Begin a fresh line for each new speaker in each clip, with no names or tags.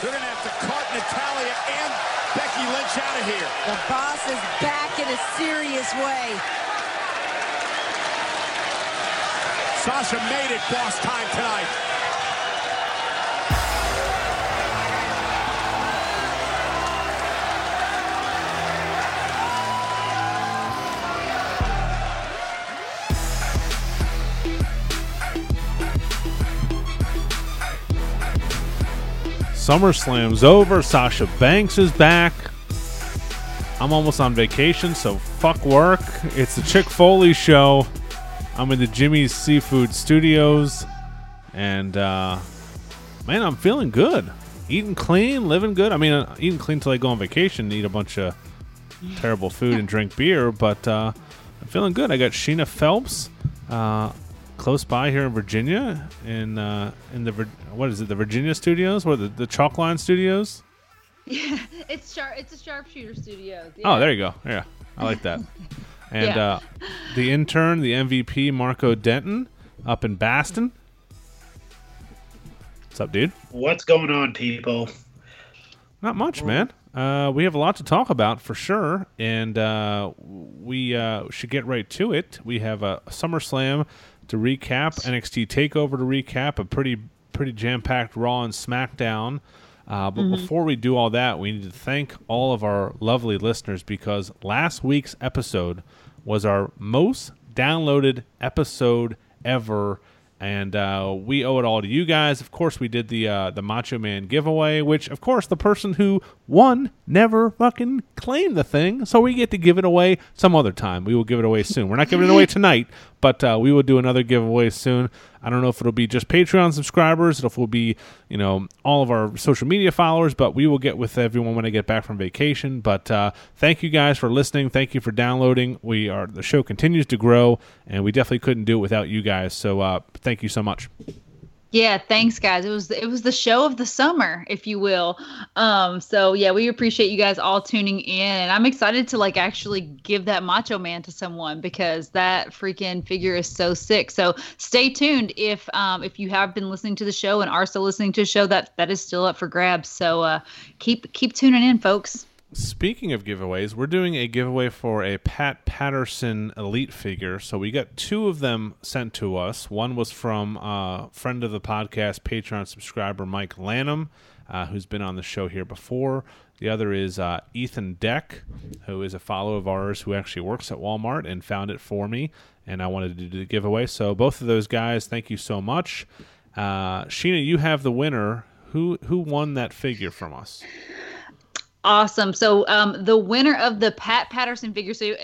They're going to have to cart Natalya and Becky Lynch out of here.
The boss is back in a serious way.
Sasha made it boss time tonight.
SummerSlam's over. Sasha Banks is back. I'm almost on vacation, so fuck work. It's the Chick Foley show. I'm in the Jimmy's Seafood Studios, and uh, man, I'm feeling good. Eating clean, living good. I mean, uh, eating clean till I go on vacation, and eat a bunch of terrible food and drink beer, but uh, I'm feeling good. I got Sheena Phelps uh, close by here in Virginia, in uh, in the what is it, the Virginia Studios, or the the Chalk Line Studios?
Yeah, it's sharp. It's a sharpshooter studio.
Oh, there you go. Yeah, I like that. And
Yeah.
uh, the intern, the MVP, Marco Denton, up in Boston. What's up, dude?
What's going on, people?
Not much, man. Uh, we have a lot to talk about for sure, and uh, we uh, should get right to it. We have a SummerSlam to recap, NXT Takeover to recap, a pretty pretty jam packed Raw and SmackDown. Uh, but before we do all that, we need to thank all of our lovely listeners because last week's episode was our most downloaded episode ever and uh, we owe it all to you guys. Of course, we did the uh, the Macho Man giveaway, which, of course, the person who won never fucking claimed the thing, so we get to give it away some other time. We will give it away soon. We're not giving it away tonight, but uh, we will do another giveaway soon. I don't know if it'll be just Patreon subscribers, if it will be you know all of our social media followers, but we will get with everyone when I get back from vacation. But uh, thank you guys for listening. Thank you for downloading. We are the show continues to grow, and we definitely couldn't do it without you guys. So uh, thank you so much.
Yeah, thanks guys. It was it was the show of the summer, if you will. Um so yeah, we appreciate you guys all tuning in and I'm excited to like actually give that Macho Man to someone because that freaking figure is so sick. So stay tuned if um if you have been listening to the show and are still listening to the show that that is still up for grabs. So uh keep keep tuning in folks.
Speaking of giveaways, we're doing a giveaway for a Pat Patterson Elite figure. So we got two of them sent to us. One was from uh, friend of the podcast, Patreon subscriber Mike Lanham, uh, who's been on the show here before. The other is uh, Ethan Deck, who is a follower of ours who actually works at Walmart and found it for me. And I wanted to do the giveaway. So both of those guys, thank you so much. Uh, Sheena, you have the winner. Who who won that figure from us?
Awesome. So um, the winner of the Pat Patterson figure. So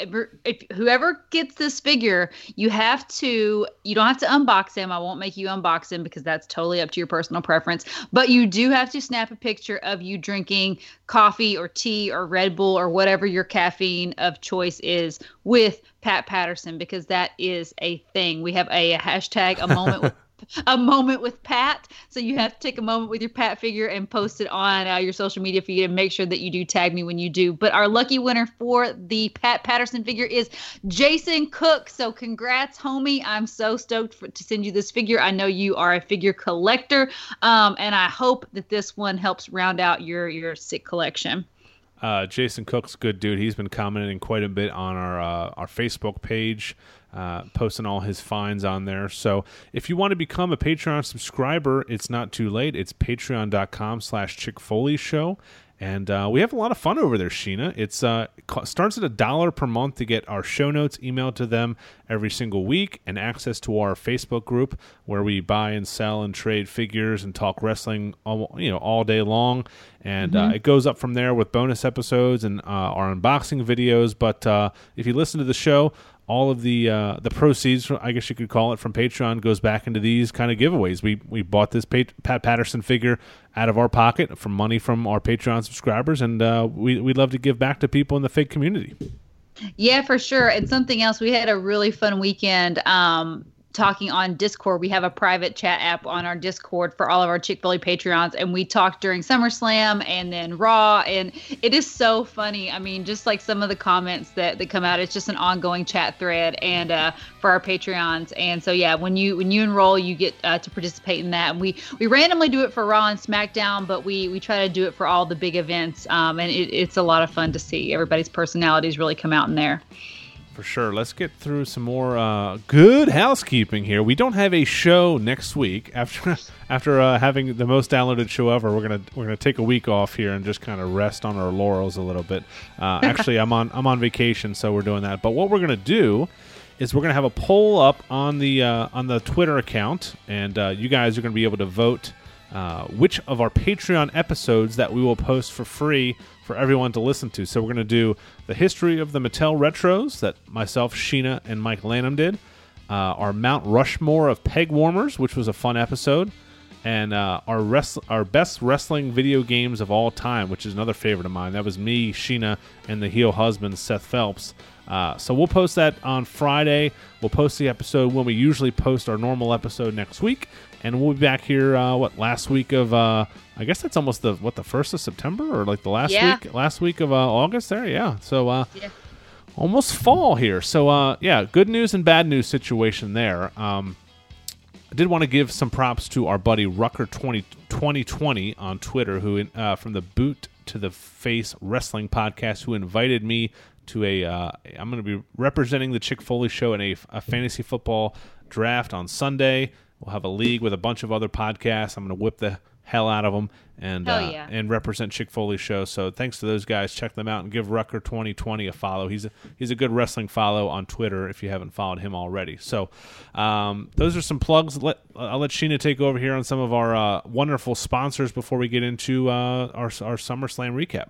if, whoever gets this figure, you have to. You don't have to unbox him. I won't make you unbox him because that's totally up to your personal preference. But you do have to snap a picture of you drinking coffee or tea or Red Bull or whatever your caffeine of choice is with Pat Patterson because that is a thing. We have a hashtag a moment a moment with Pat. So you have to take a moment with your Pat figure and post it on uh, your social media feed and make sure that you do tag me when you do. But our lucky winner for the Pat Patterson figure is Jason Cook. So congrats, homie. I'm so stoked for, to send you this figure. I know you are a figure collector, um, and I hope that this one helps round out your your sick collection.
Uh, Jason Cook's good dude. He's been commenting quite a bit on our uh, our Facebook page, uh, posting all his finds on there. So if you want to become a Patreon subscriber, it's not too late. It's patreon.com slash Chick Foley Show. And uh, we have a lot of fun over there, Sheena. It's uh, it starts at a dollar per month to get our show notes emailed to them every single week, and access to our Facebook group where we buy and sell and trade figures and talk wrestling, all, you know, all day long. And uh, it goes up from there with bonus episodes and uh, our unboxing videos. But uh, if you listen to the show, all of the uh, the proceeds, I guess you could call it, from Patreon goes back into these kind of giveaways. We we bought this Pat, Pat Patterson figure out of our pocket from money from our Patreon subscribers, and uh, we we'd love to give back to people in the fake community.
Yeah, for sure. And something else, we had a really fun weekend. Um, talking on Discord. We have a private chat app on our Discord for all of our Chick Foley Patreons, and we talked during SummerSlam and then Raw, and it is so funny. I mean, just like some of the comments that that come out, it's just an ongoing chat thread, and uh, for our Patreons. And so yeah, when you when you enroll, you get uh, to participate in that. And we we randomly do it for Raw and SmackDown, but we we try to do it for all the big events, um, and it, it's a lot of fun to see everybody's personalities really come out in there
for sure. Let's get through some more uh, good housekeeping here. We don't have a show next week after after uh, having the most downloaded show ever. We're gonna we're gonna take a week off here and just kind of rest on our laurels a little bit. Uh, actually, I'm on I'm on vacation, so we're doing that. But what we're gonna do is we're gonna have a poll up on the uh, on the Twitter account, and uh, you guys are gonna be able to vote. Uh, which of our Patreon episodes that we will post for free for everyone to listen to. So we're going to do the history of the Mattel retros that myself, Sheena, and Mike Lanham did. Uh, our Mount Rushmore of peg warmers, which was a fun episode, and uh, our rest- our best wrestling video games of all time, which is another favorite of mine. That was me, Sheena, and the heel husband Seth Phelps. Uh, so we'll post that on Friday. We'll post the episode when we usually post our normal episode next week, and we'll be back here. Uh, what last week of? Uh, I guess that's almost the what the first of September or like the last
Yeah.
week last week of uh, August. There, yeah. So uh,
Yeah.
almost fall here. So uh, yeah, good news and bad news situation there. Um, I did want to give some props to our buddy Rucker 20, 2020 on Twitter, who uh, from the Boot to the Face Wrestling podcast, who invited me to a. Uh, I'm going to be representing the Chick Foley show in a, a fantasy football draft on Sunday. We'll have a league with a bunch of other podcasts. I'm going to whip the hell out of them and uh,
yeah.
and represent Chick Foley show. So thanks to those guys. Check them out and give Rucker 2020 a follow. He's a, he's a good wrestling follow on Twitter if you haven't followed him already. So um, those are some plugs. Let I'll let Sheena take over here on some of our uh, wonderful sponsors before we get into uh, our our SummerSlam recap.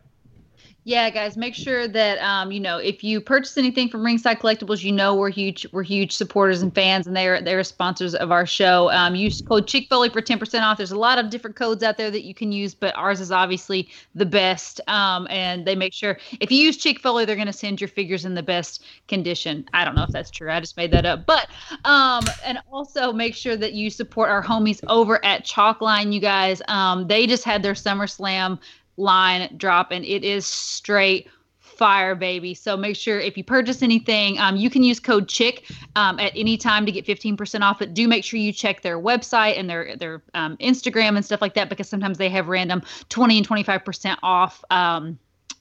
Yeah, guys, make sure that um, you know if you purchase anything from Ringside Collectibles, you know we're huge we're huge supporters and fans, and they're they're sponsors of our show. Um, use code Chick Foley for ten percent off. There's a lot of different codes out there that you can use, but ours is obviously the best. Um, and they make sure if you use Chick Foley, they're going to send your figures in the best condition. I don't know if that's true. I just made that up, but um, and also make sure that you support our homies over at Chalkline. You guys, um, they just had their SummerSlam line drop and it is straight fire baby. So make sure if you purchase anything um, you can use code chick um, at any time to get 15% off but do make sure you check their website and their their um, instagram and stuff like that because sometimes they have random 20 and 25% off um,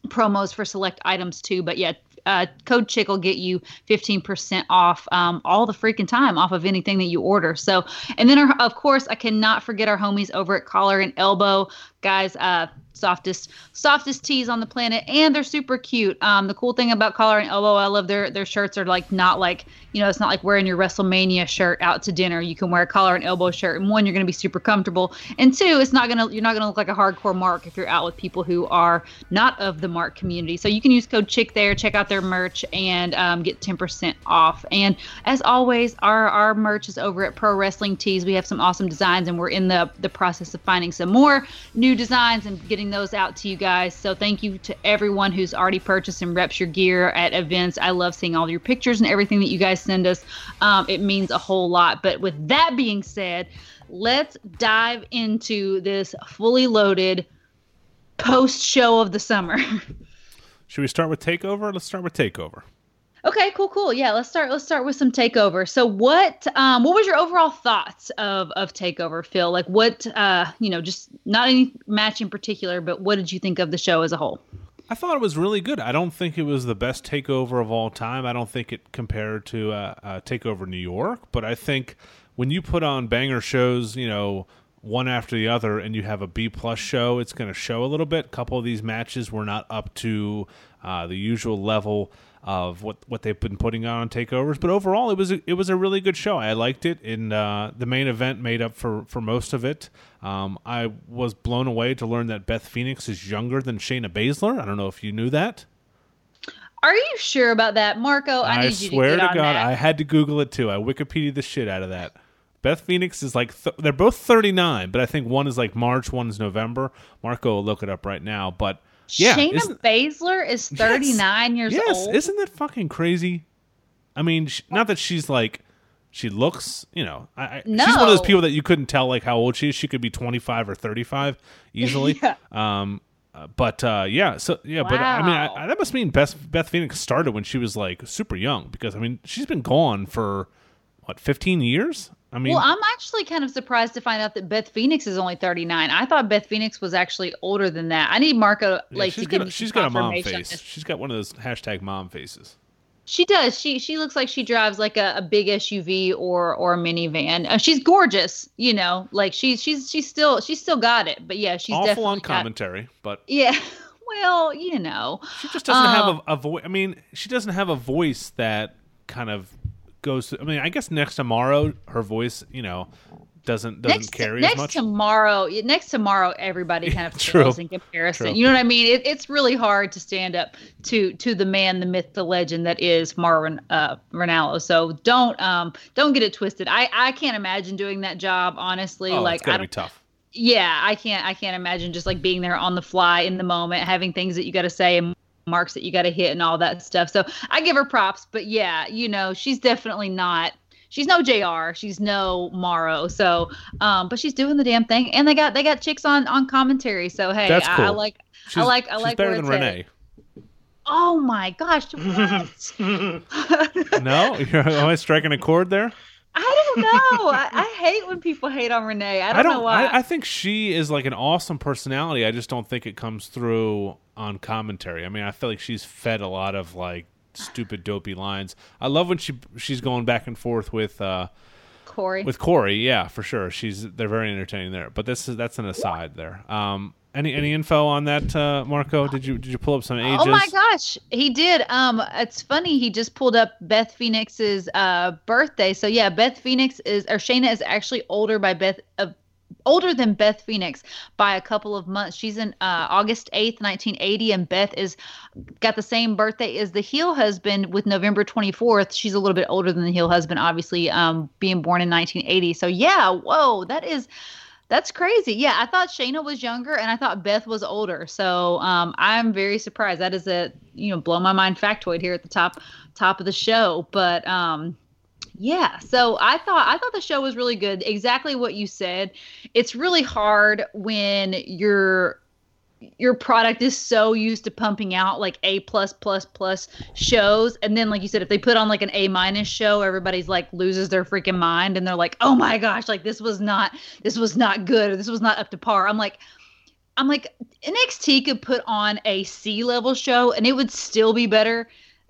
promos for select items too. But yeah uh, code chick will get you 15% off um, all the freaking time off of anything that you order. So and then our, of course i cannot forget our homies over at collar and elbow. Guys uh softest softest tees on the planet and they're super cute. Um the cool thing about collar and elbow i love their their shirts are like not like you know it's not like wearing your wrestlemania shirt out to dinner. You can wear a collar and elbow shirt and one you're going to be super comfortable and two it's not going to you're not going to look like a hardcore mark if you're out with people who are not of the mark community. So you can use code chick there check out their merch and um, get 10% off. And as always our our merch is over at pro wrestling tees. We have some awesome designs and we're in the the process of finding some more new designs and getting those out to you guys. So thank you to everyone who's already purchased and reps your gear at events. I love seeing all your pictures and everything that you guys send us. Um, it means a whole lot. But with that being said, let's dive into this fully loaded post show of the summer.
Should we start with Takeover? Let's start with Takeover.
Okay, cool, cool. Yeah, let's start. Let's start with some takeover. So, what, um, what was your overall thoughts of of takeover, Phil? Like, what, uh, you know, just not any match in particular, but what did you think of the show as a whole?
I thought it was really good. I don't think it was the best takeover of all time. I don't think it compared to uh, uh, Takeover New York, but I think when you put on banger shows, you know, one after the other, and you have a B plus show, it's going to show a little bit. A couple of these matches were not up to uh, the usual level of what what they've been putting on takeovers, but overall it was a, it was a really good show. I liked it, and uh, the main event made up for for most of it. Um, I was blown away to learn that Beth Phoenix is younger than Shayna Baszler. I don't know if you knew that.
Are you sure about that, Marco? I,
I
need you
swear
to, get
to
on
God,
that.
I had to Google it too. I Wikipedia the shit out of that. Beth Phoenix is like th- they're both 39, but I think one is like March, one is November. Marco will look it up right now, but yeah,
Shayna Baszler is 39 years
yes,
old.
Yes, isn't that fucking crazy? I mean, sh- not that she's like She looks, you know, I, I, she's one of those people that you couldn't tell like how old she is. She could be 25 or 35 easily.
Yeah.
Um, uh, but uh, yeah, so yeah, but I mean, I, I, that must mean Beth Beth Phoenix started when she was like super young because I mean she's been gone for what 15 years. I mean,
Well, I'm actually kind of surprised to find out that Beth Phoenix is only 39. I thought Beth Phoenix was actually older than that. I need Marco
yeah,
like
she's
to give
got a,
me
she's got a mom face. She's got one of those hashtag mom faces.
She does. She she looks like she drives like a, a big SUV or or a minivan. Uh, she's gorgeous, you know. Like she's she's she's still she's still got it. But yeah, she's
Awful
definitely
on
got-
commentary, but
yeah. Well, you know.
She just doesn't have
Um,
a, a voice. I mean, she doesn't have a voice that kind of goes. To, I mean, I guess next tomorrow, her voice, you know, doesn't doesn't
next
carry
next
as much.
tomorrow next tomorrow everybody kind of fails in comparison
True.
you know what i mean it, it's really hard to stand up to to the man the myth the legend that is Marvin uh Ronaldo. so don't um don't get it twisted i i can't imagine doing that job honestly
oh,
like
it's gotta
i
be tough.
yeah i can't i can't imagine just like being there on the fly in the moment having things that you got to say and marks that you got to hit and all that stuff so i give her props but yeah you know she's definitely not she's no jr she's no Mauro. so um but she's doing the damn thing and they got they got chicks on on commentary so hey
That's
I, I like
She's,
i like i like
better than Renee.
oh my gosh what?
No, you're always striking a chord there.
i don't know I, I hate when people hate on renee i don't, know why
I, I think she is like an awesome personality. I just don't think it comes through on commentary. I mean, I feel like she's fed a lot of like stupid, dopey lines. I love when she she's going back and forth with uh,
corey
with Corey. Yeah, for sure. She's they're very entertaining there. But this is that's an aside there. Um, any any info on that, uh, Marco? Did you did you pull up some ages?
Oh my gosh, he did. Um, it's funny. He just pulled up Beth Phoenix's uh birthday. So yeah, Beth Phoenix is or Shayna is actually older by Beth uh, older than Beth Phoenix by a couple of months. She's in uh, August eighth, nineteen eighty, and Beth is got the same birthday as the heel husband with November twenty fourth. She's a little bit older than the heel husband, obviously, um, being born in nineteen eighty. So yeah, whoa, that is. That's crazy. Yeah, I thought Shayna was younger and I thought Beth was older. So um, I'm very surprised. That is a you know blow my mind factoid here at the top top of the show. But um, yeah, so I thought I thought the show was really good. Exactly what you said. It's really hard when your your product is so used to pumping out like A plus plus plus shows, and then like you said, if they put on like an A minus show, everybody's like loses their freaking mind, and they're like, oh my gosh, like this was not this was not good, or this was not up to par. I'm like. I'm like NXT could put on a C level show and it would still be better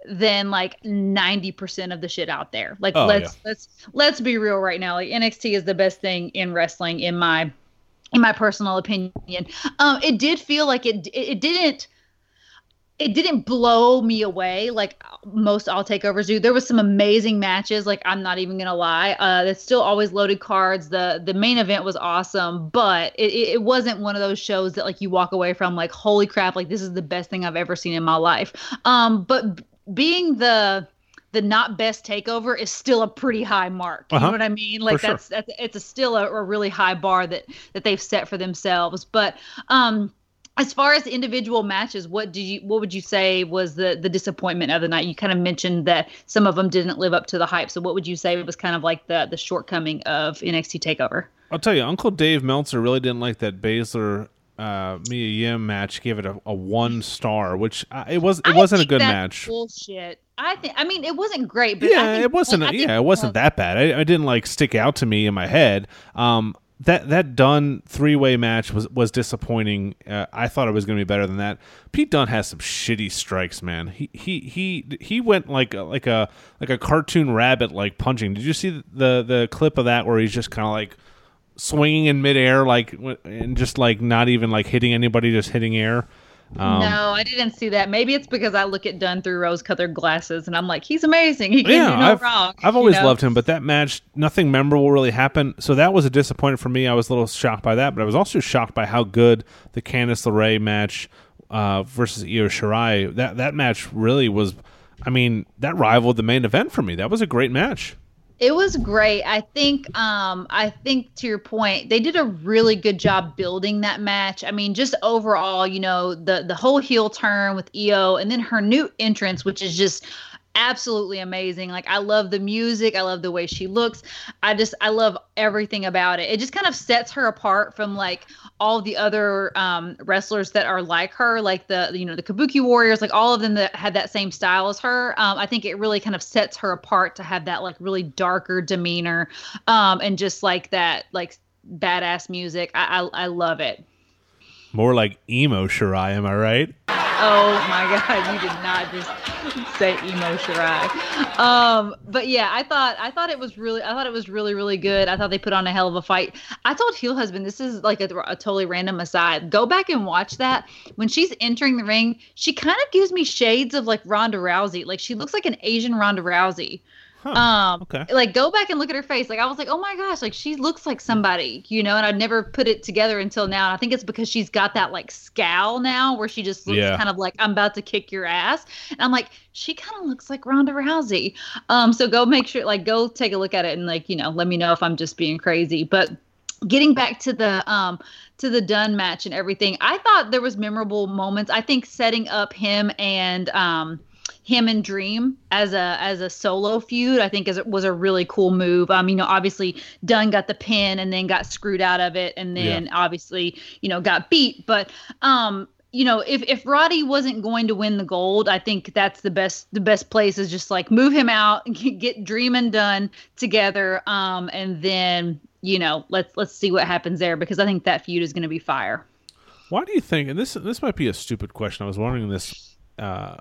than like 90% of the shit out there. Like
Oh,
let's let's let's be real right now. Like NXT is the best thing in wrestling in my in my personal opinion. Um it did feel like it it, didn't it didn't blow me away like most all takeovers do. There was some amazing matches. Like I'm not even gonna lie. Uh, that's still always loaded cards. The the main event was awesome, but it, it wasn't one of those shows that like you walk away from like holy crap, like this is the best thing I've ever seen in my life. Um, but being the the not best takeover is still a pretty high mark. You
Uh-huh.
know what I mean? Like
sure.
that's that's it's a still a, a really high bar that that they've set for themselves. But um as far as individual matches, what did you what would you say was the the disappointment of the night? You kind of mentioned that some of them didn't live up to the hype. So what would you say was kind of like the the shortcoming of NXT Takeover?
I'll tell you, Uncle Dave Meltzer really didn't like that Baszler uh, Mia Yim match. Gave it a, a one star, which uh, it was. It wasn't a good match.
Bullshit. I think. I mean, it wasn't great, but I
yeah,
think-
it wasn't. Yeah, it wasn't that bad. I, I didn't like stick out to me in my head. Um, that that Dunn three way match was was disappointing. Uh, I thought it was going to be better than that. Pete Dunn has some shitty strikes, man. He he he he went like a, like a like a cartoon rabbit like punching. Did you see the the clip of that where he's just kind of like swinging in midair, like and just like not even like hitting anybody, just hitting air. Um,
no, I didn't see that. Maybe it's because I look at Dunn through rose-colored glasses, and I'm like, he's amazing. He can
yeah,
do no
I've,
wrong.
I've
you
always
know?
loved him, but that match, nothing memorable really happened. So that was a disappointment for me. I was a little shocked by that, but I was also shocked by how good the Candice LeRae match uh, versus Io Shirai. That that match really was. I mean, that rivaled the main event for me. That was a great match.
It was great. I think um I think to your point, they did a really good job building that match. I mean, just overall, you know, the the whole heel turn with Io and then her new entrance which is just absolutely amazing. Like I love the music, I love the way she looks. I just I love everything about it. It just kind of sets her apart from like all the other um, wrestlers that are like her, like the you know the Kabuki Warriors, like all of them that had that same style as her. Um, I think it really kind of sets her apart to have that like really darker demeanor, um, and just like that like badass music. I I, I love it.
More like emo Shirai, am I right?
Oh my god, you did not just say emo Shirai. Um, but yeah, I thought I thought it was really I thought it was really really good. I thought they put on a hell of a fight. I told Heel Husband this is like a, a totally random aside. Go back and watch that. When she's entering the ring, she kind of gives me shades of like Ronda Rousey. Like she looks like an Asian Ronda Rousey.
Huh,
um
okay.
like go back and look at her face like i was like oh my gosh like she looks like somebody you know and i'd never put it together until now and i think it's because she's got that like scowl now where she just looks
Yeah.
kind of like i'm about to kick your ass and i'm like she kind of looks like ronda rousey um so go make sure like go take a look at it and like you know let me know if i'm just being crazy but getting back to the um to the Dunn match and everything, I thought there was memorable moments. I think setting up him and um him and Dream as a as a solo feud, I think is was a really cool move. Um, you know, obviously Dunn got the pin and then got screwed out of it, and then obviously you know got beat. But um, you know, if if Roddy wasn't going to win the gold, I think that's the best the best place is just like move him out, get Dream and Dunn together, um, and then you know let's let's see what happens there because I think that feud is going to be fire.
Why do you think? And this this might be a stupid question. I was wondering this. Uh,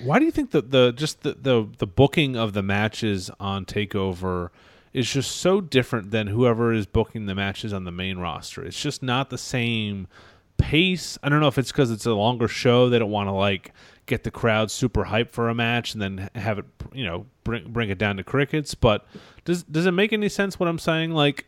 why do you think that the just the, the the booking of the matches on Takeover is just so different than whoever is booking the matches on the main roster? It's just not the same pace. I don't know if it's because it's a longer show. They don't want to like get the crowd super hyped for a match and then have it, you know, bring bring it down to crickets. But does does it make any sense what I'm saying? Like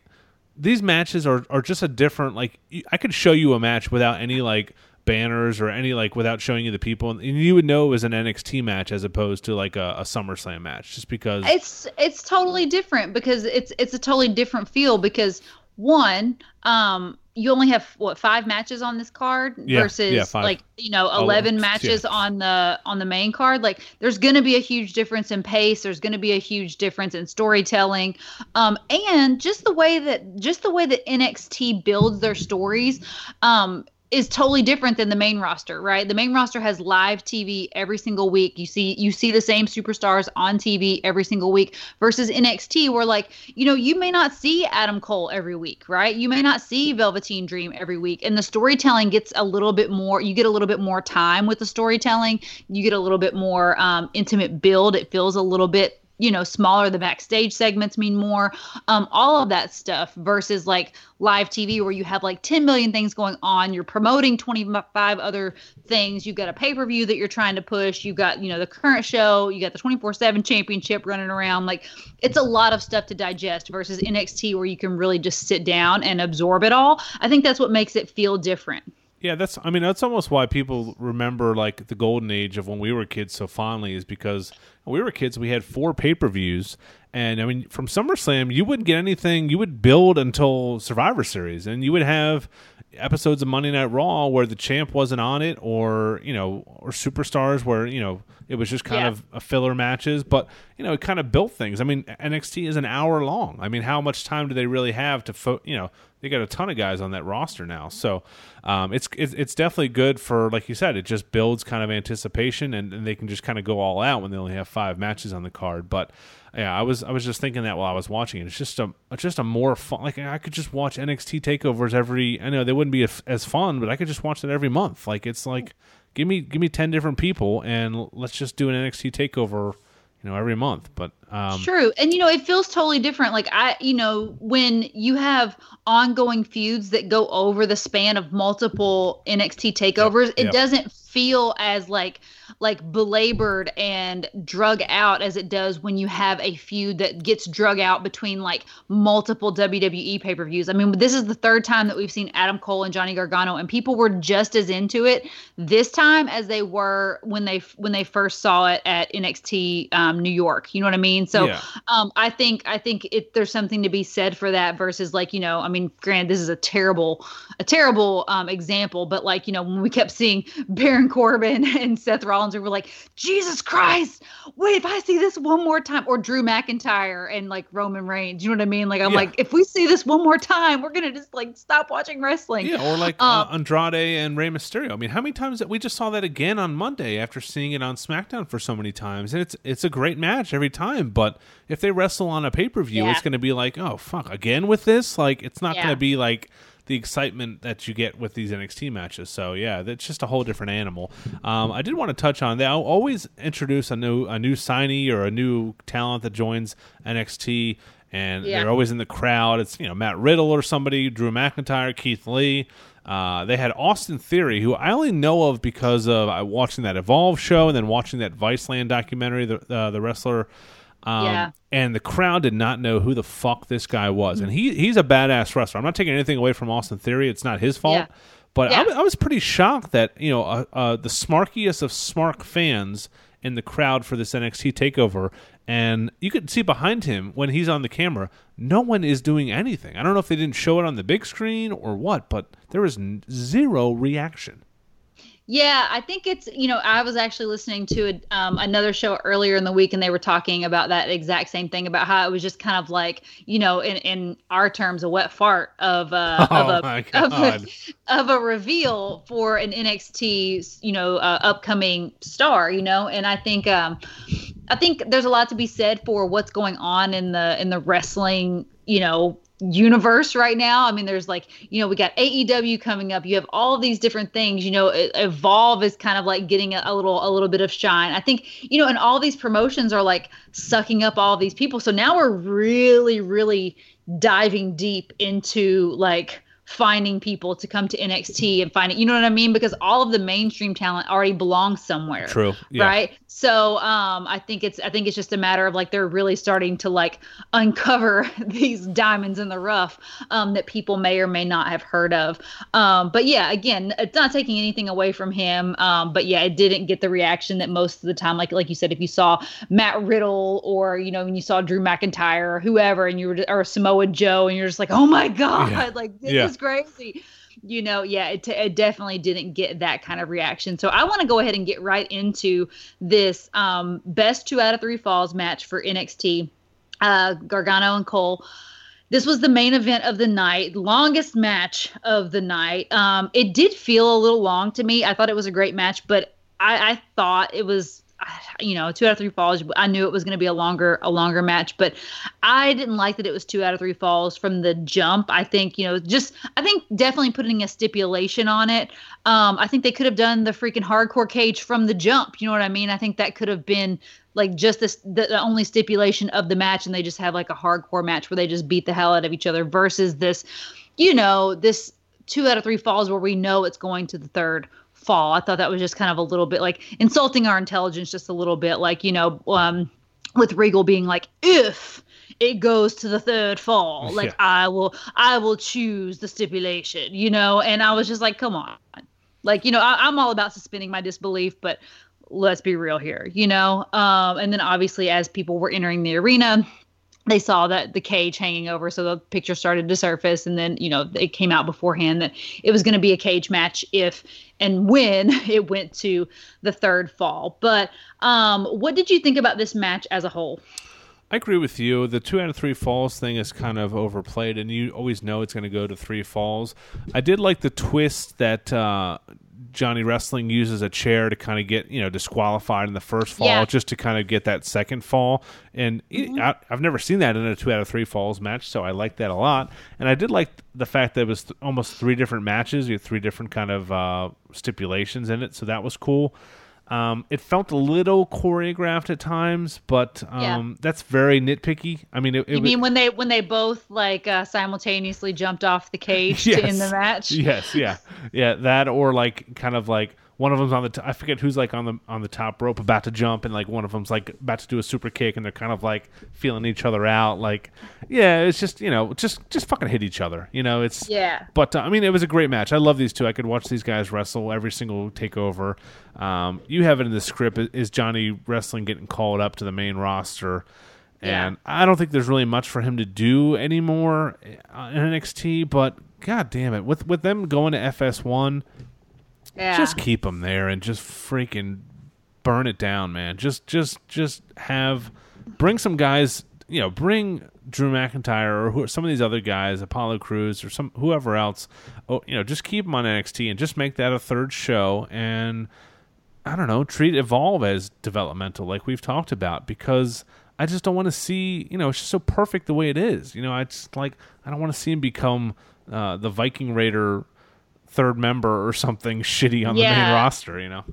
these matches are, are just a different like I could show you a match without any like banners or any like without showing you the people. And you would know it was an NXT match as opposed to like a, a SummerSlam match just because
It's it's totally different because it's it's a totally different feel because one um you only have what five matches on this card
Yeah,
versus
yeah,
like you know
Oh,
11
yeah.
matches on the on the main card. Like there's going to be a huge difference in pace. There's going to be a huge difference in storytelling. Um and just the way that just the way that NXT builds their stories um is totally different than the main roster, right? The main roster has live TV every single week. You see you see the same superstars on TV every single week versus NXT where like, you know, you may not see Adam Cole every week, right? You may not see Velveteen Dream every week and the storytelling gets a little bit more you get a little bit more time with the storytelling. You get a little bit more um, intimate build. It feels a little bit you know smaller the backstage segments mean more. Um all of that stuff versus like live tv where you have like 10 million things going on you're promoting 25 other things you've got a pay-per-view that you're trying to push you've got you know the current show you got the 24-7 championship running around. Like it's a lot of stuff to digest versus nxt where you can really just sit down and absorb it all. I think that's what makes it feel different
Yeah, that's. I mean, that's almost why people remember like the golden age of when we were kids so fondly, is because when we were kids, we had four pay per views, and I mean, from SummerSlam, you wouldn't get anything. You would build until Survivor Series, and you would have episodes of Monday Night Raw where the champ wasn't on it, or you know, or superstars where you know it was just kind
Yeah.
of a filler matches, but you know, it kind of built things. I mean, NXT is an hour long. I mean, how much time do they really have to, fo- you know, they got a ton of guys on that roster now. So um, it's, it's it's definitely good for, like you said, it just builds kind of anticipation, and, and they can just kind of go all out when they only have five matches on the card. But yeah, I was I was just thinking that while I was watching it. It's just a it's just a more fun. Like I could just watch NXT takeovers every. I know they wouldn't be as, fun, but I could just watch it every month. Like it's like give me give me ten different people and let's just do an NXT takeover. You know, every month, but um,
True. And you know, it feels totally different. Like I, you know, when you have ongoing feuds that go over the span of multiple NXT takeovers, it
yep.
doesn't feel as like like belabored and drug out as it does when you have a feud that gets drug out between like multiple WWE pay-per-views. I mean, this is the third time that we've seen Adam Cole and Johnny Gargano and people were just as into it this time as they were when they when they first saw it at NXT um, New York. You know what I mean? So
Yeah.
um, I think I think it there's something to be said for that versus like you know I mean granted this is a terrible a terrible um, example but like you know when we kept seeing Baron Corbin and Seth Rollins, where we're like, Jesus Christ, wait, if I see this one more time, or Drew McIntyre and like Roman Reigns, you know what I mean? Like, I'm
Yeah.
like, if we see this one more time, we're gonna just like stop watching wrestling.
Yeah, or like
Um,
uh, Andrade and Rey Mysterio. I mean, how many times that we just saw that again on Monday after seeing it on SmackDown for so many times, and it's it's a great match every time. But if they wrestle on a pay per view,
Yeah.
it's going to be like, oh fuck, again with this. Like, it's not gonna be like the excitement that you get with these NXT matches. So yeah, that's just a whole different animal. Um, I did want to touch on that. I'll always introduce a new a new signee or a new talent that joins NXT. And
Yeah.
they're always in the crowd. It's you know Matt Riddle or somebody, Drew McIntyre, Keith Lee. Uh, they had Austin Theory, who I only know of because of uh, watching that Evolve show and then watching that Viceland documentary, the uh, the wrestler. Um,
Yeah.
And the crowd did not know who the fuck this guy was, and he he's a badass wrestler. I'm not taking anything away from Austin Theory; it's not his fault.
Yeah.
But I
Yeah.
wa- I was pretty shocked that you know uh, uh, the smarkiest of smart fans in the crowd for this NXT takeover, and you could see behind him when he's on the camera, no one is doing anything. I don't know if they didn't show it on the big screen or what, but there was n- zero reaction.
Yeah, I think it's you know I was actually listening to a, um, another show earlier in the week, and they were talking about that exact same thing about how it was just kind of like you know in in our terms a wet fart of uh,
Oh
of a of a, of a reveal for an NXT you know uh, upcoming star, you know, and I think um I think there's a lot to be said for what's going on in the in the wrestling you know universe right now. I mean, there's like, you know, we got AEW coming up. You have all these different things. You know, Evolve is kind of like getting a, a little a little bit of shine. I think, you know, and all these promotions are like sucking up all these people. So now we're really, really diving deep into like finding people to come to NXT and find it. you know what I mean? Because all of the mainstream talent already belongs somewhere
True. Yeah.
right so um i think it's i think it's just a matter of like they're really starting to like uncover these diamonds in the rough um that people may or may not have heard of um but yeah again it's not taking anything away from him um but yeah it didn't get the reaction that most of the time like like you said if you saw matt riddle or you know when you saw drew mcintyre or whoever and you were or samoa joe and you're just like oh my god
Yeah.
like this
Yeah.
Is crazy you know, yeah, it, t- it definitely didn't get that kind of reaction. So I want to go ahead and get right into this um, best two out of three falls match for NXT. Uh, Gargano and Cole. This was the main event of the night, longest match of the night. Um, it did feel a little long to me. I thought it was a great match, but I, I thought it was, you know, two out of three falls. I knew it was going to be a longer, a longer match, but I didn't like that it was two out of three falls from the jump. I think, you know, just I think definitely putting a stipulation on it. Um, I think they could have done the freaking hardcore cage from the jump. You know what I mean? I think that could have been like just this the, the only stipulation of the match, and they just have like a hardcore match where they just beat the hell out of each other versus this, you know, this two out of three falls where we know it's going to the third fall. I thought that was just kind of a little bit like insulting our intelligence just a little bit, like, you know, um, with Regal being like, if it goes to the third fall, like
Yeah.
I will I will choose the stipulation, you know, and I was just like, come on. Like, you know, I, I'm all about suspending my disbelief, but let's be real here, you know? Um, and then obviously as people were entering the arena, they saw that the cage hanging over so the picture started to surface and then you know it came out beforehand that it was going to be a cage match if and when it went to the third fall but um what did you think about this match as a whole
I agree with you. The two out of three falls thing is kind of overplayed, and you always know it's going to go to three falls. I did like the twist that uh, Johnny Wrestling uses a chair to kind of get you know disqualified in the first fall,
Yeah.
just to kind of get that second fall. And it- I, I've never seen that in a two out of three falls match, so I like that a lot. And I did like the fact that it was th- almost three different matches, you had three different kind of uh, stipulations in it, so that was cool. Um, it felt a little choreographed at times, but
Yeah.
um, that's very nitpicky. I mean, it, it
you mean when they when they both like uh, simultaneously jumped off the cage
Yes.
to end the match
Yes, yeah, yeah. That or like kind of like one of them's on the t- I forget who's like on the on the top rope about to jump, and like one of them's like about to do a super kick, and they're kind of like feeling each other out. Like, yeah, it's just you know just just fucking hit each other. You know, it's
yeah
But uh, I mean, it was a great match. I love these two. I could watch these guys wrestle every single takeover. Um, you have it in the script. Is Johnny wrestling getting called up to the main roster? And I don't think there's really much for him to do anymore uh, in NXT. But god damn it, with with them going to FS1,
yeah
just keep them there and just freaking burn it down, man. Just just just have bring some guys. You know, bring Drew McIntyre or who, some of these other guys, Apollo Crews or some whoever else. Oh, you know, just keep them on NXT and just make that a third show and. I don't know, treat Evolve as developmental, like we've talked about, because I just don't want to see, you know, it's just so perfect the way it is. You know, I just like, I don't want to see him become uh, the Viking Raider third member or something shitty on
Yeah.
the main roster, you know?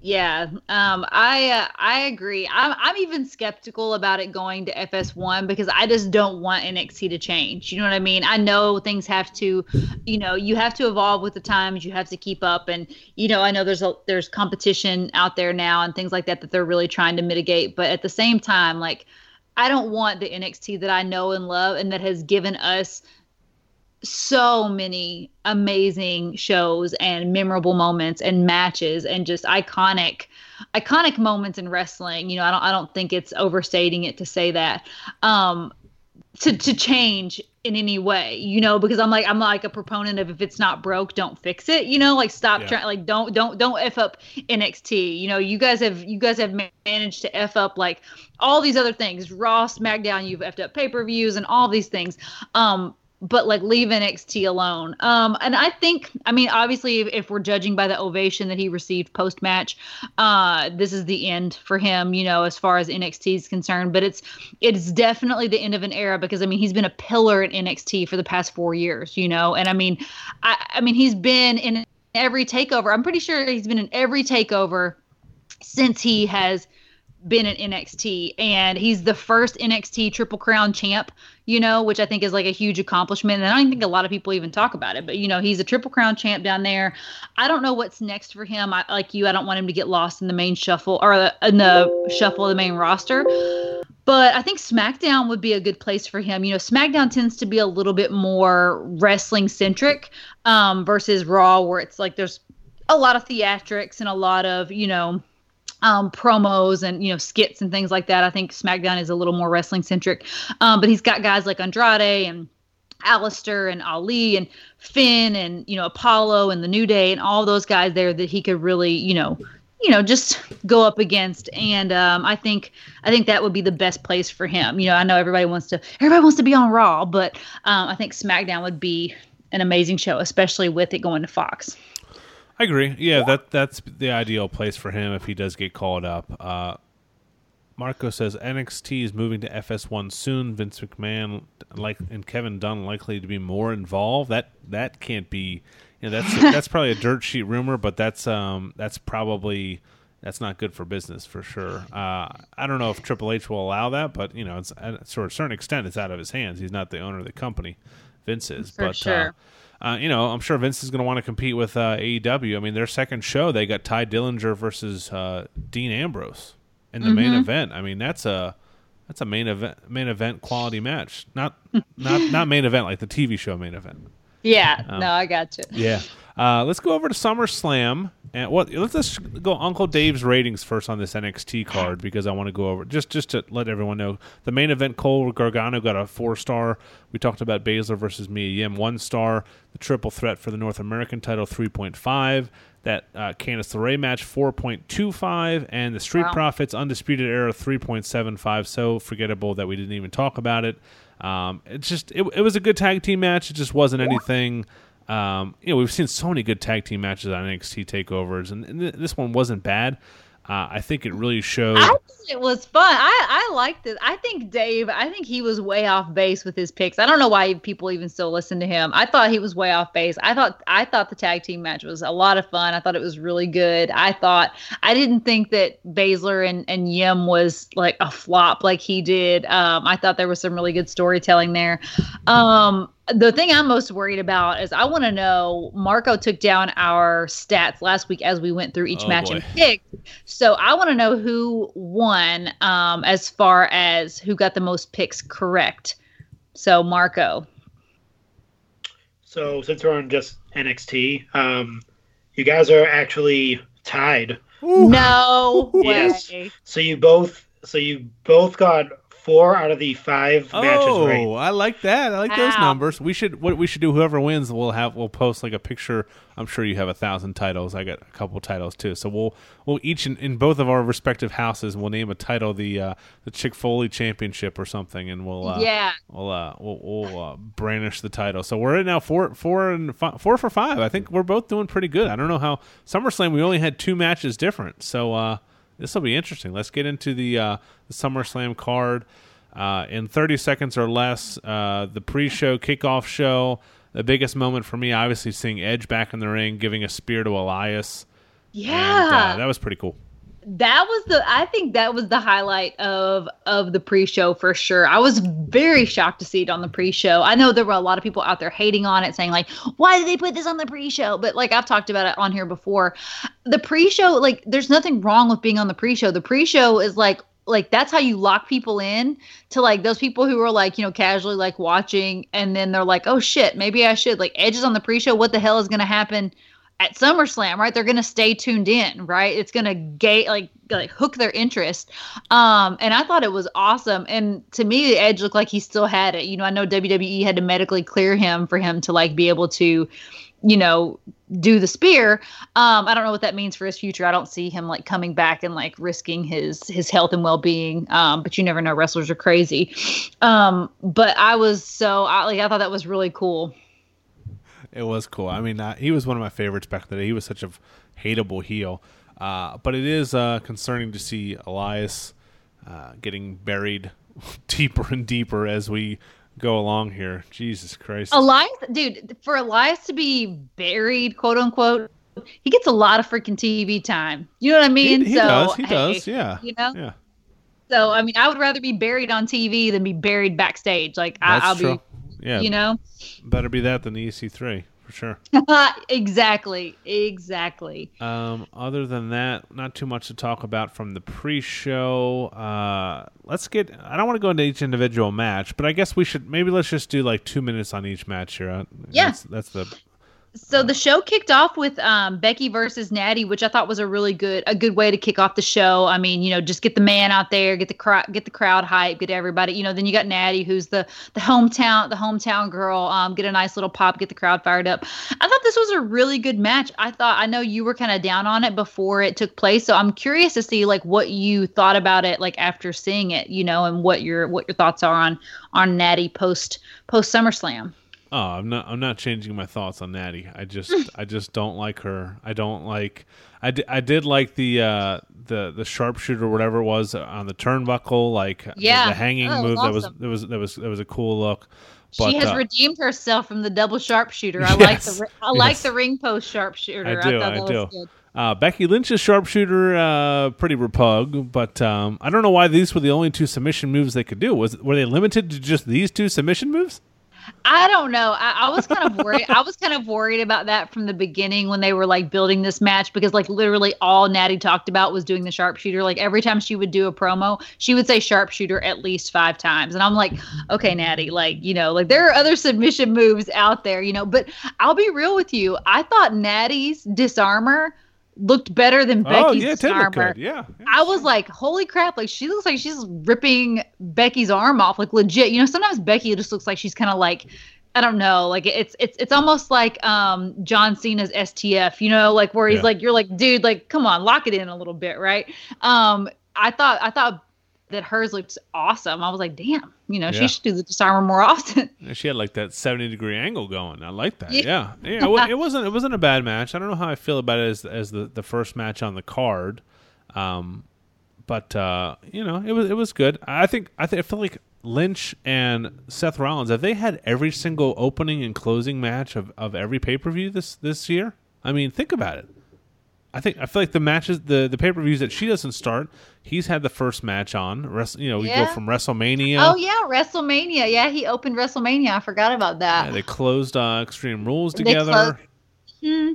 Yeah, um, I uh, I agree. I'm I'm even skeptical about it going to FS1 because I just don't want NXT to change. You know what I mean? I know things have to, you know, you have to evolve with the times. You have to keep up, and you know, I know there's a there's competition out there now and things like that that they're really trying to mitigate. But at the same time, like, I don't want the NXT that I know and love and that has given us so many amazing shows and memorable moments and matches and just iconic iconic moments in wrestling you know i don't i don't think it's overstating it to say that um to to change in any way you know because i'm like i'm like a proponent of if it's not broke don't fix it you know like stop
Yeah.
trying like don't don't don't f up nxt you know you guys have you guys have managed to f up like all these other things raw smackdown you've effed up pay-per-views and all these things um but like leave NXT alone. Um, and I think, I mean, obviously, if, if we're judging by the ovation that he received post match, uh, this is the end for him, you know, as far as NXT is concerned. But it's it's definitely the end of an era because I mean, he's been a pillar in NXT for the past four years, you know, and I mean, I, I mean, he's been in every takeover. I'm pretty sure he's been in every takeover since he has been in NXT and he's the first NXT Triple Crown champ, you know, which I think is like a huge accomplishment. And I don't think a lot of people even talk about it, but you know, he's a Triple Crown champ down there. I don't know what's next for him. I like you, I don't want him to get lost in the main shuffle or in the shuffle of the main roster. But I think SmackDown would be a good place for him. You know, SmackDown tends to be a little bit more wrestling centric um, versus Raw, where it's like there's a lot of theatrics and a lot of, you know, um, promos and you know skits and things like that. I think SmackDown is a little more wrestling centric, um, but he's got guys like Andrade and Aleister and Ali and Finn and you know Apollo and the New Day and all those guys there that he could really you know you know just go up against and um, I think I think that would be the best place for him. You know I know everybody wants to everybody wants to be on Raw, but um, I think SmackDown would be an amazing show, especially with it going to Fox.
I agree. Yeah, that that's the ideal place for him if he does get called up. Uh, Marco says NXT is moving to FS1 soon. Vince McMahon like and Kevin Dunn likely to be more involved. That that can't be. You know, that's that's probably a dirt sheet rumor, but that's um that's probably that's not good for business for sure. Uh, I don't know if Triple H will allow that, but you know, it's uh, to a certain extent, it's out of his hands. He's not the owner of the company. Vince is,
For
but
sure.
uh, uh, you know, I'm sure Vince is going to want to compete with uh, AEW. I mean, their second show, they got Tye Dillinger versus uh, Dean Ambrose in the main event. I mean, that's a that's a main event main event quality match. Not not not main event like the TV show main event.
Yeah, no, I got you.
Yeah. Uh, let's go over to SummerSlam and what? Let's just go Uncle Dave's ratings first on this NXT card because I want to go over just just to let everyone know the main event. Cole Gargano got a four star. We talked about Baszler versus Mia Yim one star. The triple threat for the North American title three point five. That uh, Candice LeRae match four point two five, and the Street
Wow.
Profits undisputed era three point seven five. So forgettable that we didn't even talk about it. Um, it's just it, it was a good tag team match. It just wasn't anything. Um, you know, we've seen so many good tag team matches on NXT takeovers, and, and th- this one wasn't bad. Uh, I think it really showed.
I thought it was fun. I I liked it. I think Dave. I think he was way off base with his picks. I don't know why people even still listen to him. I thought he was way off base. I thought I thought the tag team match was a lot of fun. I thought it was really good. I thought I didn't think that Baszler and and Yim was like a flop like he did. Um, I thought there was some really good storytelling there. Um, the thing I'm most worried about is I want to know. Marco took down our stats last week as we went through each
Oh,
match
boy.
and picked. So I want to know who won um, as far as who got the most picks correct. So Marco.
So since we're on just NXT, um, you guys are actually tied.
No
Yes.
way.
So you both, so you both got four out of the five matches
Oh,
right.
I like that. I like those numbers. We should what we should do. Whoever wins, we'll have we'll post like a picture. I'm sure you have a thousand titles. I got a couple titles too. So we'll we'll each in, in both of our respective houses. We'll name a title the uh, the Chick Foley Championship or something, and we'll uh,
Yeah.
we'll uh, we'll, we'll uh, brandish the title. So we're at now four four and fi- four for five. I think we're both doing pretty good. I don't know how SummerSlam we only had two matches different. So uh, this will be interesting. Let's get into the uh, the SummerSlam card. Uh, in 30 seconds or less, uh, the pre-show kickoff show. The biggest moment for me, obviously, seeing Edge back in the ring, giving a spear to Elias.
Yeah.
And, uh, that was pretty cool.
That was the i think that was the highlight of of the pre-show for sure. I was very shocked to see it on the pre-show. I know there were a lot of people out there hating on it saying like why did they put this on the pre-show? But like i've talked about it on here before. The pre-show like there's nothing wrong with being on the pre-show. The pre-show is like like that's how you lock people in to like those people who are like you know casually like watching and then they're like oh shit maybe i should. Like edges on the pre-show. What the hell is going to happen at SummerSlam, right? They're going to stay tuned in, right? It's going to gate like like hook their interest. Um, and I thought it was awesome. And to me, the Edge looked like he still had it. You know, I know WWE had to medically clear him for him to like be able to, you know, do the spear. Um, I don't know what that means for his future. I don't see him like coming back and like risking his his health and well being. Um, but you never know. Wrestlers are crazy. Um, but I was so I like I thought that was really cool.
It was cool. I mean, uh, he was one of my favorites back in the day. He was such a hateable heel. Uh, but it is uh, concerning to see Elias uh, getting buried deeper and deeper as we go along here. Jesus Christ.
Elias, dude, for Elias to be buried, quote unquote, he gets a lot of freaking TV time. You know what I mean?
he
so,
does. He
hey,
does. Yeah.
You know?
Yeah.
So, I mean, I would rather be buried on TV than be buried backstage. Like, I,
That's
I'll
true.
be,
Yeah.
you know?
Better be that than the EC3 for sure.
exactly. Exactly.
Um, other than that, not too much to talk about from the pre-show. Uh, let's get. I don't want to go into each individual match, but I guess we should maybe let's just do like two minutes on each match here. Uh,
Yeah.
that's, that's the
So the show kicked off with um, Becky versus Natty, which I thought was a really good a good way to kick off the show. I mean, you know, just get the man out there, get the crowd, get the crowd hype, get everybody. You know, then you got Natty, who's the the hometown the hometown girl. Um, get a nice little pop, get the crowd fired up. I thought this was a really good match. I thought I know you were kind of down on it before it took place, so I'm curious to see like what you thought about it like after seeing it, you know, and what your what your thoughts are on on Natty post post SummerSlam.
Oh, I'm not. I'm not changing my thoughts on Natty. I just, I just don't like her. I don't like. I, di- I did like the uh, the the sharpshooter or whatever it was on the turnbuckle, like
Yeah.
the, hanging
Oh,
move. That was that was that was that was a cool look. But,
she has
uh,
redeemed herself from the double sharpshooter. I like the I like the ring post sharpshooter.
I do,
thought
I do. Uh, Becky Lynch's sharpshooter, uh, pretty repug, but um, I don't know why these were the only two submission moves they could do. Was were they limited to just these two submission moves?
I don't know. I, I was kind of worried. I was kind of worried about that from the beginning when they were like building this match because like literally all Natty talked about was doing the sharpshooter. Like every time she would do a promo, she would say sharpshooter at least five times, and I'm like, okay, Natty, like you know, like there are other submission moves out there, you know. But I'll be real with you. I thought Natty's disarmer looked better than Becky's
oh yeah, look
disarmer.
good. Yeah, yeah.
I was like, holy crap, like she looks like she's ripping Becky's arm off, like legit. You know, sometimes Becky just looks like she's kind of like I don't know, like it's it's it's almost like um John Cena's STF, you know, like where he's
Yeah.
like you're like, dude, like come on, lock it in a little bit, right? Um I thought I thought that hers looked awesome. I was like, damn, you know,
Yeah.
she should do the disarmer more often.
She had like that seventy degree angle going. I like that.
Yeah.
Yeah, yeah. it, wa- it wasn't. It wasn't a bad match. I don't know how I feel about it as as the, the first match on the card, um, but uh, you know, it was it was good. I think I think I feel like Lynch and Seth Rollins have they had every single opening and closing match of, of every pay per view this this year. I mean, think about it. I think I feel like the matches, the the pay per views that she doesn't start, he's had the first match on. You know, we
Yeah.
go from WrestleMania.
oh yeah, WrestleMania. Yeah, he opened WrestleMania. I forgot about that.
Yeah, they closed uh, Extreme Rules together.
closed- Hmm.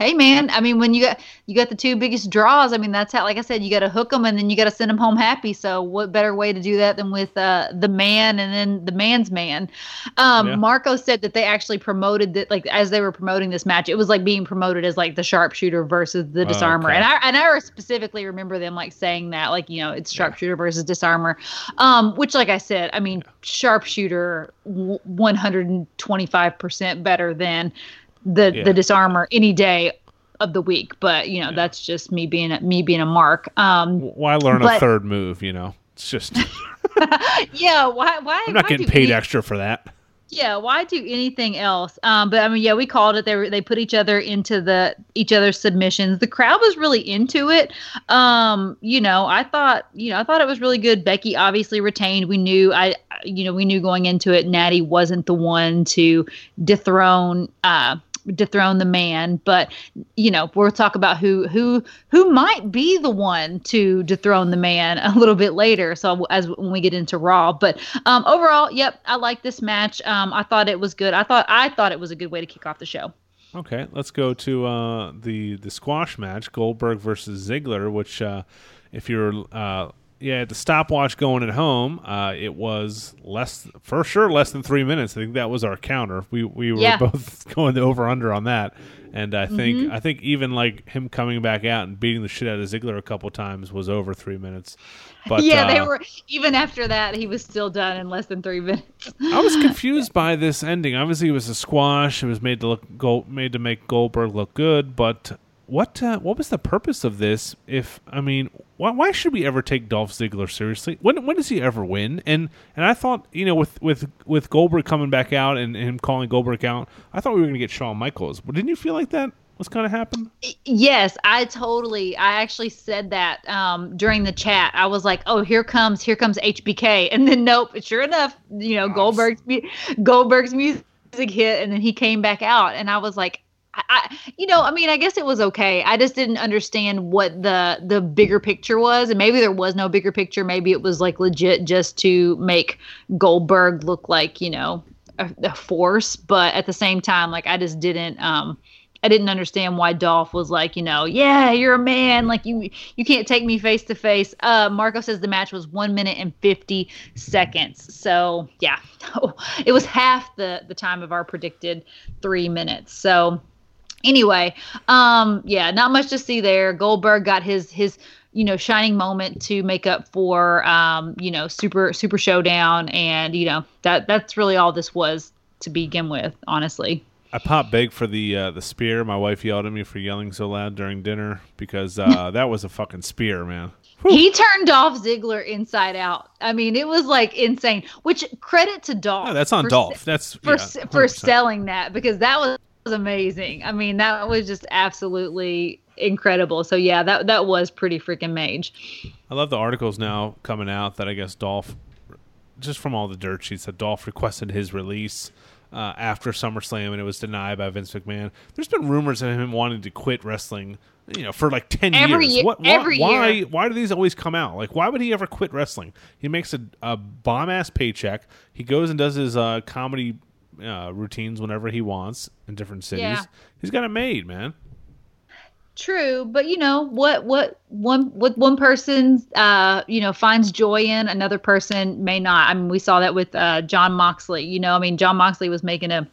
Hey man. I mean when you got you got the two biggest draws i mean that's how like i said you got to hook them and then you got to send them home happy. So what better way to do that than with uh, the man and then the man's man? Um,
Yeah.
marco said that they actually promoted that like as they were promoting this match it was like being promoted as like the sharpshooter versus the disarmer.
Okay.
and i and i specifically remember them like saying that like you know it's sharpshooter versus disarmer. Um which like i said i mean sharpshooter 125% better than the
Yeah.
the disarmer any day of the week but you know that's just me being a, me being a mark. Um
Why learn a third move? You know, it's just
yeah why why
I'm not
why
getting paid
any-
extra for that.
yeah why do anything else? Um but i mean yeah we called it. They were they put each other into the each other's submissions. The crowd was really into it. Um you know i thought you know i thought it was really good. Becky obviously retained. We knew i you know we knew going into it natty wasn't the one to dethrone uh dethrone the man but you know we'll talk about who who who might be the one to dethrone the man a little bit later so as when we get into raw but um overall yep i like this match um i thought it was good i thought i thought it was a good way to kick off the show
Okay, let's go to uh, the the squash match: Goldberg versus Ziggler. Which, uh, if you're uh, yeah, the stopwatch going at home, uh, it was less for sure less than three minutes. I think that was our counter. We we were
Yeah.
both going over under on that, and I think
Mm-hmm.
I think even like him coming back out and beating the shit out of Ziggler a couple times was over three minutes. But
yeah they
uh,
were even after that he was still done in less than three minutes
I was confused by this ending. Obviously, it was a squash. It was made to look Gold, made to make Goldberg look good. But what uh, what was the purpose of this? If I mean, why, why should we ever take Dolph Ziggler seriously? When when does he ever win? And and I thought you know with with with Goldberg coming back out and him calling Goldberg out, I thought we were going to get Shawn Michaels. But didn't you feel like that was going to happen?
Yes, I totally. I actually said that um, during the chat. I was like, "Oh, here comes, here comes HBK," and then nope. Sure enough, you know, Goldberg's Goldberg's music hit, and then he came back out, and I was like, I, you know, I mean, I guess it was okay. I just didn't understand what the the bigger picture was, and maybe there was no bigger picture. Maybe it was like legit just to make Goldberg look like you know a, a force, but at the same time, like I just didn't. um I didn't understand why Dolph was like, you know, yeah, you're a man, like you you can't take me face to face. Uh Marco says the match was one minute and fifty seconds. So yeah, it was half the the time of our predicted three minutes. So anyway, um, yeah, not much to see there. Goldberg got his his you know shining moment to make up for um, you know super super showdown, and you know that that's really all this was to begin with, honestly.
I popped big for the uh, the spear. My wife yelled at me for yelling so loud during dinner because uh, that was a fucking spear, man.
He turned Dolph Ziggler inside out. I mean, it was like insane. Which credit to Dolph.
No, that's on Dolph.
se-
That's
for
yeah,
for selling that because that was amazing. I mean, that was just absolutely incredible. So yeah, that that was pretty freaking mage.
I love the articles now coming out that I guess Dolph, just from all the dirt sheets, that Dolph requested his release uh, after SummerSlam and it was denied by Vince McMahon. There's been rumors of him wanting to quit wrestling, you know, for like ten
Every
years.
ye-
What, why,
every
why,
year.
why do these always come out? Like, why would he ever quit wrestling? He makes a, a bomb ass paycheck. He goes and does his uh, comedy uh, routines whenever he wants in different cities.
Yeah.
He's got it made, man.
True, but you know what? What one what one person uh you know finds joy in, another person may not. I mean, we saw that with uh Jon Moxley. You know, I mean, Jon Moxley was making a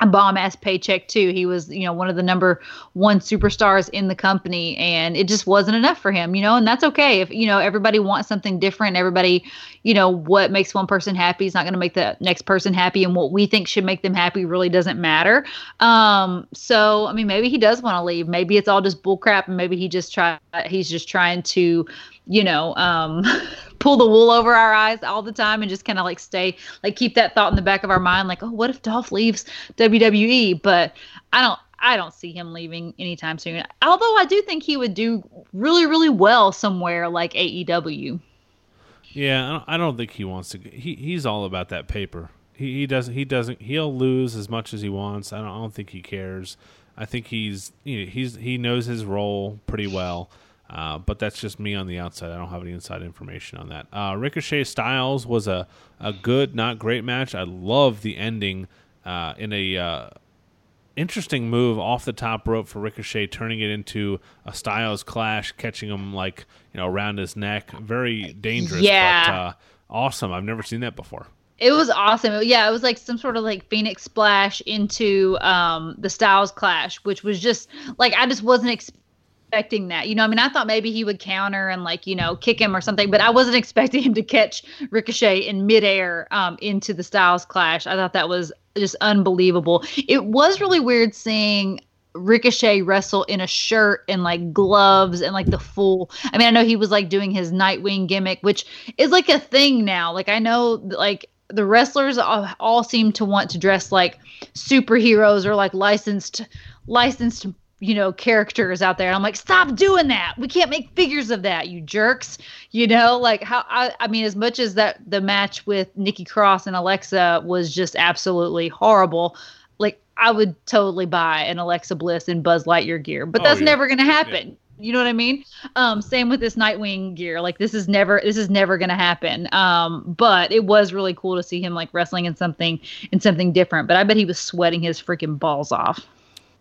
a bomb ass paycheck too. He was, you know, one of the number one superstars in the company, and it just wasn't enough for him, you know, and that's okay. If you know everybody wants something different, everybody, you know, what makes one person happy is not going to make the next person happy, and what we think should make them happy really doesn't matter. Um, so I mean, maybe he does want to leave. Maybe it's all just bullcrap, and maybe he just try he's just trying to, you know, um, pull the wool over our eyes all the time and just kind of like stay like keep that thought in the back of our mind like oh what if Dolph leaves WWE but I don't I don't see him leaving anytime soon although I do think he would do really really well somewhere like AEW
Yeah, I don't, I don't think he wants to. He he's all about that paper. He he doesn't he doesn't he'll lose as much as he wants. I don't I don't think he cares. I think he's you know, he's he knows his role pretty well. Uh, but that's just me on the outside. I don't have any inside information on that. Uh, Ricochet Styles was a, a good, not great match. I love the ending uh, in a uh, interesting move off the top rope for Ricochet, turning it into a Styles clash, catching him like you know around his neck. Very dangerous.
Yeah.
But, uh, awesome. I've never seen that before.
It was awesome. Yeah, it was like some sort of like Phoenix splash into um the Styles clash, which was just like I just wasn't expecting that. You know, I mean, I thought maybe he would counter and like you know kick him or something, but I wasn't expecting him to catch Ricochet in midair um into the Styles clash. I thought that was just unbelievable. It was really weird seeing Ricochet wrestle in a shirt and like gloves and like the full. I mean, I know he was like doing his Nightwing gimmick, which is like a thing now. Like I know like the wrestlers all, all seem to want to dress like superheroes or like licensed licensed you know characters out there. And I'm like, stop doing that. We can't make figures of that, you jerks. You know, like how I, I mean, as much as that the match with Nikki Cross and Alexa was just absolutely horrible. Like I would totally buy an Alexa Bliss and Buzz Lightyear gear, but
Oh,
that's
yeah.
never going to happen. You know what I mean? Um, same with this Nightwing gear. Like this is never this is never gonna happen. Um, but it was really cool to see him like wrestling in something in something different. But I bet he was sweating his freaking balls off.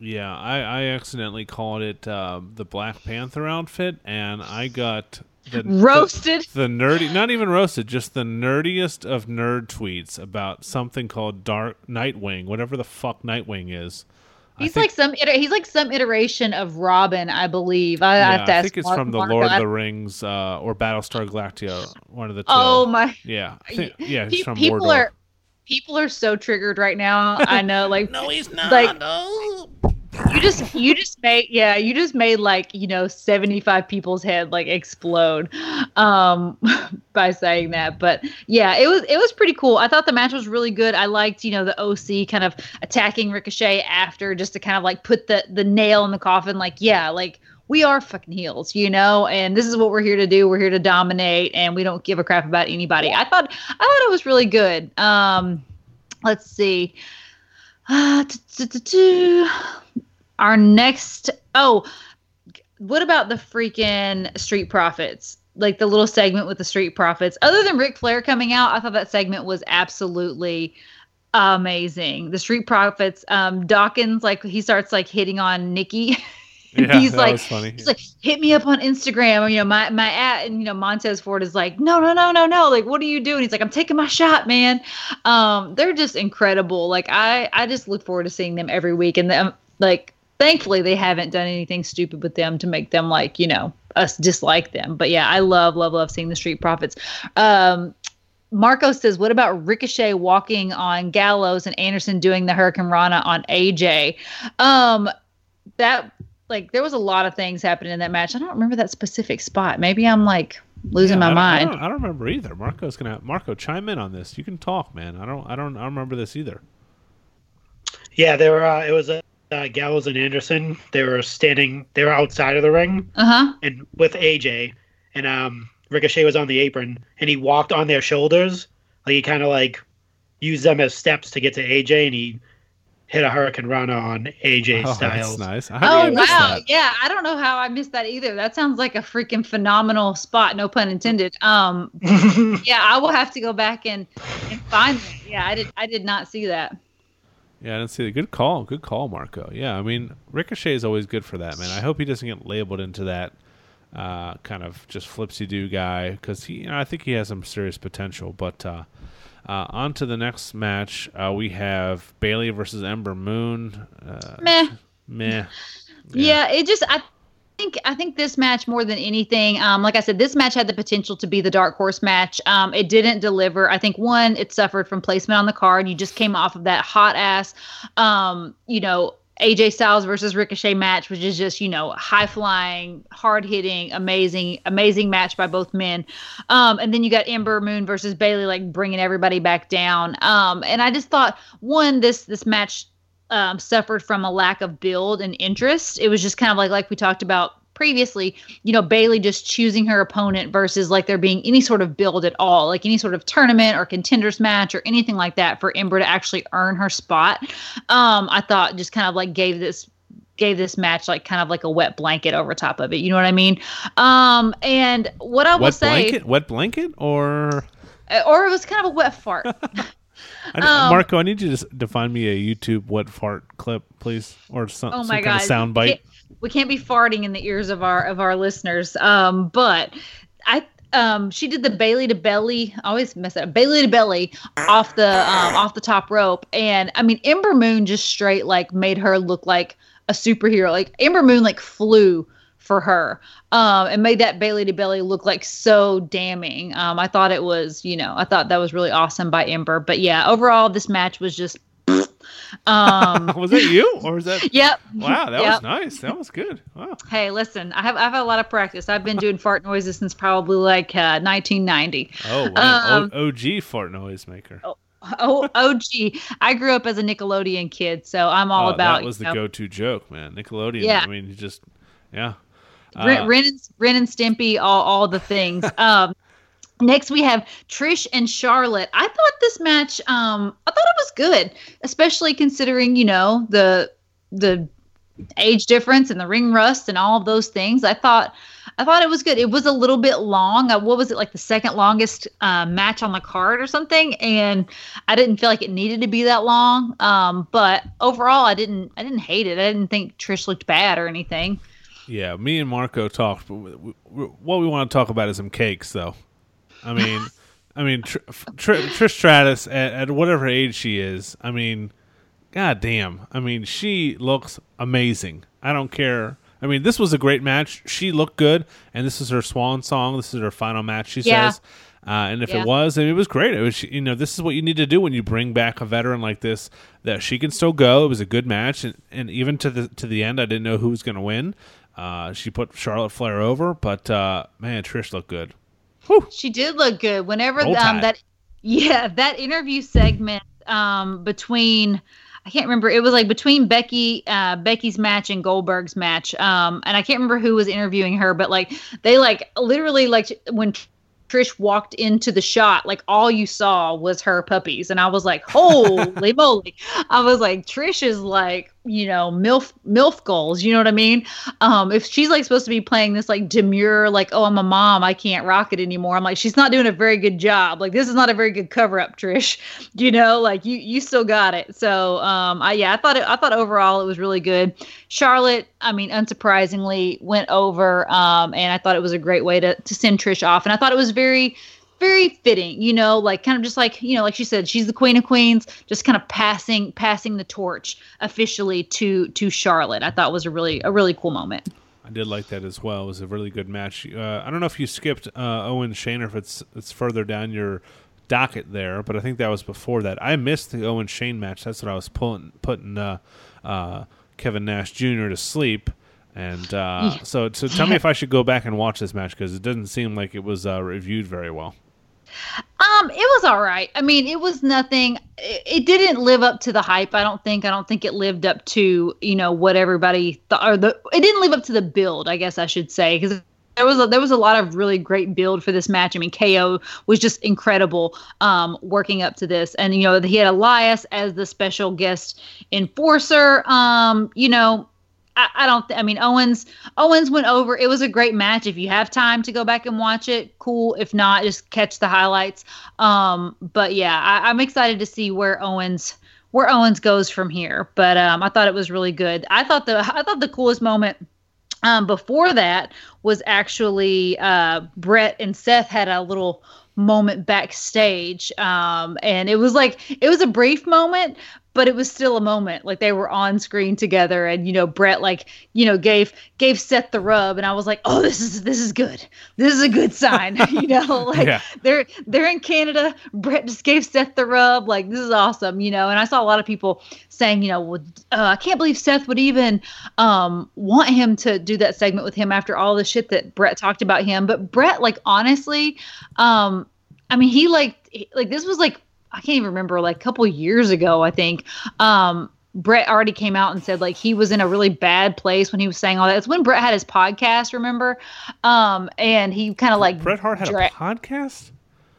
Yeah, I, I accidentally called it uh, the Black Panther outfit, and I got the
Roasted.
The, the nerdy, not even roasted, just the nerdiest of nerd tweets about something called Dark Nightwing, whatever the fuck Nightwing is.
He's
think-
like some he's like some iteration of Robin, I believe. I, I
yeah,
have to
I
ask
think it's
Mark-
from the
Mark
Lord of the Rings uh, or Battlestar Galactica, one of the two.
Oh my!
yeah, I think, yeah,
Pe-
it's from
people
Mordor.
are people are so triggered right now. I know, like
no, he's not.
like-
no.
You just you just made yeah you just made like you know 75 people's head like explode um by saying that but yeah it was it was pretty cool i thought the match was really good i liked you know the oc kind of attacking ricochet after just to kind of like put the the nail in the coffin like yeah like we are fucking heels, you know, and this is what we're here to do. We're here to dominate, and we don't give a crap about anybody. I thought, I thought it was really good. Um, let's see. Uh. Our next, oh, what about the freaking Street Profits? Like the little segment with the Street Profits. Other than Ric Flair coming out, I thought that segment was absolutely amazing. The Street Profits, um, Dawkins, like he starts like hitting on Nikki.
Yeah,
he's like, he's like, hit me up on Instagram. You know, my my at and you know Montez Ford is like, no, no, no, no, no. Like, what are you doing? He's like, I'm taking my shot, man. Um, they're just incredible. Like, I I just look forward to seeing them every week. And them like, thankfully, they haven't done anything stupid with them to make them like you know us dislike them. But yeah, I love love love seeing the Street Profits. Um, Marco says, "What about Ricochet walking on Gallows and Anderson doing the Hurricanrana on AJ?" Um, that like there was a lot of things happening in that match. I don't remember that specific spot. Maybe I'm like losing
Yeah,
my
I
mind.
I don't, I don't remember either. Marco's gonna Marco chime in on this. You can talk, man. I don't. I don't. I don't remember this either.
Yeah, they were. Uh, it was uh, uh, Gallows and Anderson. They were standing. They were outside of the ring,
Uh huh.
and with AJ, and um, Ricochet was on the apron, and he walked on their shoulders. Like he kind of like used them as steps to get to AJ, and he hit a Hurricanrana on AJ
Oh,
Styles.
that's nice. How
Oh
did you miss
wow,
that?
yeah. I don't know how I missed that either. That sounds like a freaking phenomenal spot. No pun intended. Um, yeah, I will have to go back and and find that. Yeah, I did. I did not see that.
Yeah, I didn't see it. Good call. Good call, Marco. Yeah, I mean, Ricochet is always good for that, man. I hope he doesn't get labeled into that uh, kind of just flipsy do guy because he, you know, I think he has some serious potential. But uh, uh, on to the next match, uh, we have Bayley versus Ember Moon. Uh,
Meh.
meh.
Yeah. it just I think I think this match more than anything, um, like I said, this match had the potential to be the dark horse match. Um, it didn't deliver. I think one, it suffered from placement on the card. You just came off of that hot ass, um, you know. AJ Styles versus Ricochet match, which is just, you know, high flying, hard hitting, amazing, amazing match by both men. Um, and then you got Ember Moon versus Bayley, like bringing everybody back down. Um, and I just thought, one, this this match um, suffered from a lack of build and interest. It was just kind of like like we talked about previously, you know, Bayley just choosing her opponent versus like there being any sort of build at all, like any sort of tournament or contenders match or anything like that for Ember to actually earn her spot. Um, I thought just kind of like gave this gave this match like kind of like a wet blanket over top of it. You know what I mean? Um, and what I will
Wet
say,
blanket? Wet blanket? Or
uh, or it was kind of a wet fart.
I,
Um,
Marco, I need you to to find me a YouTube what fart clip, please, or some,
Oh
some
my
kind of sound bite.
We can't, we can't be farting in the ears of our of our listeners. Um, but I um she did the Bayley to belly. I always mess it up. Bayley to belly off the um off the top rope, and I mean Ember Moon just straight like made her look like a superhero. Like Ember Moon like flew for her um and made that Bayley to belly look like so damning. Um I thought it was, you know, I thought that was really awesome by Ember. But yeah, overall this match was just um
was that you, or was that?
Yep.
Wow, that
Yep.
was nice. That was good. Wow.
Hey, listen, I have I've had a lot of practice. I've been doing fart noises since probably like uh, 1990.
Oh, wow.
Um,
o- OG fart noise maker.
Oh, OG. I grew up as a Nickelodeon kid, so I'm all
Oh,
about
that was the
know,
go-to joke, man. Nickelodeon.
Yeah.
I mean, you just yeah.
Ren,
Uh,
Ren, and, Ren and Stimpy, all all the things. um, next we have Trish and Charlotte. I thought this match, um, I thought it was good, especially considering you know the the age difference and the ring rust and all of those things. I thought I thought it was good. It was a little bit long. Uh, what was it like the second longest uh, match on the card or something? And I didn't feel like it needed to be that long. Um, but overall, I didn't I didn't hate it. I didn't think Trish looked bad or anything.
Yeah, me and Marco talked. But we, we, what we want to talk about is some cakes, though. I mean, I mean, Tr- Tr- Trish Stratus at, at whatever age she is. I mean, god damn. I mean, she looks amazing. I don't care. I mean, this was a great match. She looked good, and this is her swan song. This is her final match. She
Yeah.
says. Uh, and if
Yeah.
it was, I mean, it was great. It was, you know, this is what you need to do when you bring back a veteran like this. That she can still go. It was a good match, and, and even to the to the end, I didn't know who was going to win. Uh, she put Charlotte Flair over, but uh, man, Trish looked good.
She did look good. Whenever um, that yeah that interview segment um, between I can't remember it was like between Becky uh, Becky's match and Goldberg's match um, and I can't remember who was interviewing her but like they like literally like when Trish walked into the shot like all you saw was her puppies and I was like holy moly I was like Trish is like you know milf milf goals you know what I mean? Um if she's like supposed to be playing this like demure like oh i'm a mom i can't rock it anymore i'm like she's not doing a very good job. Like this is not a very good cover up trish you know? Like you you still got it. So um i yeah i thought it i thought overall it was really good. Charlotte i mean unsurprisingly went over um and i thought it was a great way to to send trish off. And i thought it was very very fitting, you know, like kind of just like, you know, like she said, she's the queen of queens, just kind of passing passing the torch officially to to Charlotte. I thought was a really a really cool moment.
I did like that as well. It was a really good match. Uh, I don't know if you skipped uh, Owen Shane or if it's it's further down your docket there, but I think that was before that. I missed the Owen Shane match. That's what I was pulling putting uh, uh, Kevin Nash Jr. to sleep. And uh, so, so tell me if I should go back and watch this match because it doesn't seem like it was uh, reviewed very well.
Um, it was all right. I mean, it was nothing. It, it didn't live up to the hype. I don't think. I don't think it lived up to you know what everybody thought. Or the it didn't live up to the build. I guess I should say because there was a, there was a lot of really great build for this match. I mean, KO was just incredible um, working up to this, and you know he had Elias as the special guest enforcer. Um, you know. I, I don't. Th- I mean, Owens. Owens went over. It was a great match. If you have time to go back and watch it, cool. If not, just catch the highlights. Um, but yeah, I, I'm excited to see where Owens where Owens goes from here. But um, I thought it was really good. I thought the I thought the coolest moment um, before that was actually uh, Bret and Seth had a little moment backstage, um, and it was like it was a brief moment, but it was still a moment. Like they were on screen together, and you know Bret like you know gave gave Seth the rub, and I was like, oh, this is this is good. This is a good sign. you know, like
Yeah.
they're they're in Canada. Bret just gave Seth the rub. Like this is awesome. You know, and I saw a lot of people saying, you know, well, uh, I can't believe Seth would even um, want him to do that segment with him after all the shit that Bret talked about him. But Bret, like honestly, um, I mean, he like he- like this was like I can't even remember like a couple years ago. I think. Um, Bret already came out and said like he was in a really bad place when he was saying all that. It's when Bret had his podcast, remember? Um, and he kind of like
Bret Hart had
dra-
a podcast.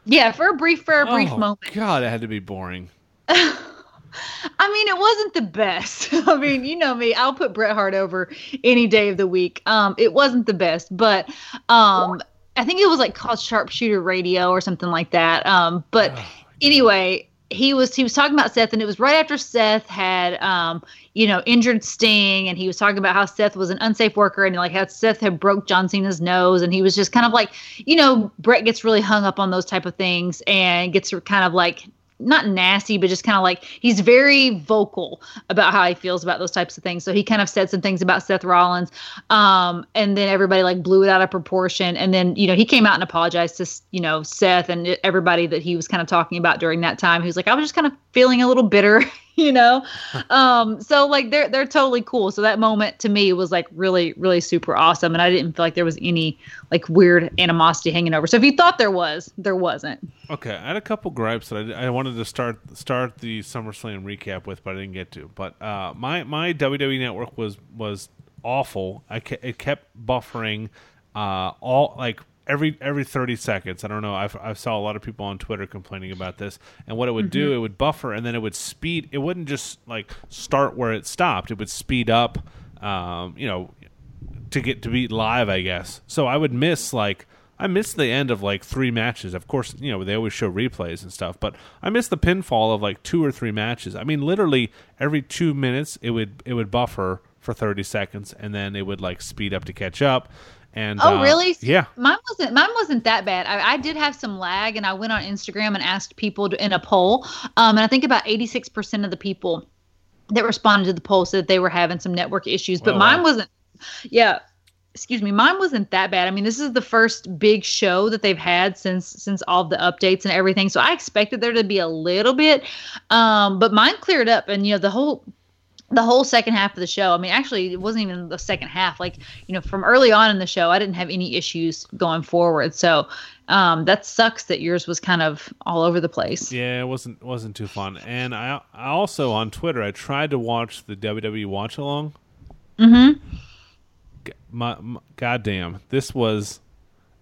yeah, for a brief for a brief
oh,
moment.
God, it had to be boring.
I mean, it wasn't the best. I mean, you know me, I'll put Bret Hart over any day of the week. Um, it wasn't the best, but um, I think it was like called Sharpshooter Radio or something like that. Um, but anyway, he was he was talking about Seth, and it was right after Seth had um you know injured Sting, and he was talking about how Seth was an unsafe worker, and like how Seth had broke John Cena's nose, and he was just kind of like you know Bret gets really hung up on those type of things and gets kind of like not nasty, but just kind of like he's very vocal about how he feels about those types of things. So he kind of said some things about Seth Rollins, um, and then everybody like blew it out of proportion. And then you know he came out and apologized to you know Seth and everybody that he was kind of talking about during that time. He was like, I was just kind of feeling a little bitter, you know. um, so like they're they're totally cool. So that moment to me was like really really super awesome, and I didn't feel like there was any like weird animosity hanging over. So if you thought there was, there wasn't.
Okay, I had a couple gripes that I, I wanted to start start the SummerSlam recap with, but I didn't get to. But uh, my my WWE Network was was awful. I ke- it kept buffering uh, all like every every 30 seconds. I don't know. I've, I saw a lot of people on Twitter complaining about this. And what it would do, it would buffer and then it would speed. It wouldn't just like start where it stopped. It would speed up. Um, you know, to get to be live, I guess. So I would miss like I missed the end of like three matches. Of course, you know they always show replays and stuff, but I missed the pinfall of like two or three matches. I mean, literally every two minutes it would it would buffer for thirty seconds, and then it would like speed up to catch up. And
Oh,
uh,
really?
Yeah.
Mine wasn't. Mine wasn't that bad. I, I did have some lag, and I went on Instagram and asked people to, in a poll, um, and I think about eighty six percent of the people that responded to the poll said they were having some network issues, but
Oh,
mine
wow.
wasn't. Yeah. Excuse me, mine wasn't that bad. I mean, this is the first big show that they've had since since all the updates and everything. So I expected there to be a little bit, um, but mine cleared up, and you know the whole the whole second half of the show. I mean, actually, it wasn't even the second half. Like, you know, from early on in the show, I didn't have any issues going forward. So um, that sucks that yours was kind of all over the place.
Yeah, it wasn't wasn't too fun. And I, I also on Twitter I tried to watch the WWE watch along.
Mm-hmm.
My, my goddamn, this was.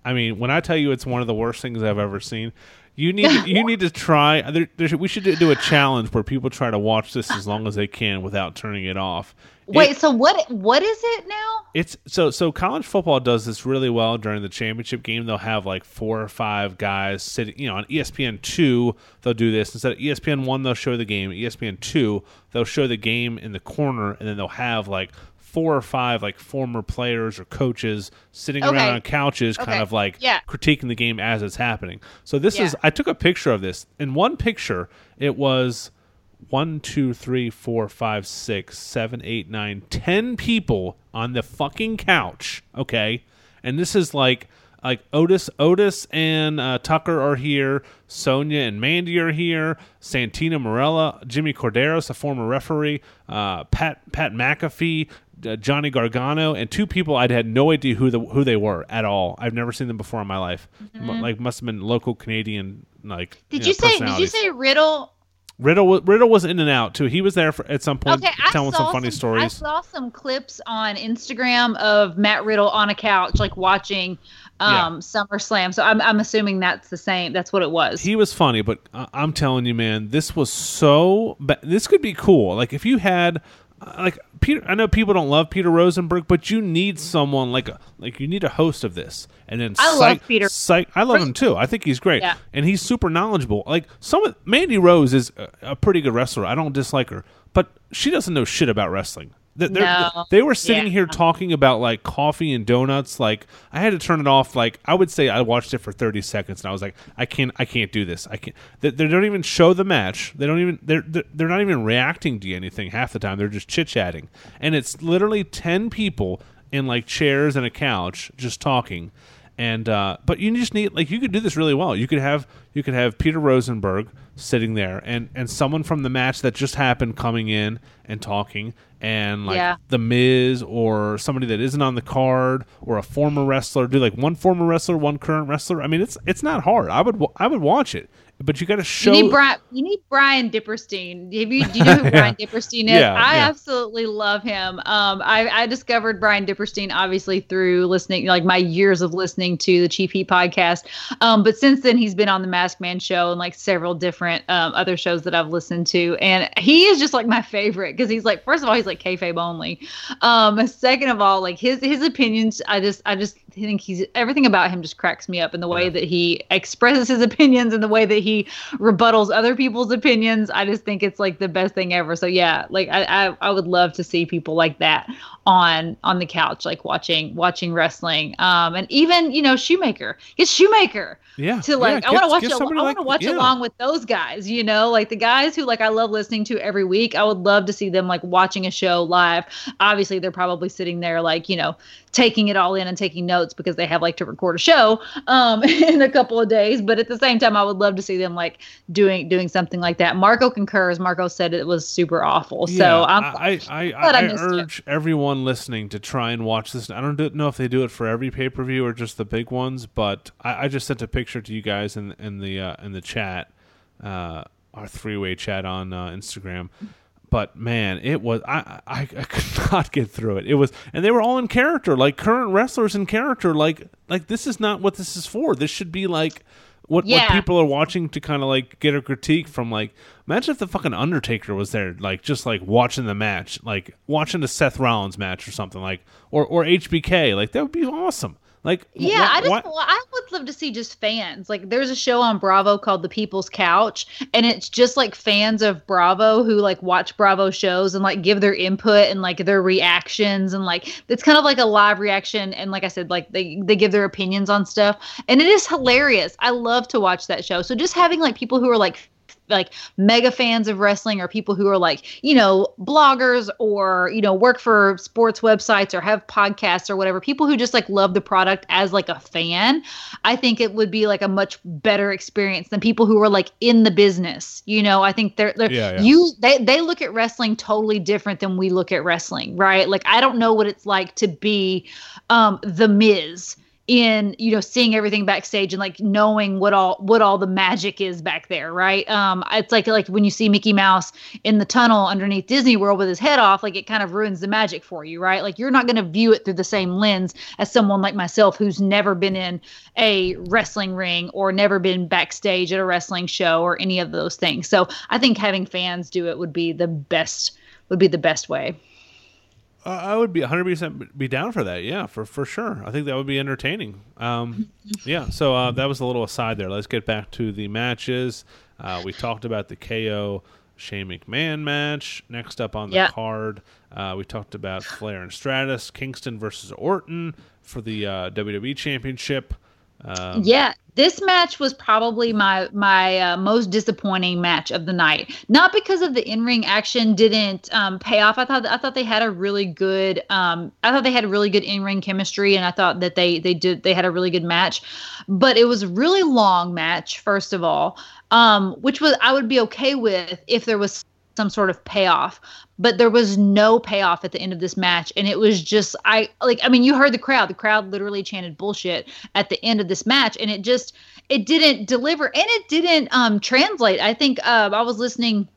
I mean, when I tell you it's one of the worst things I've ever seen, you need to, you need to try. There, there should, we should do a challenge where people try to watch this as long as they can without turning it off. It-
Wait, so what? What is it now?
It's so so college football does this really well during the championship game. They'll have like four or five guys sitting, you know, on ESPN two. They'll do this instead of ESPN one. They'll show the game. ESPN two. They'll show the game in the corner, and then they'll have like four or five like former players or coaches sitting
Okay.
around on couches,
Okay.
kind of like
Yeah.
critiquing the game as it's happening. So this is I took a picture of this. In one picture, it was one, two, three, four, five, six, seven, eight, nine, ten people on the fucking couch. Okay, and this is like like Otis, Otis and uh, Tucker are here. Sonya and Mandy are here. Santina Marella, Jimmy Korderas, a former referee, uh, Pat Pat McAfee. Uh, Johnny Gargano and two people I'd had no idea who the who they were at all. I've never seen them before in my life. M- Like must have been local Canadian like.
Mm-hmm. Did
know,
you say? Did you say Riddle?
Riddle Riddle was in and out too. He was there for, at some point
Okay,
telling some funny
I
stories.
I saw some clips on Instagram of Matt Riddle on a couch, like watching um, SummerSlam. So I'm I'm assuming that's the same. That's what it was.
He was funny, but uh, I'm telling you, man, this was so. Ba- this could be cool. Like if you had, like Peter. I know people don't love Peter Rosenberg, but you need someone like a, like you need a host of this. And then
I love Peter.
psych- I love him too. I think he's great,
Yeah.
and he's super knowledgeable. Like some Mandy Rose is a, a pretty good wrestler. I don't dislike her, but she doesn't know shit about wrestling.
No.
They were sitting
Yeah.
here talking about like coffee and donuts. Like I had to turn it off. Like I would say I watched it for thirty seconds and I was like, I can't, I can't do this. I can't. They, they don't even show the match. They don't even. They're they're they're not even reacting to anything half the time. They're just chit chatting, and it's literally ten people in like chairs and a couch just talking. And uh, but you just need like you could do this really well. You could have you could have Peter Rosenberg sitting there and and someone from the match that just happened coming in and talking and like
Yeah.
the Miz or somebody that isn't on the card or a former wrestler. Do like one former wrestler, one current wrestler. I mean, it's it's not hard. I would I would watch it, but you got to show.
You need Brian. You need Brian Dipperstein. Have you? Do you know who Brian Dipperstein is?
Yeah,
I
yeah.
absolutely love him. Um, I, I discovered Brian Dipperstein obviously through listening, like my years of listening to the Cheap Heat podcast. Um, but since then he's been on the Masked Man show and like several different um, other shows that I've listened to, and he is just like my favorite because he's like, first of all, he's like like kayfabe only. Um, second of all, like his his opinions, I just I just think he's everything about him just cracks me up in the way that he expresses his opinions and the way that he rebuttals other people's opinions. I just think it's like the best thing ever. So yeah, like I I, I would love to see people like that on on the couch, like watching watching wrestling. Um, and even you know Shoemaker, get Shoemaker
Yeah,
to like
yeah,
I want to watch
somebody
I want to
like-
watch
yeah.
along with those guys, you know, like the guys who like I love listening to every week. I would love to see them like watching a show live. Obviously, they're probably sitting there like, you know, taking it all in and taking notes because they have like to record a show um in a couple of days, but at the same time I would love to see them like doing doing something like that. Marco concurs. Marco said it was super awful. so I'm
I I,
I
I, I
missed it.
urge everyone listening to try and watch this. I don't know if they do it for every pay per view or just the big ones, but I, I just sent a picture to you guys in in the uh, in the chat, uh, our three way chat on uh, Instagram. But man, it was I, I I could not get through it. It was, and they were all in character, like current wrestlers in character. Like like this is not what this is for. This should be like what, what people are watching to kind of like get a critique from like imagine if the fucking undertaker was there like just like watching the match like watching the seth rollins match or something like or or hbk like that would be awesome like
Yeah,
wh-
I just well, I would love to see just fans. Like there's a show on Bravo called The People's Couch and it's just like fans of Bravo who like watch Bravo shows and like give their input and like their reactions and like it's kind of like a live reaction and like I said like they they give their opinions on stuff and it is hilarious. I love to watch that show. So just having like people who are like like mega fans of wrestling or people who are like you know bloggers or you know work for sports websites or have podcasts or whatever people who just like love the product as like a fan i think it would be like a much better experience than people who are like in the business you know i think they're, they're
Yeah, yeah.
you they, they look at wrestling totally different than we look at wrestling right like i don't know what it's like to be um the miz in you know seeing everything backstage and like knowing what all what all the magic is back there right? Um it's like like when you see mickey mouse in the tunnel underneath disney world with his head off like it kind of ruins the magic for you right? Like you're not going to view it through the same lens as someone like myself who's never been in a wrestling ring or never been backstage at a wrestling show or any of those things. So i think having fans do it would be the best would be the best way
Uh, I would be 100% be down for that. Yeah, for for sure. I think that would be entertaining. Um, yeah. So uh, that was a little aside there. Let's get back to the matches. Uh, we talked about the KO Shane McMahon match. Next up on the
Yeah.
card, uh, we talked about Flair and Stratus, Kingston versus Orton for the uh, WWE Championship. Um,
Yeah, this match was probably my my uh, most disappointing match of the night. Not because of the in ring action didn't um, pay off. I thought I thought they had a really good um, I thought they had a really good in ring chemistry, and I thought that they they did they had a really good match. But it was a really long match. First of all, um, which was I would be okay with if there was some sort of payoff but there was no payoff at the end of this match and it was just i like i mean you heard the crowd the crowd literally chanted bullshit at the end of this match and it just it didn't deliver and it didn't um translate i think uh, i was listening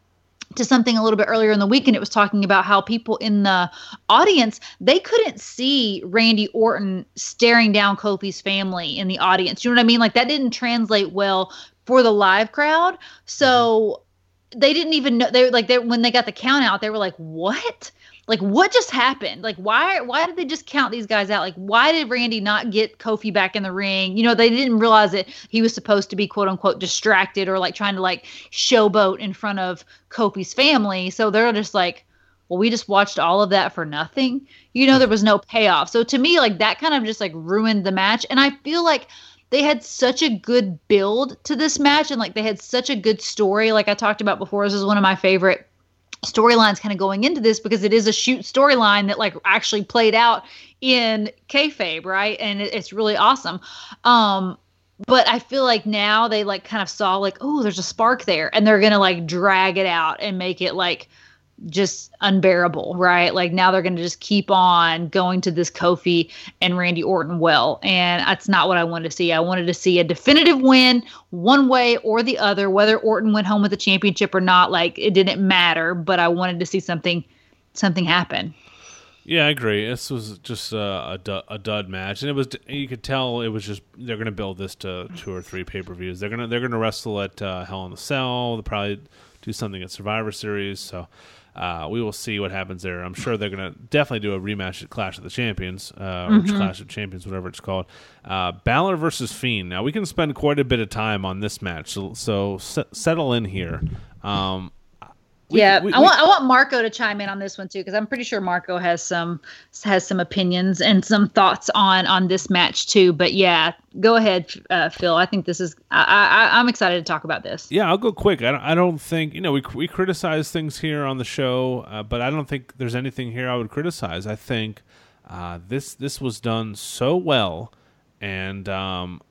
to something a little bit earlier in the week and it was talking about how people in the audience they couldn't see Randy Orton staring down Kofi's family in the audience. You know what I mean? Like that didn't translate well for the live crowd. So they didn't even know they were like they when they got the count out they were like what? Like what just happened? Like why why did they just count these guys out? Like why did randy not get kofi back in the ring? You know they didn't realize that he was supposed to be quote unquote distracted or like trying to like showboat in front of kofi's family. So they're just like well we just watched all of that for nothing. You know there was no payoff. So to me like that kind of just like ruined the match. And i feel like they had such a good build to this match and like they had such a good story. Like i talked about before this is one of my favorite storylines kind of going into this because it is a shoot storyline that like actually played out in kayfabe right? And it, it's really awesome. Um but I feel like now they like kind of saw like, oh, there's a spark there, and they're gonna like drag it out and make it like just unbearable, right? Like now they're gonna just keep on going to this Kofi and Randy Orton well, and that's not what I wanted to see. I wanted to see a definitive win, one way or the other, whether Orton went home with the championship or not. Like it didn't matter, but I wanted to see something something happen.
Yeah, I agree. This was just uh, a, du- a dud match, and it was you could tell it was just they're going to build this to two or three pay per views. They're gonna they're gonna wrestle at uh, Hell in the Cell. They'll probably do something at Survivor Series. So uh, we will see what happens there. I'm sure they're going to definitely do a rematch at Clash of the Champions uh, or Clash of Champions, whatever it's called. Uh, Balor versus Fiend. Now we can spend quite a bit of time on this match, so, so s- settle in here. Um, we-
yeah,
we-
I want I want Marco to chime in on this one too because I'm pretty sure Marco has some has some opinions and some thoughts on on this match too. But yeah, go ahead, uh, Phil. I think this is I, I I'm excited to talk about this.
Yeah, I'll go quick. I don't, I don't think you know we we criticize things here on the show, uh, but I don't think there's anything here I would criticize. I think uh, this this was done so well, and um,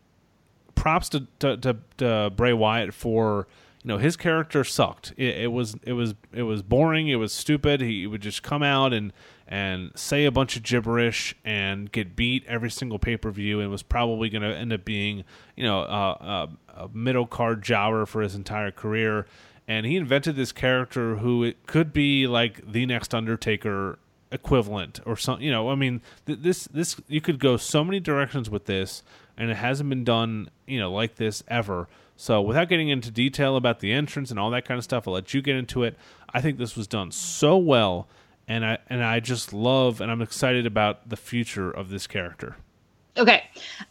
props to, to, to, to Bray Wyatt for you know his character sucked. It, it was it was it was boring. It was stupid. He would just come out and and say a bunch of gibberish and get beat every single pay per view, and was probably going to end up being you know a, middle card jobber for his entire career. And he invented this character who it could be like the next Undertaker equivalent or something. You know, I mean, th- this this you could go so many directions with this, and it hasn't been done you know like this ever. So without getting into detail about the entrance and all that kind of stuff, I'll let you get into it. I think this was done so well, and I and I just love and I'm excited about the future of this character.
Okay.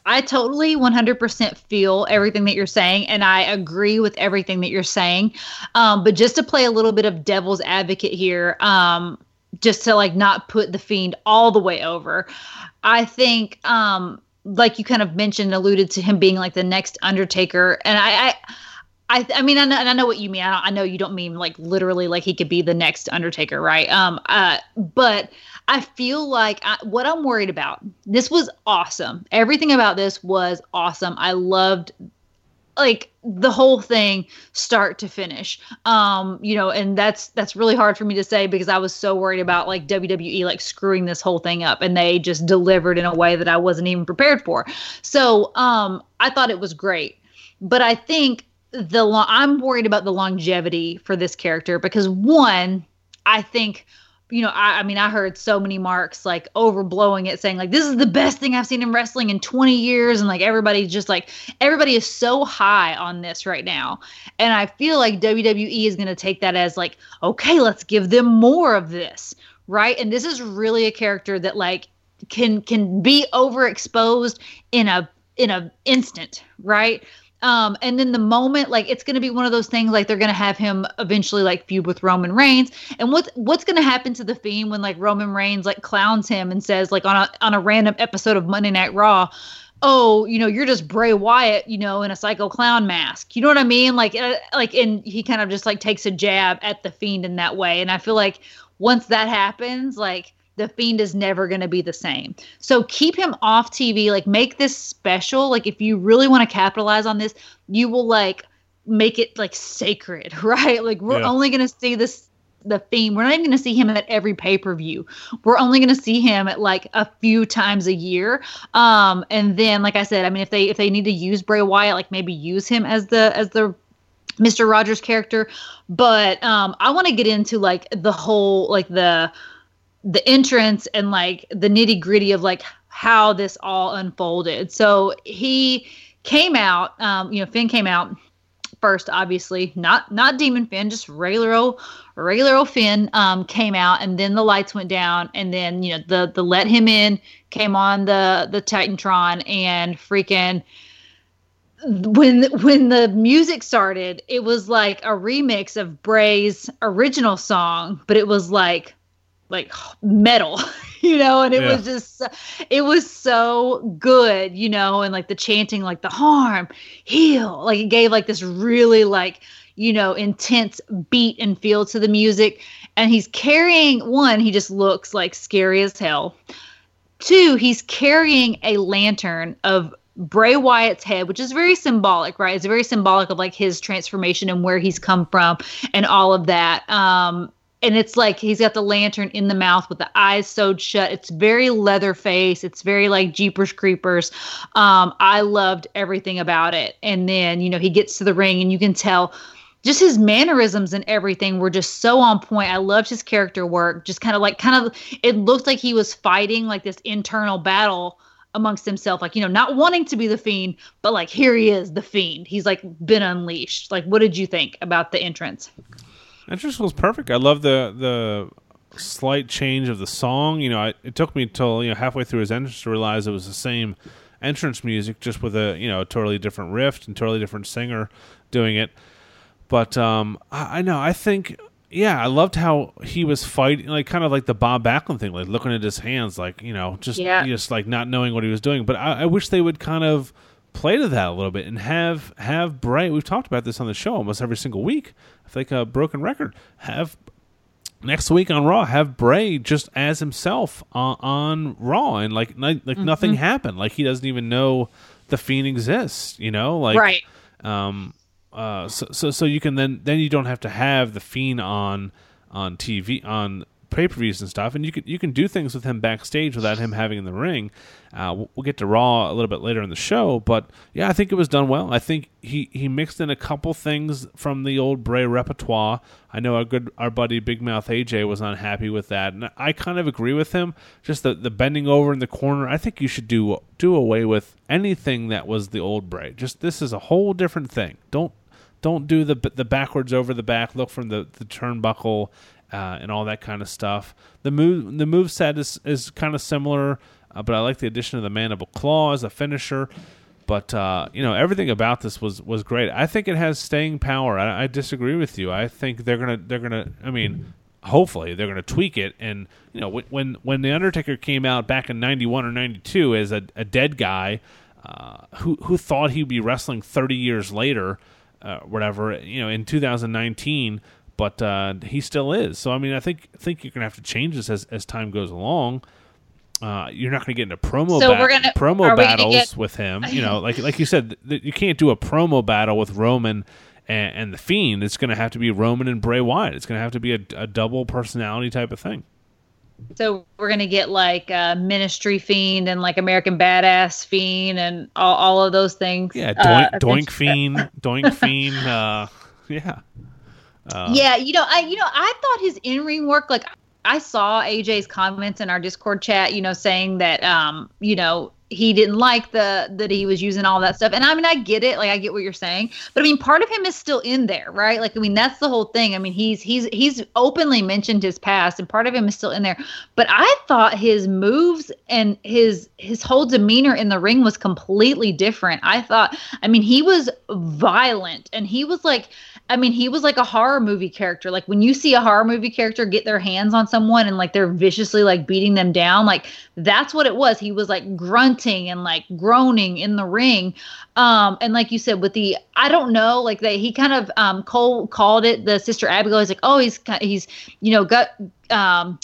I totally 100% feel everything that you're saying, and I agree with everything that you're saying. Um, but just to play a little bit of devil's advocate here, um, just to like not put the fiend all the way over, I think, um, like you kind of mentioned, alluded to him being like the next Undertaker, and I. I I, I mean, I know, I know what you mean. I, I know you don't mean like literally like he could be the next Undertaker, right? Um, uh, but I feel like I, what I'm worried about. This was awesome. Everything about this was awesome. I loved like the whole thing start to finish. Um you know and that's that's really hard for me to say because i was so worried about like wwe like screwing this whole thing up and they just delivered in a way that i wasn't even prepared for. So um i thought it was great. But i think the lo- i'm worried about the longevity for this character because one i think you know, I, I mean, I heard so many marks like overblowing it, saying like this is the best thing I've seen in wrestling in 20 years, and like everybody's just like everybody is so high on this right now, and I feel like WWE is going to take that as like, okay, let's give them more of this, right? And this is really a character that like can can be overexposed in a in a instant, right? Um, and then the moment, like it's gonna be one of those things, like they're gonna have him eventually like feud with Roman Reigns. And what's what's gonna happen to the Fiend when like Roman Reigns like clowns him and says like on a on a random episode of Monday Night Raw, oh, you know, you're just Bray Wyatt, you know, in a psycho clown mask. You know what I mean? Like, uh, like, and he kind of just like takes a jab at the Fiend in that way. And I feel like once that happens, like the fiend is never going to be the same. So keep him off tv like make this special. Like if you really want to capitalize on this you will like make it like sacred right? Like we're
Yeah.
only going to see this the fiend. We're not even going to see him at every pay-per-view. We're only going to see him at like a few times a year. Um and then like i said i mean if they if they need to use bray wyatt like maybe use him as the as the Mr. Rogers character, but um I want to get into like the whole like the the entrance and like the nitty gritty of like how this all unfolded. So he came out, um, you know, Finn came out first, obviously, not not Demon Finn, just regular old regular old Finn um, came out, and then the lights went down, and then you know the the let him in came on the the Titantron, and freaking when when the music started, it was like a remix of Bray's original song, but it was like like metal, you know, and it
Yeah.
was just it was so good, you know, and like the chanting like the harm, heal, like it gave like this really like you know intense beat and feel to the music and he's carrying one he just looks like scary as hell two he's carrying a lantern of Bray Wyatt's head, which is very symbolic, right? It's very symbolic of like his transformation and where he's come from and all of that. Um, and it's like he's got the lantern in the mouth with the eyes sewed shut. It's very Leatherface. It's very like Jeepers Creepers. Um, I loved everything about it. And then you know he gets to the ring and you can tell just his mannerisms and everything were just so on point. I loved his character work. Just kind of like kind of it looked like he was fighting like this internal battle amongst himself like you know not wanting to be the fiend but like here he is the fiend he's like been unleashed like what did you think about the entrance
Entrance was perfect. I love the the slight change of the song. You know, I, it took me till you know halfway through his entrance to realize it was the same entrance music, just with a you know a totally different riff and totally different singer doing it. But um, I, I know I think yeah, I loved how he was fighting, like kind of like the Bob Backlund thing, like looking at his hands, like you know, just
Yeah.
just like not knowing what he was doing. But I, I wish they would kind of play to that a little bit and have have Bray. We've talked about this on the show almost every single week. I think a broken record. Have next week on Raw, have Bray just as himself on, on Raw, and like like, like
Mm-hmm.
nothing happened. Like he doesn't even know the Fiend exists. You know, like
right.
um uh so, so so you can then then you don't have to have the fiend on on tv on pay-per-views and stuff and you can you can do things with him backstage without him having in the ring. Uh we'll, we'll get to raw a little bit later in the show but yeah i think it was done well. I think he he mixed in a couple things from the old bray repertoire. I know our good our buddy big mouth aj was unhappy with that and i kind of agree with him. Just the the bending over in the corner i think you should do do away with anything that was the old bray. Just this is a whole different thing. Don't don't do the the backwards over the back look from the the turnbuckle uh, and all that kind of stuff. The move the move set is is kind of similar, uh, but I like the addition of the mandible claw as a finisher. But uh, you know everything about this was was great. I think it has staying power. I, I disagree with you. I think they're gonna they're gonna. I mean, hopefully they're gonna tweak it. And you know when when when the Undertaker came out back in '91 or '92 as a, a dead guy, uh, who who thought he'd be wrestling 30 years later, uh, whatever. You know, in 2019 but uh, he still is. So I mean, I think I think you're gonna have to change this as as time goes along. Uh, you're not gonna get into promo
So
ba-
we're gonna-
promo
gonna
battles
get-
with him. You know, like like you said, th- you can't do a promo battle with Roman. And, and the Fiend, it's going to have to be Roman and Bray Wyatt. It's going to have to be a, a double personality type of thing.
So we're gonna get like uh, Ministry Fiend and like American Badass Fiend and all, all of those things.
Yeah,
uh,
Doink, Doink. Fiend, Doink Fiend. Uh, yeah,
you know, I you know, I thought his in ring work like I saw AJ's comments in our Discord chat, you know, saying that um, you know, he didn't like the that he was using all that stuff. And I mean, I get it, like I get what you're saying. But I mean, part of him is still in there, right? Like I mean, that's the whole thing. I mean, he's he's he's openly mentioned his past and part of him is still in there. But I thought his moves and his his whole demeanor in the ring was completely different. I thought I mean, he was violent and he was like I mean, he was like a horror movie character. Like when you see a horror movie character get their hands on someone and like they're viciously like beating them down, like that's what it was. He was like grunting and like groaning in the ring. Um, and like you said, with the I don't know, like that he kind of um Cole called it the sister Abigail. He's like, oh, he's he's you know got um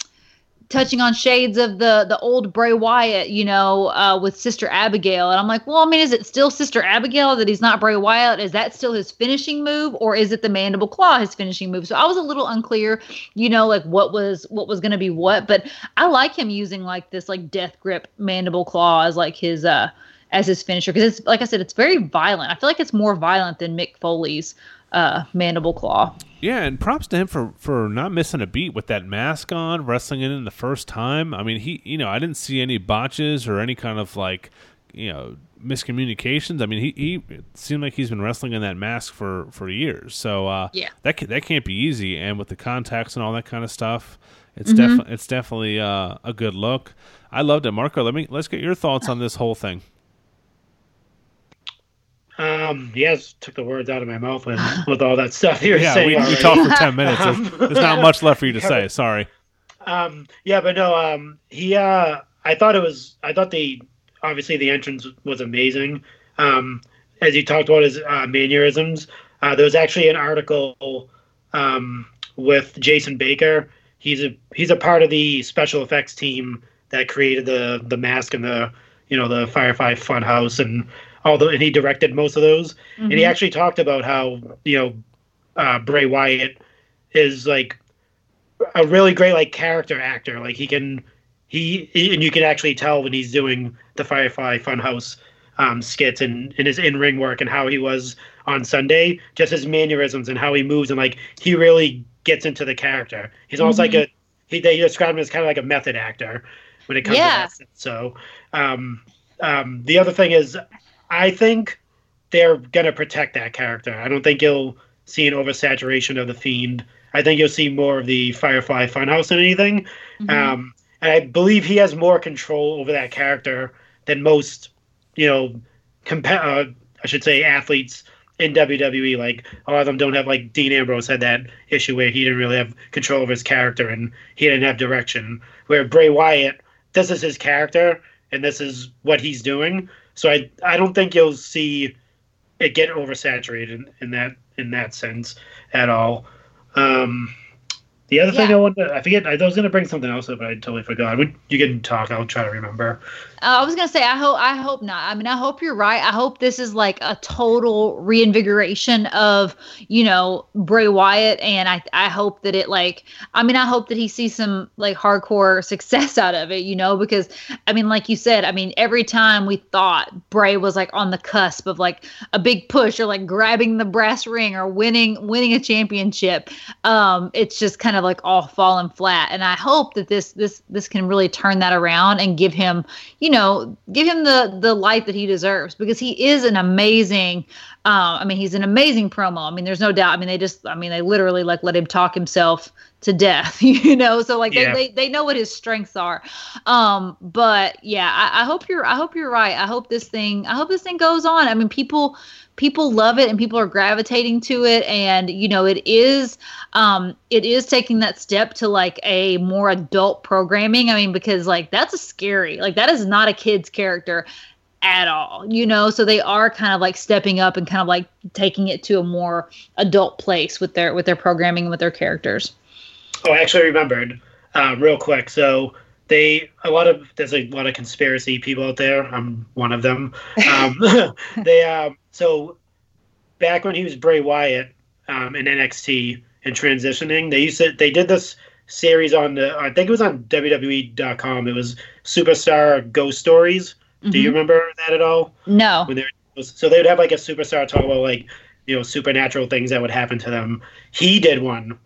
touching on shades of the the old Bray Wyatt, you know, uh, with Sister Abigail, and I'm like, well, I mean, is it still Sister Abigail that he's not Bray Wyatt? Is that still his finishing move, or is it the Mandible Claw his finishing move? So I was a little unclear, you know, like what was what was going to be what, but I like him using like this like death grip Mandible Claw as like his uh as his finisher because it's like I said, it's very violent. I feel like it's more violent than Mick Foley's uh Mandible Claw.
Yeah, and props to him for for not missing a beat with that mask on, wrestling it in the first time. I mean, he, you know, I didn't see any botches or any kind of like, you know, miscommunications. I mean, he, he it seemed like he's been wrestling in that mask for for years. So uh,
Yeah.
that ca- that can't be easy. And with the contacts and all that kind of stuff, it's
Mm-hmm.
definitely it's definitely uh, a good look. I loved it, Marco. Let me let's get your thoughts on this whole thing.
Um, yes, took the words out of my mouth with, with all that stuff you were
Yeah,
saying.
we, we talked for ten minutes. There's, there's not much left for you to say. Sorry.
Um, yeah, but no, um, he, uh, I thought it was, I thought the, obviously the entrance was amazing. Um, as he talked about his uh, mannerisms, uh, there was actually an article um, with Jason Baker. He's a he's a part of the special effects team that created the the mask and the you know the Firefly Funhouse and the and he directed most of those. And he actually talked about how you know uh, Bray Wyatt is like a really great like character actor. Like he can he and you can actually tell when he's doing the Firefly Funhouse um, skits and, and his in ring work and how he was on Sunday, just his mannerisms and how he moves and like he really gets into the character. He's almost like a he they describe him as kind of like a method actor when it comes
Yeah.
to that. So um, um, the other thing is I think they're gonna protect that character. I don't think you'll see an oversaturation of the Fiend. I think you'll see more of the Firefly Funhouse than anything.
Mhm.
Um, and I believe he has more control over that character than most, you know, compa- uh, I should say athletes in WWE. Like a lot of them don't have like Dean Ambrose had that issue where he didn't really have control of his character and he didn't have direction. Where Bray Wyatt, this is his character and this is what he's doing. So I I don't think you'll see it get oversaturated in, in that in that sense at all. Um, the other thing
Yeah.
I wanted, I forget, I was going to bring something else up, but I totally forgot. We, you can talk. I'll try to remember.
Uh, I was gonna say I hope I hope not. I mean I hope you're right. I hope this is like a total reinvigoration of you know Bray Wyatt, and I I hope that it like I mean I hope that he sees some like hardcore success out of it. You know because I mean like you said I mean every time we thought Bray was like on the cusp of like a big push or like grabbing the brass ring or winning winning a championship, um it's just kind of like all fallen flat. And I hope that this this this can really turn that around and give him you know, give him the the light that he deserves because he is an amazing. Um, I mean, he's an amazing promo. I mean, there's no doubt. I mean, they just, I mean, they literally like let him talk himself to death, you know. So like
Yeah.
they, they they know what his strengths are. Um, but yeah, I, I hope you're I hope you're right. I hope this thing I hope this thing goes on. I mean, people people love it and people are gravitating to it. And you know it is um it is taking that step to like a more adult programming. I mean because like that's a scary like that is not a kid's character at all you know? So they are kind of like stepping up and kind of like taking it to a more adult place with their with their programming and with their characters.
Oh, I actually remembered um, real quick. So they a lot of there's a lot of conspiracy people out there. I'm one of them. Um, they um, so back when he was Bray Wyatt um, in NXT and transitioning, they used to they did this series on the I think it was on WWE.com. It was Superstar Ghost Stories. Do you
Mhm.
remember that at all?
no
when they're so they would have like a superstar talk about like you know supernatural things that would happen to them he did one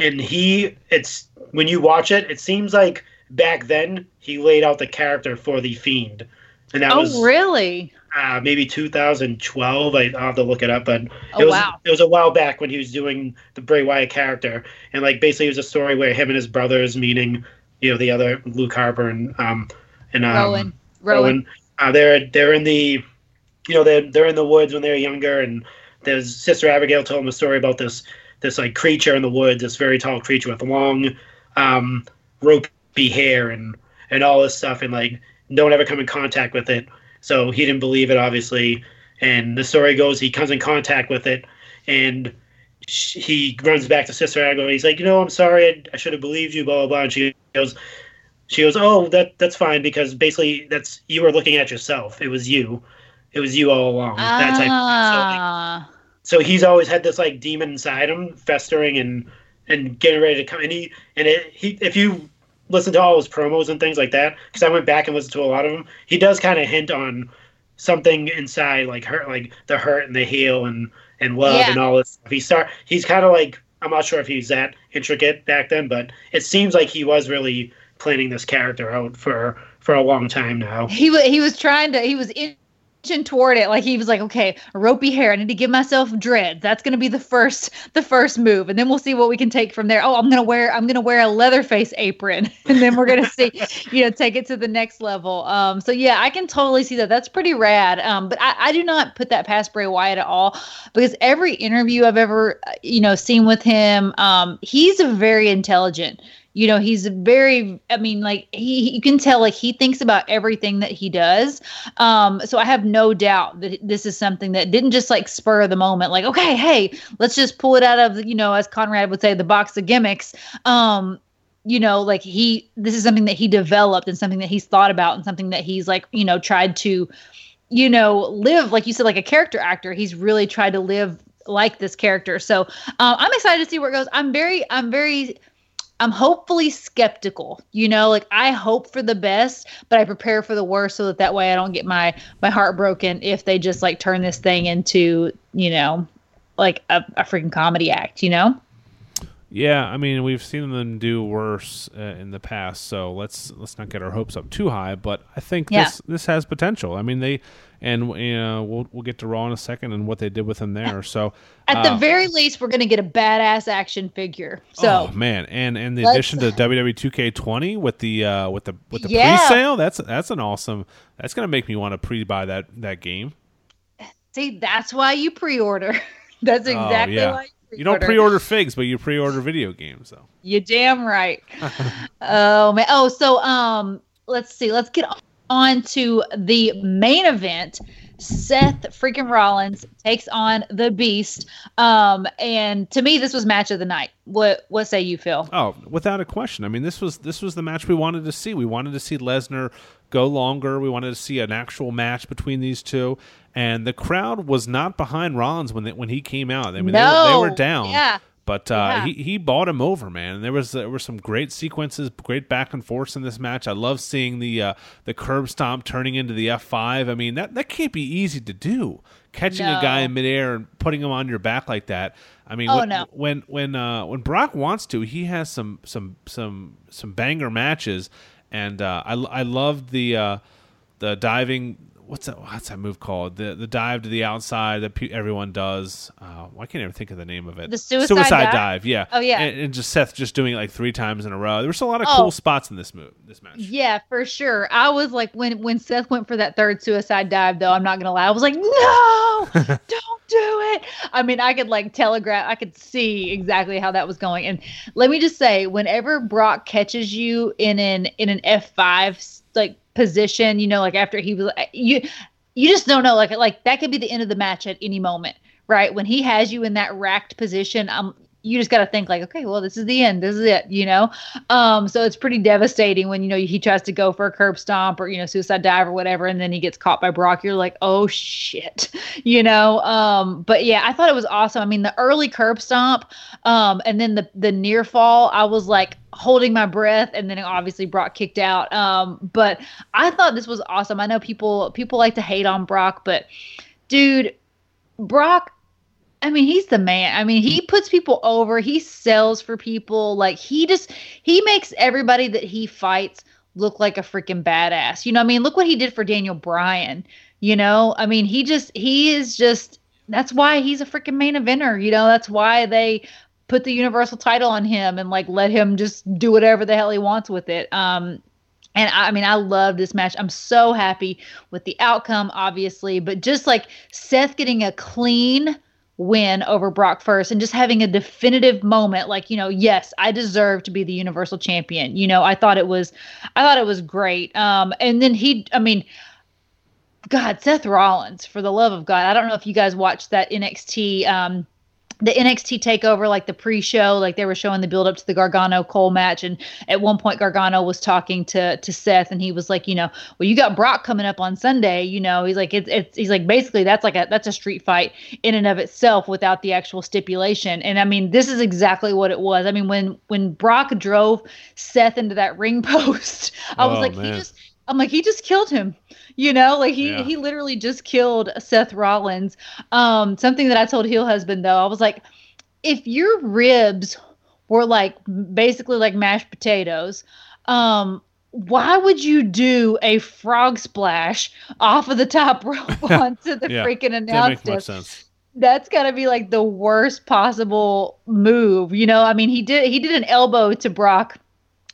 and he it's when you watch it it seems like back then he laid out the character for the fiend. And that
oh
was
really?
uh, maybe 2012 I, i'll have to look it up but
Oh,
it was
wow.
it was a while back when he was doing the bray wyatt character. And like basically it was a story where him and his brothers meaning you know the other luke harper and um and um,
rowan. Rowan.
Rowan. Uh, they're they're in the, you know, they're they're in the woods when they're younger, and there's Sister Abigail told them a story about this this like creature in the woods, this very tall creature with long, um, ropey hair and and all this stuff, and like don't ever come in contact with it. So he didn't believe it, obviously. And the story goes, he comes in contact with it, and sh- he runs back to Sister Abigail. He's like, you know, I'm sorry, I, I should have believed you, blah blah blah. And she goes, she goes, "Oh, that that's fine because basically that's you were looking at yourself. It was you, it was you all along." That type. So, like,
ah,
so he's always had this like demon inside him, festering and and getting ready to come. And he and it, he if you listen to all his promos and things like that, because I went back and listened to a lot of them, he does kind of hint on something inside, like hurt, like the hurt and the heal and and love
Yeah.
and all this. Stuff. He start he's kind of like I'm not sure if he's that intricate back then, but it seems like he was really planning this character out for for a long time now.
he was he was trying to he was inching toward it. Like he was like okay ropey hair. I need to give myself dreads. That's going to be the first the first move. And then we'll see what we can take from there. Oh i'm going to wear i'm to wear a leatherface apron. And then we're going to see you know take it to the next level. Um so yeah i can totally see that. That's pretty rad. Um but i, I do not put that past bray wyatt at all because every interview i've ever uh, you know seen with him um he's a very intelligent you know he's very i mean like he you can tell like he thinks about everything that he does. Um so i have no doubt that this is something that didn't just like spur the moment like okay hey let's just pull it out of you know as conrad would say the box of gimmicks. Um you know like he this is something that he developed and something that he's thought about and something that he's like you know tried to you know live like you said like a character actor. He's really tried to live like this character. So um, i'm excited to see where it goes. I'm very i'm very I'm hopefully skeptical. You know, like I hope for the best, but I prepare for the worst so that that way I don't get my my heart broken if they just like turn this thing into, you know, like a, a freaking comedy act, you know?
Yeah, I mean we've seen them do worse uh, in the past, so let's let's not get our hopes up too high. But I think
Yeah.
this this has potential. I mean they, and you know, we'll we'll get to Raw in a second and what they did with him there. So
At
uh,
the very least, we're going to get a badass action figure. So
oh man, and and the addition to WWE 2K20 with the uh, with the with the
Yeah.
pre-sale, that's that's an awesome. That's gonna make me want to pre-buy that that game.
see, that's why you pre-order. that's exactly
oh, yeah.
why you
don't pre-order figs, but you pre-order video games, though.
You damn right. oh man. Oh, so um, let's see. Let's get on to the main event. Seth freaking Rollins takes on the Beast. Um, and to me, this was match of the night. What what say you, Phil?
Oh, without a question. I mean, this was this was the match we wanted to see. We wanted to see Lesnar go longer. We wanted to see an actual match between these two, and the crowd was not behind Rollins when they, when he came out. I mean, they, were, they were down.
Yeah.
But uh,
Yeah.
he he bought him over, man. And there was there were some great sequences, great back and forths in this match. I love seeing the uh, the curb stomp turning into the F five. I mean that that can't be easy to do. Catching a guy in midair and putting him on your back like that. I mean,
Oh,
when,
no.
when when uh, when Brock wants to, he has some some some some banger matches, and uh, I I loved the uh, the diving. What's that? What's that move called? The the dive to the outside that pe- everyone does. Uh, I can't even think of the name of it.
The suicide dive?
Yeah.
Oh, yeah.
And, and just Seth just doing it like three times in a row. There was a lot of
Oh.
cool spots in this move. This match.
Yeah, for sure. I was like, when when Seth went for that third suicide dive, though, I'm not gonna lie, I was like, no, don't do it. I mean, I could like telegraph, I could see exactly how that was going. And let me just say, whenever Brock catches you in an in an F5 like position, you know, like after he was you, you just don't know, like like that could be the end of the match at any moment, right? When he has you in that racked position, um. You just got to think like, okay, well, this is the end. This is it, you know. Um, so it's pretty devastating when you know he tries to go for a curb stomp or you know suicide dive or whatever, and then he gets caught by Brock. You're like, oh shit, you know. Um, but yeah, I thought it was awesome. I mean, the early curb stomp, um, and then the the near fall, I was like holding my breath, and then obviously Brock kicked out. Um, but I thought this was awesome. I know people people like to hate on Brock, but dude, Brock I mean, he's the man. I mean, he puts people over. He sells for people. Like he just he makes everybody that he fights look like a freaking badass. You know, I mean, look what he did for Daniel Bryan. You know, I mean, he just he is just that's why he's a freaking main eventer. You know, that's why they put the universal title on him and like let him just do whatever the hell he wants with it. Um and I, I mean, I love this match. I'm so happy with the outcome, obviously, but just like Seth getting a clean win over Brock first and just having a definitive moment like you know yes I deserve to be the universal champion. You know I thought it was I thought it was great. Um and then he I mean god Seth Rollins for the love of god. I don't know if you guys watched that NXT um the NXT takeover, like the pre-show, like they were showing the build up to the Gargano Cole match, and at one point Gargano was talking to to Seth, and he was like, you know, well, you got Brock coming up on Sunday, you know, he's like, it's it's he's like basically that's like a that's a street fight in and of itself without the actual stipulation, and I mean this is exactly what it was. I mean when when Brock drove Seth into that ring post, I was
Oh,
like, he just I'm like, he just killed him. You know, like he
Yeah.
he literally just killed Seth Rollins. Um, something that I told Heel Husband though, I was like, if your ribs were like basically like mashed potatoes, um, why would you do a frog splash off of the top rope onto the
Yeah,
freaking announce desk? that's gotta be like the worst possible move. You know, I mean, he did he did an elbow to Brock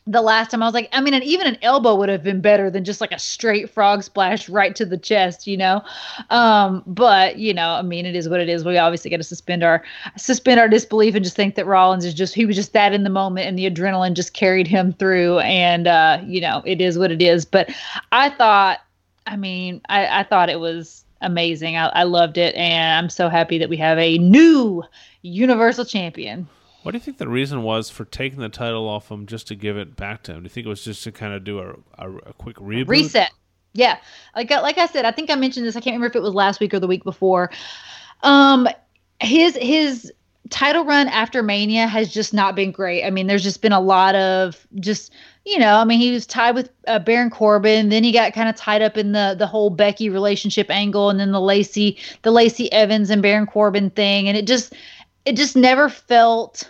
the last time. I was like, I mean, and even an elbow would have been better than just like a straight frog splash right to the chest. You know, um, but you know, I mean, it is what it is. We obviously got to suspend our suspend our disbelief and just think that Rollins is just he was just that in the moment, and the adrenaline just carried him through. And uh, you know, it is what it is. But I thought, I mean, I, I thought it was amazing. I, I loved it, and I'm so happy that we have a new Universal Champion.
What do you think the reason was for taking the title off him just to give it back to him? Do you think it was just to kind of do a, a, a quick reboot?
reset. Yeah, like I- like I said, I think I mentioned this. I can't remember if it was last week or the week before. Um, his his title run after Mania has just not been great. I mean, there's just been a lot of just you know. I mean, he was tied with uh, Baron Corbin, then he got kind of tied up in the the whole Becky relationship angle, and then the Lacey the Lacey Evans and Baron Corbin thing, and it just it just never felt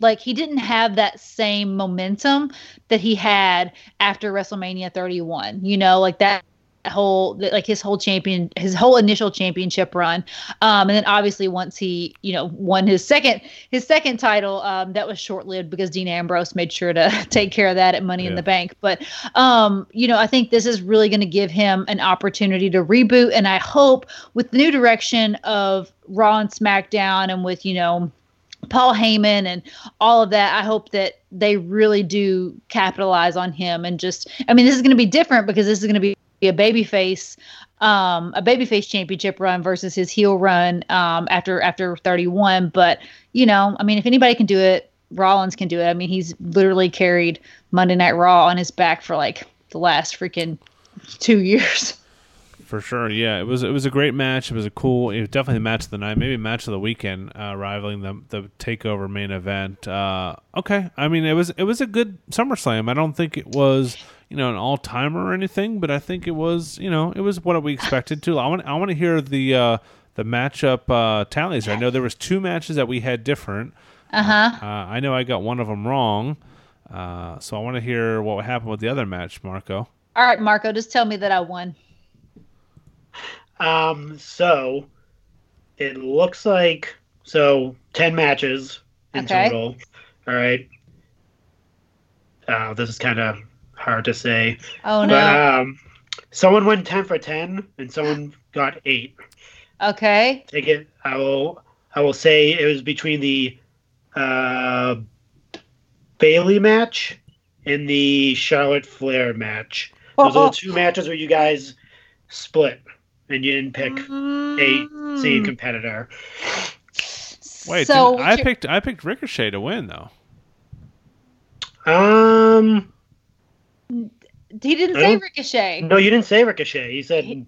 like he didn't have that same momentum that he had after WrestleMania 31. You know, like that whole like his whole champion his whole initial championship run. Um and then obviously once he you know won his second his second title um that was short-lived because dean ambrose made sure to take care of that at money in the bank. But um you know i think this is really going to give him an opportunity to reboot. And i hope with the new direction of raw and smackdown and with you know Paul Heyman and all of that. I hope that they really do capitalize on him and just. I mean, this is going to be different because this is going to be a babyface, um, a babyface championship run versus his heel run um, after after 31. But you know, I mean, if anybody can do it, Rollins can do it. I mean, he's literally carried Monday Night Raw on his back for like the last freaking two years.
For sure, yeah. It was it was a great match. It was a cool, it was definitely the match of the night, maybe match of the weekend, uh, rivaling the the takeover main event. Uh, okay, I mean it was it was a good SummerSlam. I don't think it was you know an all timer or anything, but I think it was you know it was what we expected to. I want I want to hear the uh, the matchup uh, tallies. I know there was two matches that we had different.
Uh-huh.
Uh, I know I got one of them wrong, uh, so I want to hear what happened with the other match, Marco.
All right, Marco, just tell me that I won.
Um, so it looks like so ten matches in
Okay.
total. All right. Uh, this is kind of hard to say,
Oh
but
no.
um, someone went ten for ten, and someone got eight.
okay.
Take it. I will. I will say it was between the uh, Bayley match and the Charlotte Flair match. Those are the two matches where you guys split, and you didn't pick a same competitor.
Wait,
so
didn't- I picked I picked Ricochet to win though.
Um,
he didn't say Ricochet.
no, you didn't say Ricochet. You said,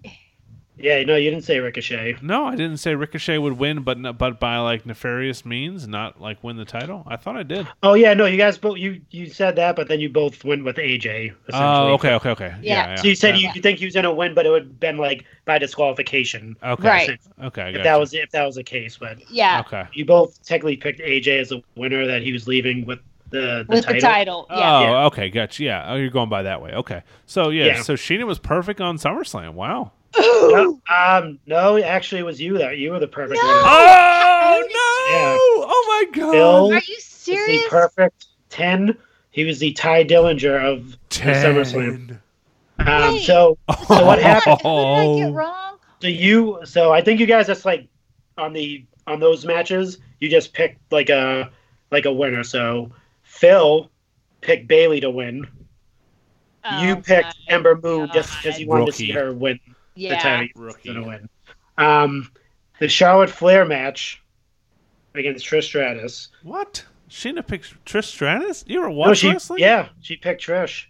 yeah, no, you didn't say Ricochet.
No, I didn't say Ricochet would win, but but by like nefarious means, not like win the title. I thought I did.
Oh yeah, no, you guys both you you said that, but then you both went with AJ. Essentially.
Oh, okay, okay, okay.
Yeah.
Yeah.
So you said
yeah.
you, you think he was gonna win, but it would have been like by disqualification.
Okay.
Right.
Okay.
If
gotcha.
that was if that was the case, but
Yeah.
Okay.
you both technically picked AJ as a winner that he was leaving with the, the
With
title.
the title.
Oh,
Yeah.
Yeah.
okay, gotcha. Yeah. Oh, you're going by that way. Okay. So yeah,
Yeah.
so Sheena was perfect on SummerSlam. Wow.
No, um, no, actually, it was you that you were the perfect
No.
winner.
Oh no!
Yeah.
Oh my god!
Bill
Are you serious?
the perfect ten. He was the Tye Dillinger of the
Ten.
SummerSlam. Um,
Wait.
so so what happened?
What did I get wrong?
So you, so I think you guys just like on the on those matches, you just picked like a like a winner. So Phil picked Bayley to win. you
Oh
picked
my
Ember Moon just because you wanted to see her win the
Yeah.
title. You
Rookie.
gonna win. Um, the Charlotte Flair match against Trish Stratus.
What? Sheena picked Trish Stratus? You were
No,
watching
she
wrestling?
yeah, she picked Trish,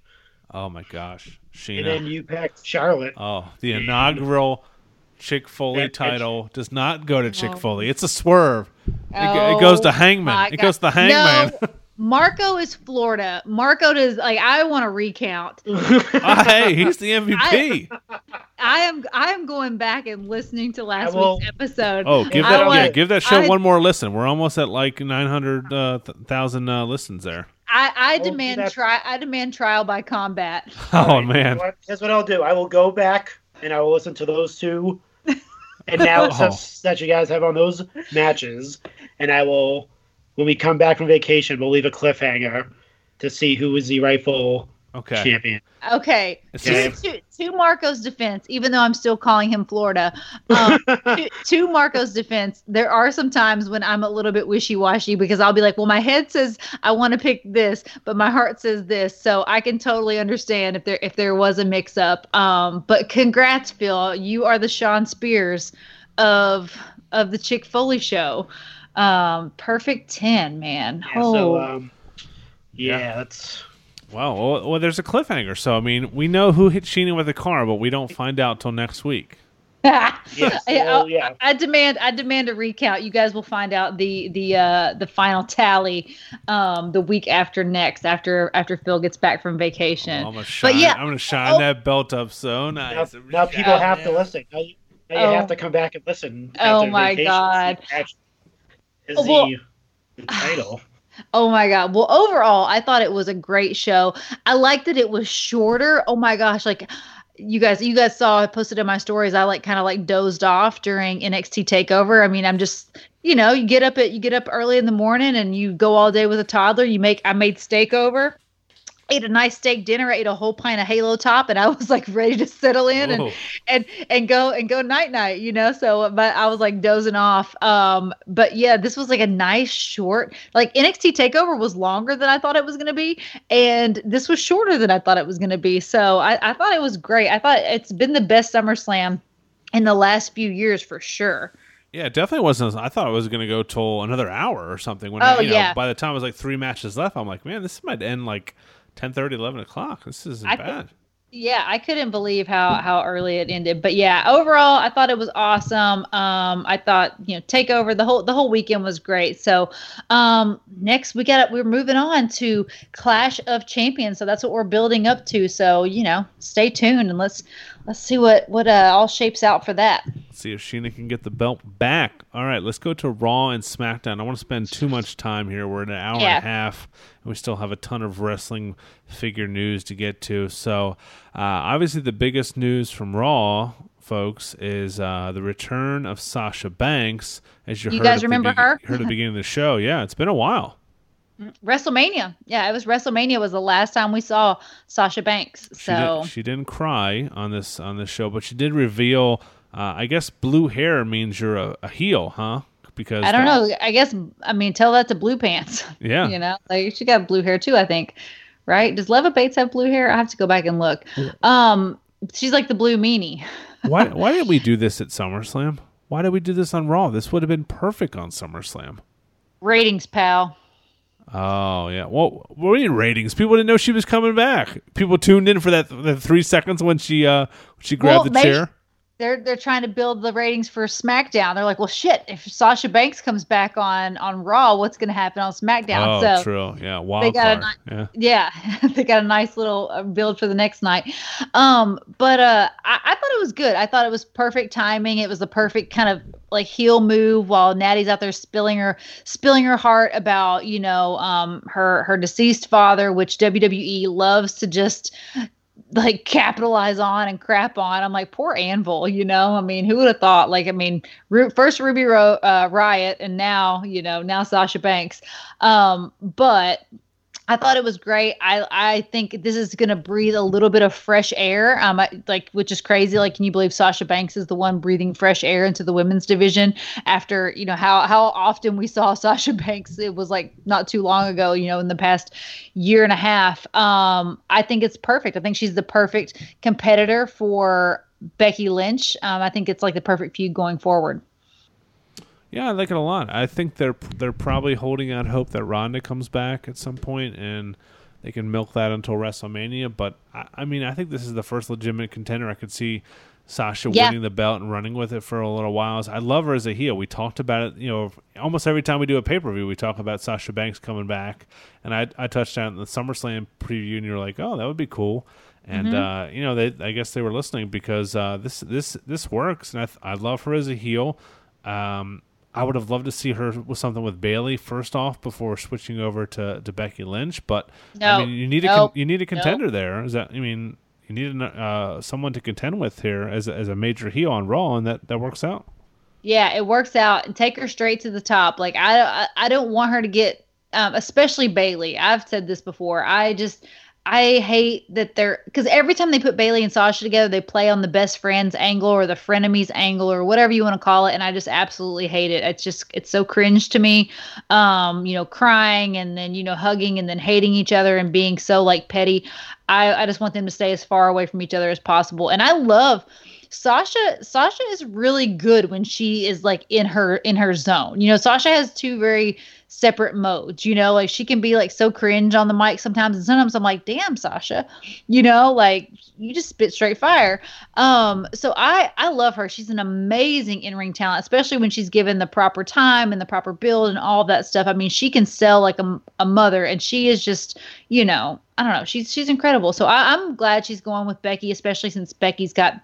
Oh my gosh, Sheena.
and then you picked Charlotte.
Oh, the inaugural Chick Foley
That-
title does not go to Chick Foley. It's a swerve. It,
Oh
it goes to Hangman. It goes to Hangman.
No, Marco is Florida. Marco does like I want to recount.
Ah, hey, he's the MVP.
I am I am going back and listening to last
will-
week's episode.
oh, give that
want-
yeah, give that show
I-
one more listen. We're almost at like nine hundred uh, thousand uh, listens there.
I, I demand
that.
try I demand trial by combat.
Oh
All right,
man,
what- Here's what I'll do. I will go back and I will listen to those two and analysis that you guys have on those matches, and I will, when we come back from vacation, we'll leave a cliffhanger to see who is the rightful
okay.
champion.
Okay.
It's
To, to, to Marco's defense, even though I'm still calling him Florida, um, to, to Marco's defense, there are some times when I'm a little bit wishy washy because I'll be like, well, my head says I want to pick this, but my heart says this. So I can totally understand if there if there was a mix up. Um, but congrats, Phil. You are the Shawn Spears of of the Chick Foley show. Um, perfect ten, man.
Yeah,
oh,
so, um, yeah,
Yeah.
that's
Wow. Well, well, there's a cliffhanger. So I mean, we know who hit Sheena with the car, but we don't find out till next week.
yes,
I,
well, yeah.
I demand I demand a recount. You guys will find out the the uh the final tally um the week after next after after Phil gets back from vacation.
I'm gonna shine.
yeah,
I'm gonna shine
oh.
that belt up so
Now,
nice. I'm
now people have to listen. Now you, now you
Oh.
have to come back and listen.
Oh my
vacation.
God.
Actually, Is
Oh, well-
the, the title?
Oh my god. Well, overall, I thought it was a great show. I liked that it was shorter. Oh my gosh, like you guys you guys saw I posted in my stories I like kind of like dozed off during NXT takeover. I mean, I'm just you know, you get up at you get up early in the morning and you go all day with a toddler. You make I made steak over ate a nice steak dinner, I ate a whole pint of Halo Top, and I was like ready to settle in and and and go and go night night, you know. So, but I was like dozing off. Um, but yeah, this was like a nice short. Like NXT Takeover was longer than I thought it was going to be, and this was shorter than I thought it was going to be. So I, I thought it was great. I thought it's been the best SummerSlam in the last few years for sure.
Yeah, it definitely wasn't. I thought it was going to go till another hour or something. When oh, I, you know, yeah. by the time it was like three matches left, I'm like, man, this might end like 10 30 11 o'clock. This isn't I bad.
Yeah i couldn't believe how how early it ended. But yeah overall i thought it was awesome. Um i thought you know take over the whole the whole weekend was great. So um next we got we're moving on to clash of champions. So that's what we're building up to. So you know stay tuned and let's let's see what what uh, all shapes out for that.
Let's see if Sheena can get the belt back. All right, let's go to Raw and SmackDown. I don't want to spend too much time here. We're at an hour yeah. and a half, and we still have a ton of wrestling figure news to get to. So, uh, obviously, the biggest news from Raw, folks, is uh, the return of Sasha Banks. As you,
you
heard
guys remember
be-
her?
heard at the beginning of the show. Yeah, it's been a while.
WrestleMania. Yeah, it was WrestleMania was the last time we saw Sasha Banks. So
she, did, not cry on this on this show, but she did reveal. Uh, I guess blue hair means you're a, a heel, huh? Because
I don't know. I guess I mean tell that to Blue Pants.
Yeah,
you know, like she got blue hair too. I think, right? Does Leva Bates have blue hair? I have to go back and look. Um, she's like the blue meanie.
why Why did we do this at SummerSlam? Why did we do this on Raw? This would have been perfect on SummerSlam.
Ratings, pal.
Oh yeah. Well, what are ratings? People didn't know she was coming back. People tuned in for that the three seconds when she uh she grabbed well, the chair
they're they're trying to build the ratings for SmackDown. They're like, well, shit, if Sasha Banks comes back on on Raw, what's going to happen on SmackDown?
Oh, so true. Yeah, wild
they got
card.
A, yeah, yeah they got a nice little uh, build for the next night. Um, but uh, I, I thought it was good. I thought it was perfect timing. It was the perfect kind of like heel move while Natty's out there spilling her spilling her heart about you know um her her deceased father, which WWE loves to just like capitalize on and crap on. I'm like, poor Anvil, you know. I mean, who would have thought? Like, I mean, first Ruby Ro- uh, Riott, and now, you know, now Sasha Banks. Um, but I thought it was great. I I think this is going to breathe a little bit of fresh air. Um, I, like which is crazy. Like, can you believe Sasha Banks is the one breathing fresh air into the women's division after you know how how often we saw Sasha Banks? It was like not too long ago. You know, in the past year and a half. Um, I think it's perfect. I think she's the perfect competitor for Becky Lynch. Um, I think it's like the perfect feud going forward.
Yeah, I like it a lot. I think they're they're probably holding out hope that Ronda comes back at some point and they can milk that until WrestleMania. But I, I mean, I think this is the first legitimate contender I could see Sasha yeah. winning the belt and running with it for a little while. I love her as a heel. We talked about it, you know, almost every time we do a pay per view, we talk about Sasha Banks coming back. And I I touched on the SummerSlam preview, and you're like, oh, that would be cool. And mm-hmm. uh, you know, they I guess they were listening because uh, this this this works, and I I love her as a heel. Um, I would have loved to see her with something with Bayley first off before switching over to, to Becky Lynch. But
no,
I mean, you need a you need a contender nope. there. Is that I mean, you need uh, someone to contend with here as a, as a major heel on Raw, and that that works out.
Yeah, it works out. And take her straight to the top. Like I I don't want her to get, um, especially Bayley. I've said this before. I just I hate that they're because every time they put Bayley and Sasha together, they play on the best friends angle or the frenemies angle or whatever you want to call it, and I just absolutely hate it. It's just it's so cringe to me. Um, you know, crying and then you know hugging and then hating each other and being so like petty. I I just want them to stay as far away from each other as possible. And I love Sasha Sasha is really good when she is like in her in her zone. You know, Sasha has two very separate modes, you know, like she can be like so cringe on the mic sometimes and sometimes I'm like, "Damn, Sasha." You know, like you just spit straight fire. Um so I I love her. She's an amazing in-ring talent, especially when she's given the proper time and the proper build and all that stuff. I mean, she can sell like a, a mother and she is just, you know, I don't know. She's she's incredible. So I, I'm glad she's going with Becky, especially since Becky's got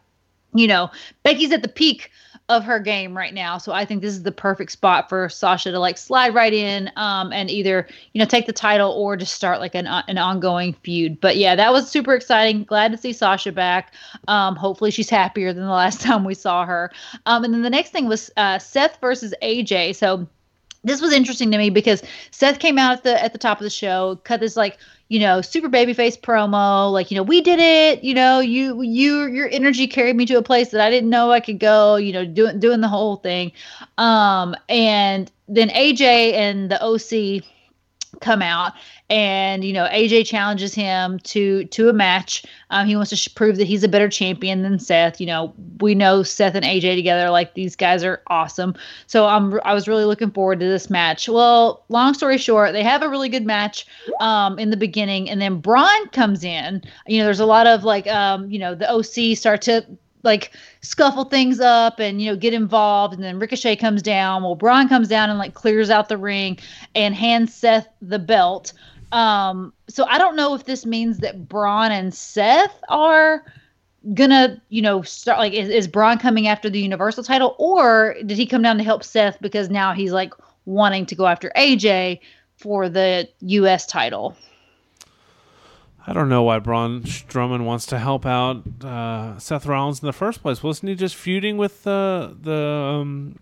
you know, Becky's at the peak of her game right now. So I think this is the perfect spot for Sasha to like slide right in um, and either you know take the title or just start like an an ongoing feud. But yeah, that was super exciting. Glad to see Sasha back. Um, hopefully she's happier than the last time we saw her. Um, and then the next thing was uh, Seth versus AJ. So this was interesting to me because Seth came out at the at the top of the show, cut this like you know super babyface promo, like you know we did it, you know you you your energy carried me to a place that I didn't know I could go, you know doing doing the whole thing, um, and then AJ and the OC come out and you know AJ challenges him to to a match. Um, he wants to sh- prove that he's a better champion than Seth. You know, we know Seth and AJ together. Like these guys are awesome. So I'm I was really looking forward to this match. Well, long story short, they have a really good match um, in the beginning, and then Braun comes in. You know, there's a lot of like um, you know the OC start to like scuffle things up and you know get involved and then ricochet comes down well braun comes down and like clears out the ring and hands seth the belt um, so I don't know if this means that Braun and Seth are gonna, you know, start like is, is Braun coming after the Universal title, or did he come down to help Seth because now he's like wanting to go after AJ for the U.S. title?
I don't know why Braun Strowman wants to help out uh, Seth Rollins in the first place. Wasn't he just feuding with the the um,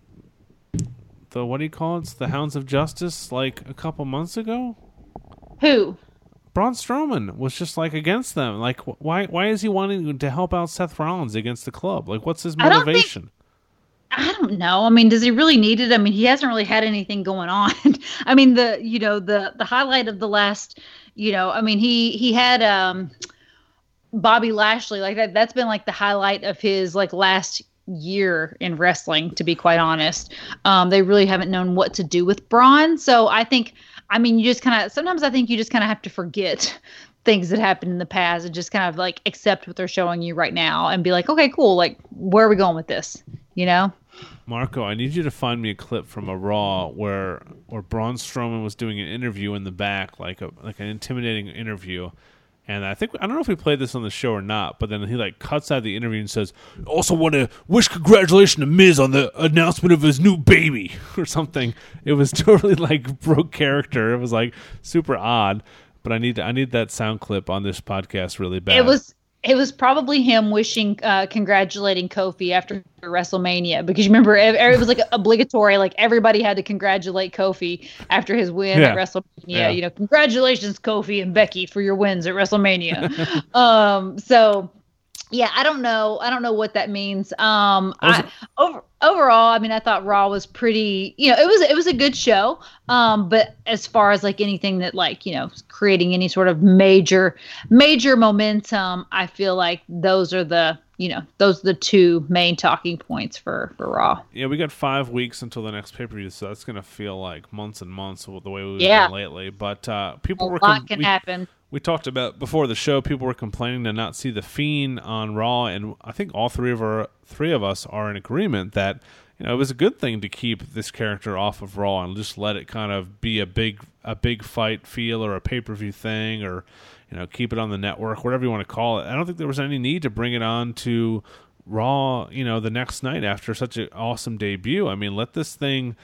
the what do you call it? The Hounds of Justice like a couple months ago?
Who?
Braun Strowman was just like against them. Like, why? Why is he wanting to help out Seth Rollins against the club? Like, what's his motivation?
I don't know. I mean, does he really need it? I mean, he hasn't really had anything going on. I mean, the you know the the highlight of the last, you know, I mean, he he had um Bobby Lashley like that. That's been like the highlight of his like last year in wrestling. To be quite honest, um, they really haven't known what to do with Braun. So I think I mean, you just kind of sometimes I think you just kind of have to forget things that happened in the past and just kind of like accept what they're showing you right now and be like, okay, cool. Like, where are we going with this? You know?
Marco, I need you to find me a clip from a Raw where where Braun Strowman was doing an interview in the back, like a like an intimidating interview, and I think I don't know if we played this on the show or not, but then he like cuts out the interview and says, "Also want to wish congratulations to Miz on the announcement of his new baby or something." It was totally like broke character. It was like super odd. But I need I need that sound clip on this podcast really bad.
It was it was probably him wishing, uh, congratulating Kofi after WrestleMania because you remember it, it, was like obligatory, like everybody had to congratulate Kofi after his win yeah. at WrestleMania. Yeah. You know, congratulations Kofi and Becky for your wins at WrestleMania. um, so yeah, I don't know. I don't know what that means. Um, I, over, overall, I mean, I thought Raw was pretty. You know, it was it was a good show. Um, but as far as like anything that like you know creating any sort of major major momentum, I feel like those are the you know those are the two main talking points for for Raw.
Yeah, we got five weeks until the next pay per view, so that's gonna feel like months and months the way we've yeah. been lately. But uh, people
a
were
lot com- can we, happen
we talked about before the show. People were complaining to not see the Fiend on Raw, and I think all three of our three of us are in agreement that you know it was a good thing to keep this character off of Raw and just let it kind of be a big a big fight feel or a pay per view thing or you know keep it on the network, whatever you want to call it. I don't think there was any need to bring it on to Raw, you know, the next night after such an awesome debut. I mean, let this thing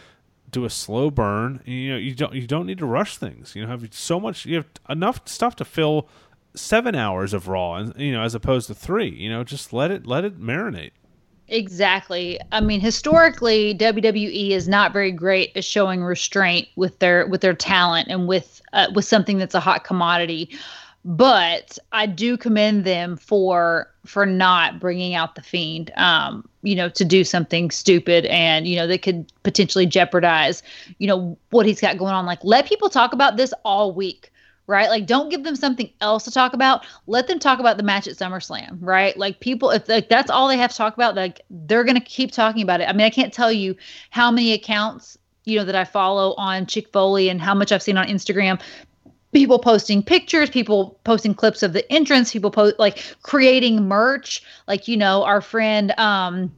do a slow burn. You know, you don't you don't need to rush things. You know, have so much. You have enough stuff to fill seven hours of Raw, and you know, as opposed to three. You know, just let it let it marinate.
Exactly. I mean, historically, WWE is not very great at showing restraint with their with their talent and with uh, with something that's a hot commodity but I do commend them for for not bringing out the fiend, um, you know, to do something stupid and you know that could potentially jeopardize, you know, what he's got going on. Like, let people talk about this all week, right? Like, don't give them something else to talk about. Let them talk about the match at SummerSlam, right? Like, people, if like that's all they have to talk about, like they're gonna keep talking about it. I mean, I can't tell you how many accounts you know that I follow on Chick Foley and how much I've seen on Instagram people posting pictures, people posting clips of the entrance, people post like creating merch. Like, you know, our friend um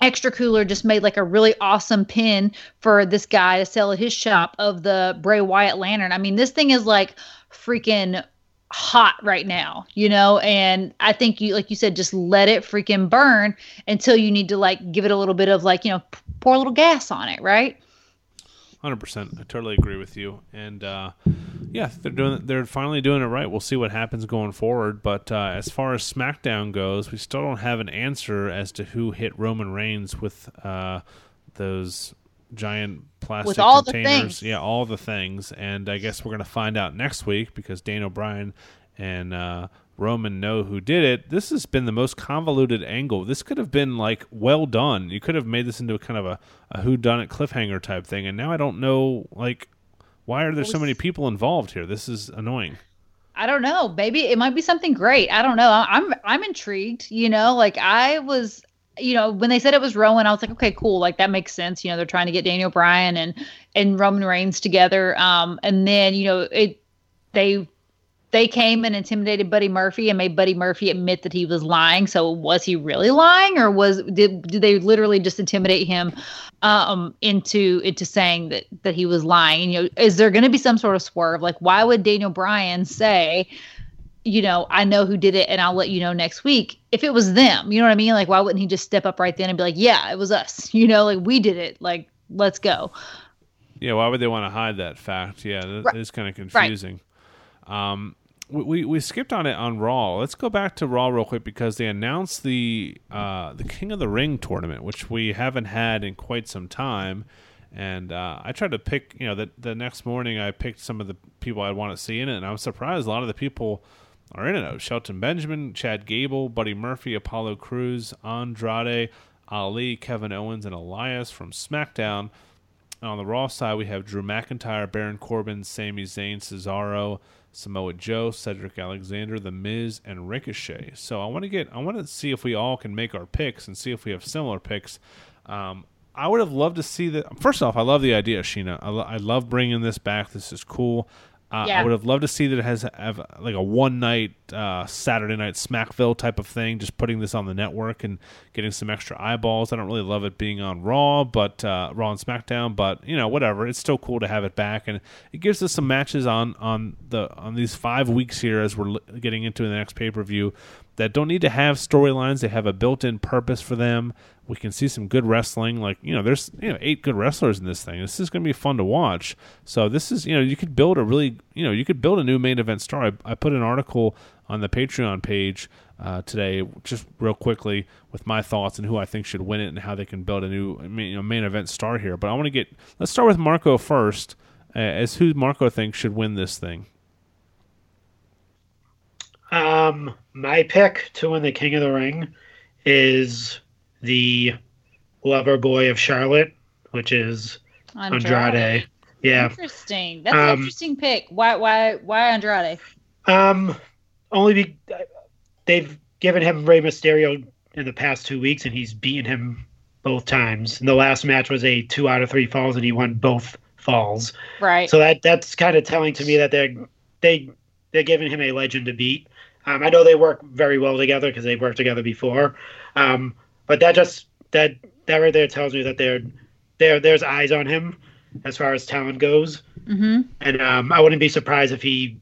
Extra Cooler just made like a really awesome pin for this guy to sell at his shop of the Bray Wyatt lantern. I mean, this thing is like freaking hot right now, you know, and I think you like you said just let it freaking burn until you need to like give it a little bit of like, you know, pour a little gas on it, right?
Hundred percent. I totally agree with you. And uh, yeah, they're doing. They're finally doing it right. We'll see what happens going forward. But uh, as far as SmackDown goes, we still don't have an answer as to who hit Roman Reigns with uh, those giant plastic
With all the
containers.
things.
Yeah, all the things. And I guess we're gonna find out next week because Daniel Bryan and uh, Roman know who did it. This has been the most convoluted angle. This could have been like well done. You could have made this into a kind of a, a who done it cliffhanger type thing. And now I don't know like why are there so many people involved here? This is annoying.
I don't know. Maybe it might be something great. I don't know. I'm I'm intrigued. You know, like I was. You know, when they said it was Rowan, I was like, okay, cool. Like that makes sense. You know, they're trying to get Daniel Bryan and and Roman Reigns together. Um, and then you know it they they came and intimidated Buddy Murphy and made Buddy Murphy admit that he was lying. So was he really lying, or was did did they literally just intimidate him um, into into saying that that he was lying? You know, is there going to be some sort of swerve? Like, why would Daniel Bryan say? you know, I know who did it and I'll let you know next week. If it was them, you know what I mean? Like, why wouldn't he just step up right then and be like, yeah, it was us, you know, like we did it. Like, let's go.
Yeah, why would they want to hide that fact? Yeah, that
Right.
is kind of confusing. Um, we, we skipped on it on Raw. Let's go back to Raw real quick because they announced the uh, the King of the Ring tournament, which we haven't had in quite some time. And uh, I tried to pick, you know, the the next morning I picked some of the people I'd want to see in it, and I was surprised a lot of the people are in it. Shelton Benjamin, Chad Gable, Buddy Murphy, Apollo Crews, Andrade, Ali, Kevin Owens, and Elias from SmackDown. And on the Raw side, we have Drew McIntyre, Baron Corbin, Sami Zayn, Cesaro, Samoa Joe, Cedric Alexander, The Miz, and Ricochet. So I want to get, I want to see if we all can make our picks and see if we have similar picks. Um, I would have loved to see that. First off, I love the idea, Sheena. I, lo- I love bringing this back. This is cool. Uh, I would have loved to see that it has have like a one night uh, Saturday night Smackville type of thing, just putting this on the network and getting some extra eyeballs. I don't really love it being on Raw, but uh, Raw and SmackDown, but you know whatever. It's still cool to have it back, and it gives us some matches on on the on these five weeks here as we're getting into the next pay per view that don't need to have storylines. They have a built in purpose for them. We can see some good wrestling. Like you know, there's you know eight good wrestlers in this thing. This is going to be fun to watch. So this is you know you could build a really you know you could build a new main event star. I, I put an article on the Patreon page uh, today, just real quickly with my thoughts and who I think should win it and how they can build a new I you know, main event star here. But I want to get let's start with Marco first, uh, as who Marco thinks should win this thing.
Um, my pick to win the King of the Ring is the lover boy of Charlotte, which is Andrade. Yeah.
Interesting. That's an
Um,
interesting pick. Why? Why? Why Andrade?
Um, only be, they've given him Rey Mysterio in the past two weeks, and he's beaten him both times. And the last match was a two out of three falls, and he won both falls.
Right.
So that that's kind of telling to me that they're they they're giving him a legend to beat. Um, I know they work very well together because they've worked together before. Um, but that just that that right there tells me that they're there there's eyes on him as far as talent goes.
mm-hmm.
And um, I wouldn't be surprised if he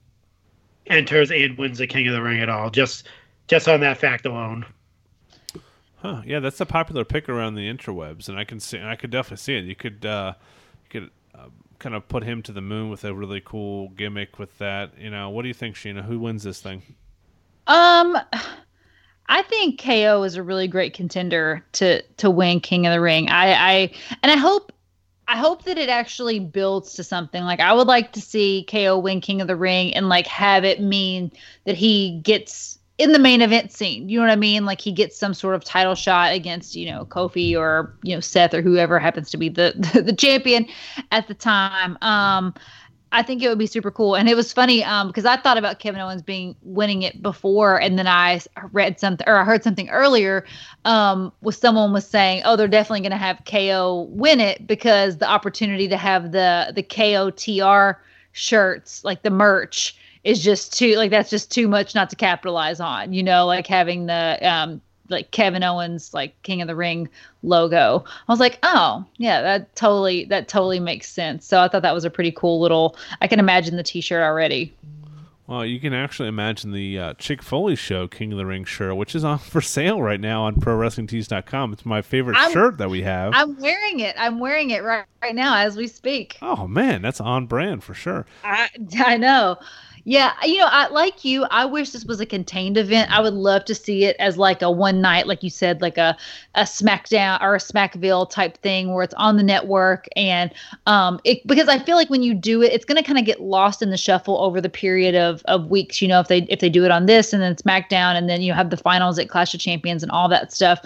enters and wins the King of the Ring at all. Just just on that fact alone.
Huh? Yeah, that's a popular pick around the interwebs, and I can see, I could definitely see it. You could, uh, you could uh, kind of put him to the moon with a really cool gimmick with that. You know, what do you think, Sheena? Who wins this thing?
Um, I think KO is a really great contender to to win King of the Ring. I I and I hope I hope that it actually builds to something. Like I would like to see KO win King of the Ring and like have it mean that he gets in the main event scene. You know what I mean? Like he gets some sort of title shot against, you know, Kofi or, you know, Seth or whoever happens to be the the, the champion at the time. Um I think it would be super cool. And it was funny um, because I thought about Kevin Owens being winning it before, and then I read something or I heard something earlier um, with someone was saying, "Oh, they're definitely going to have KO win it because the opportunity to have the the KOTR shirts, like the merch, is just too like that's just too much not to capitalize on. You know, like having the um, like Kevin Owens like King of the Ring logo. I was like, oh yeah, that totally that totally makes sense. So I thought that was a pretty cool little. I can imagine the T-shirt already.
Well, you can actually imagine the uh, Chick Foley show, King of the Ring shirt, which is on for sale right now on ProWrestlingTees.com. It's my favorite
I'm-
shirt that we have.
I'm wearing it. I'm wearing it right, right now as we speak.
oh man, that's on brand for sure.
I, I know. Yeah, you know, I like you. I wish this was a contained event. I would love to see it as like a one night, like you said, like a a SmackDown or a Smackville type thing where it's on the network and um it because I feel like when you do it, it's gonna kind of get lost in the shuffle over the period of of weeks. You know, if they if they do it on this and then SmackDown and then you have the finals at Clash of Champions and all that stuff.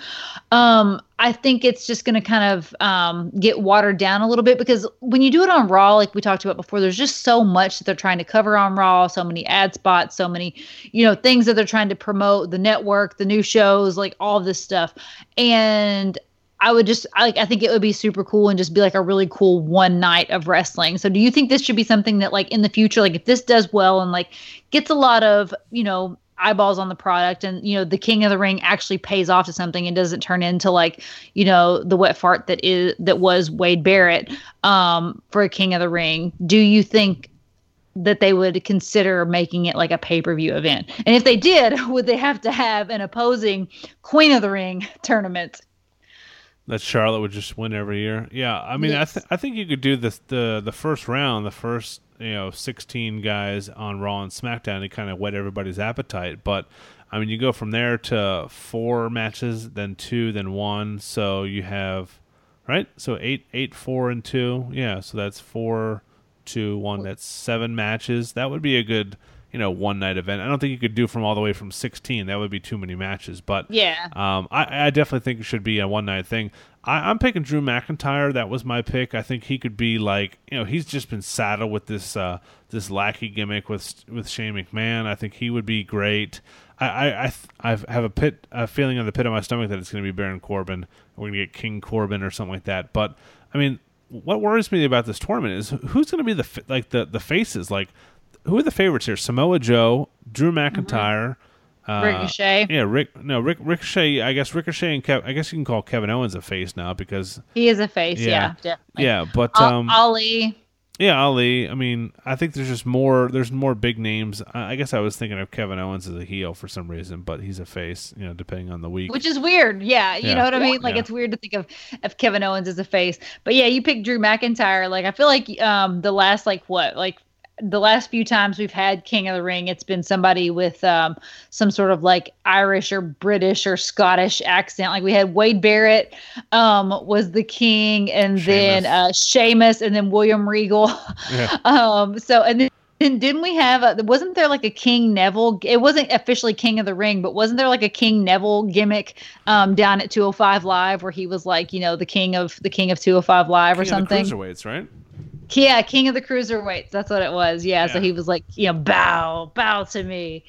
Um, I think it's just going to kind of um, get watered down a little bit because when you do it on Raw, like we talked about before, there's just so much that they're trying to cover on Raw, so many ad spots, so many, you know, things that they're trying to promote, the network, the new shows, like all this stuff. And I would just I I think it would be super cool and just be like a really cool one night of wrestling. So do you think this should be something that like in the future like if this does well and like gets a lot of, you know, eyeballs on the product and you know the king of the ring actually pays off to something and doesn't turn into like you know the wet fart that is that was Wade Barrett um for a king of the ring do you think that they would consider making it like a pay-per-view event and if they did would they have to have an opposing queen of the ring tournament
That Charlotte would just win every year. Yeah, I mean,
Yes.
I th- I think you could do this the the first round, the first you know sixteen guys on Raw and SmackDown to kind of whet everybody's appetite. But I mean, you go from there to four matches, then two, then one. So you have right, so eight, eight, four, and two. Yeah, so that's four, two, one. That's seven matches. That would be a good you know one night event. I don't think you could do from all the way from sixteen. That would be too many matches. But
Yeah.
um, I, I definitely think it should be a one night thing. I, I'm picking Drew McIntyre. That was my pick. I think he could be like, you know, he's just been saddled with this uh, this lackey gimmick with with Shane McMahon. I think he would be great. I I, I, th- I have a pit a feeling in the pit of my stomach that it's going to be Baron Corbin. We're going to get King Corbin or something like that. But I mean, what worries me about this tournament is who's going to be the like the the faces like. Who are the favorites here? Samoa Joe, Drew McIntyre, uh,
Ricochet.
yeah, Rick. No, Rick. Ricochet. I guess Ricochet and Kev. I guess you can call Kevin Owens a face now because
He is a face.
Yeah.
Yeah, definitely.
yeah. But
Al-
um,
Ali.
yeah, Ali. I mean, I think there's just more. There's more big names. I, I guess I was thinking of Kevin Owens as a heel for some reason, but he's a face. You know, depending on the week.
which is weird. Yeah, you
Yeah.
know what I mean. Like
Yeah.
it's weird to think of of Kevin Owens as a face, but yeah, you picked Drew McIntyre. Like I feel like um the last like what like the last few times we've had King of the Ring, it's been somebody with um some sort of like Irish or British or Scottish accent. Like we had Wade Barrett um was the king, and then uh Sheamus, and then William Regal.
Yeah.
um so and then and didn't we have a, wasn't there like a King Neville it wasn't officially King of the Ring but wasn't there like a King Neville gimmick um down at 205 live where he was like you know the king of the king of 205 live or
King the
something
cruiserweights, right?
Yeah uh, King of the Cruiserweights. That's what it was. Yeah, so he was like you know bow bow to me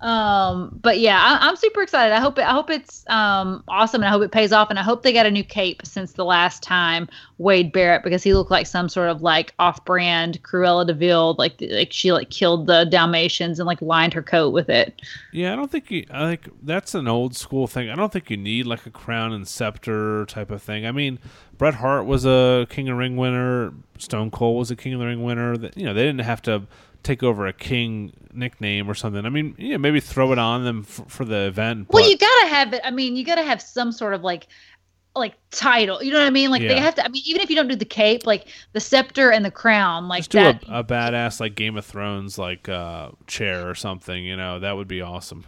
um but yeah I, i'm super excited i hope it i hope it's um awesome and i hope it pays off and i hope they got a new cape since the last time wade barrett because he looked like some sort of like off-brand cruella de vil like like she like killed the dalmatians and like lined her coat with it
Yeah, I don't think you. I think that's an old school thing. I don't think you need like a crown and scepter type of thing. I mean, Bret Hart was a King of Ring winner. Stone Cold was a King of the Ring winner. That you know they didn't have to take over a king nickname or something. I mean, yeah, maybe throw it on them for, for the event.
well
but-
you gotta have it i mean you gotta have some sort of like like title you know what i mean like they have to i mean even if you don't do the cape like the scepter and the crown like
Just do
that
a, a badass like Game of Thrones like uh, chair or something. You know that would be awesome.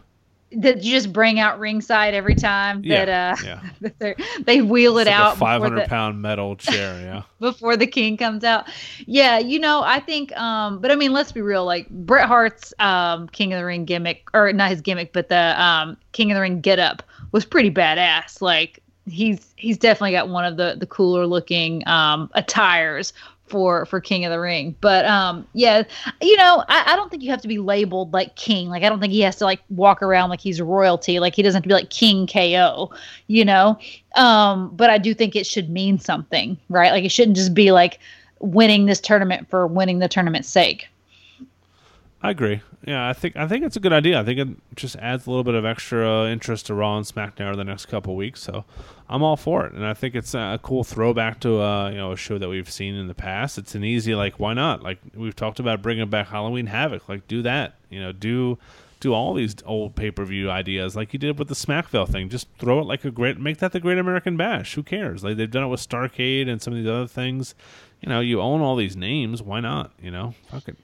That you just bring out ringside every time
Yeah,
that uh
yeah.
that they wheel it
like
out
a five
the,
pound metal chair. Yeah.
before the king comes out. Yeah, you know, I think um but I mean, let's be real, like Bret Hart's um King of the Ring gimmick or not his gimmick, but the um King of the Ring get up was pretty badass. Like he's he's definitely got one of the the cooler looking um attires for for King of the Ring. But um yeah, you know, I, I don't think you have to be labeled like king. Like I don't think he has to like walk around like he's royalty. Like he doesn't have to be like King KO, you know. Um, but I do think it should mean something, right? Like it shouldn't just be like winning this tournament for winning the tournament's sake.
I agree. Yeah, I think I think it's a good idea. I think it just adds a little bit of extra interest to Raw and SmackDown over the next couple weeks. So I'm all for it, and I think it's a cool throwback to uh, you know a show that we've seen in the past. It's an easy like why not? Like we've talked about bringing back Halloween Havoc. Like do that. You know do do all these old pay per view ideas like you did with the Smackville thing. Just throw it like a great make that the Great American Bash. Who cares? Like they've done it with Starcade and some of these other things. You know you own all these names. Why not? You know fuck it.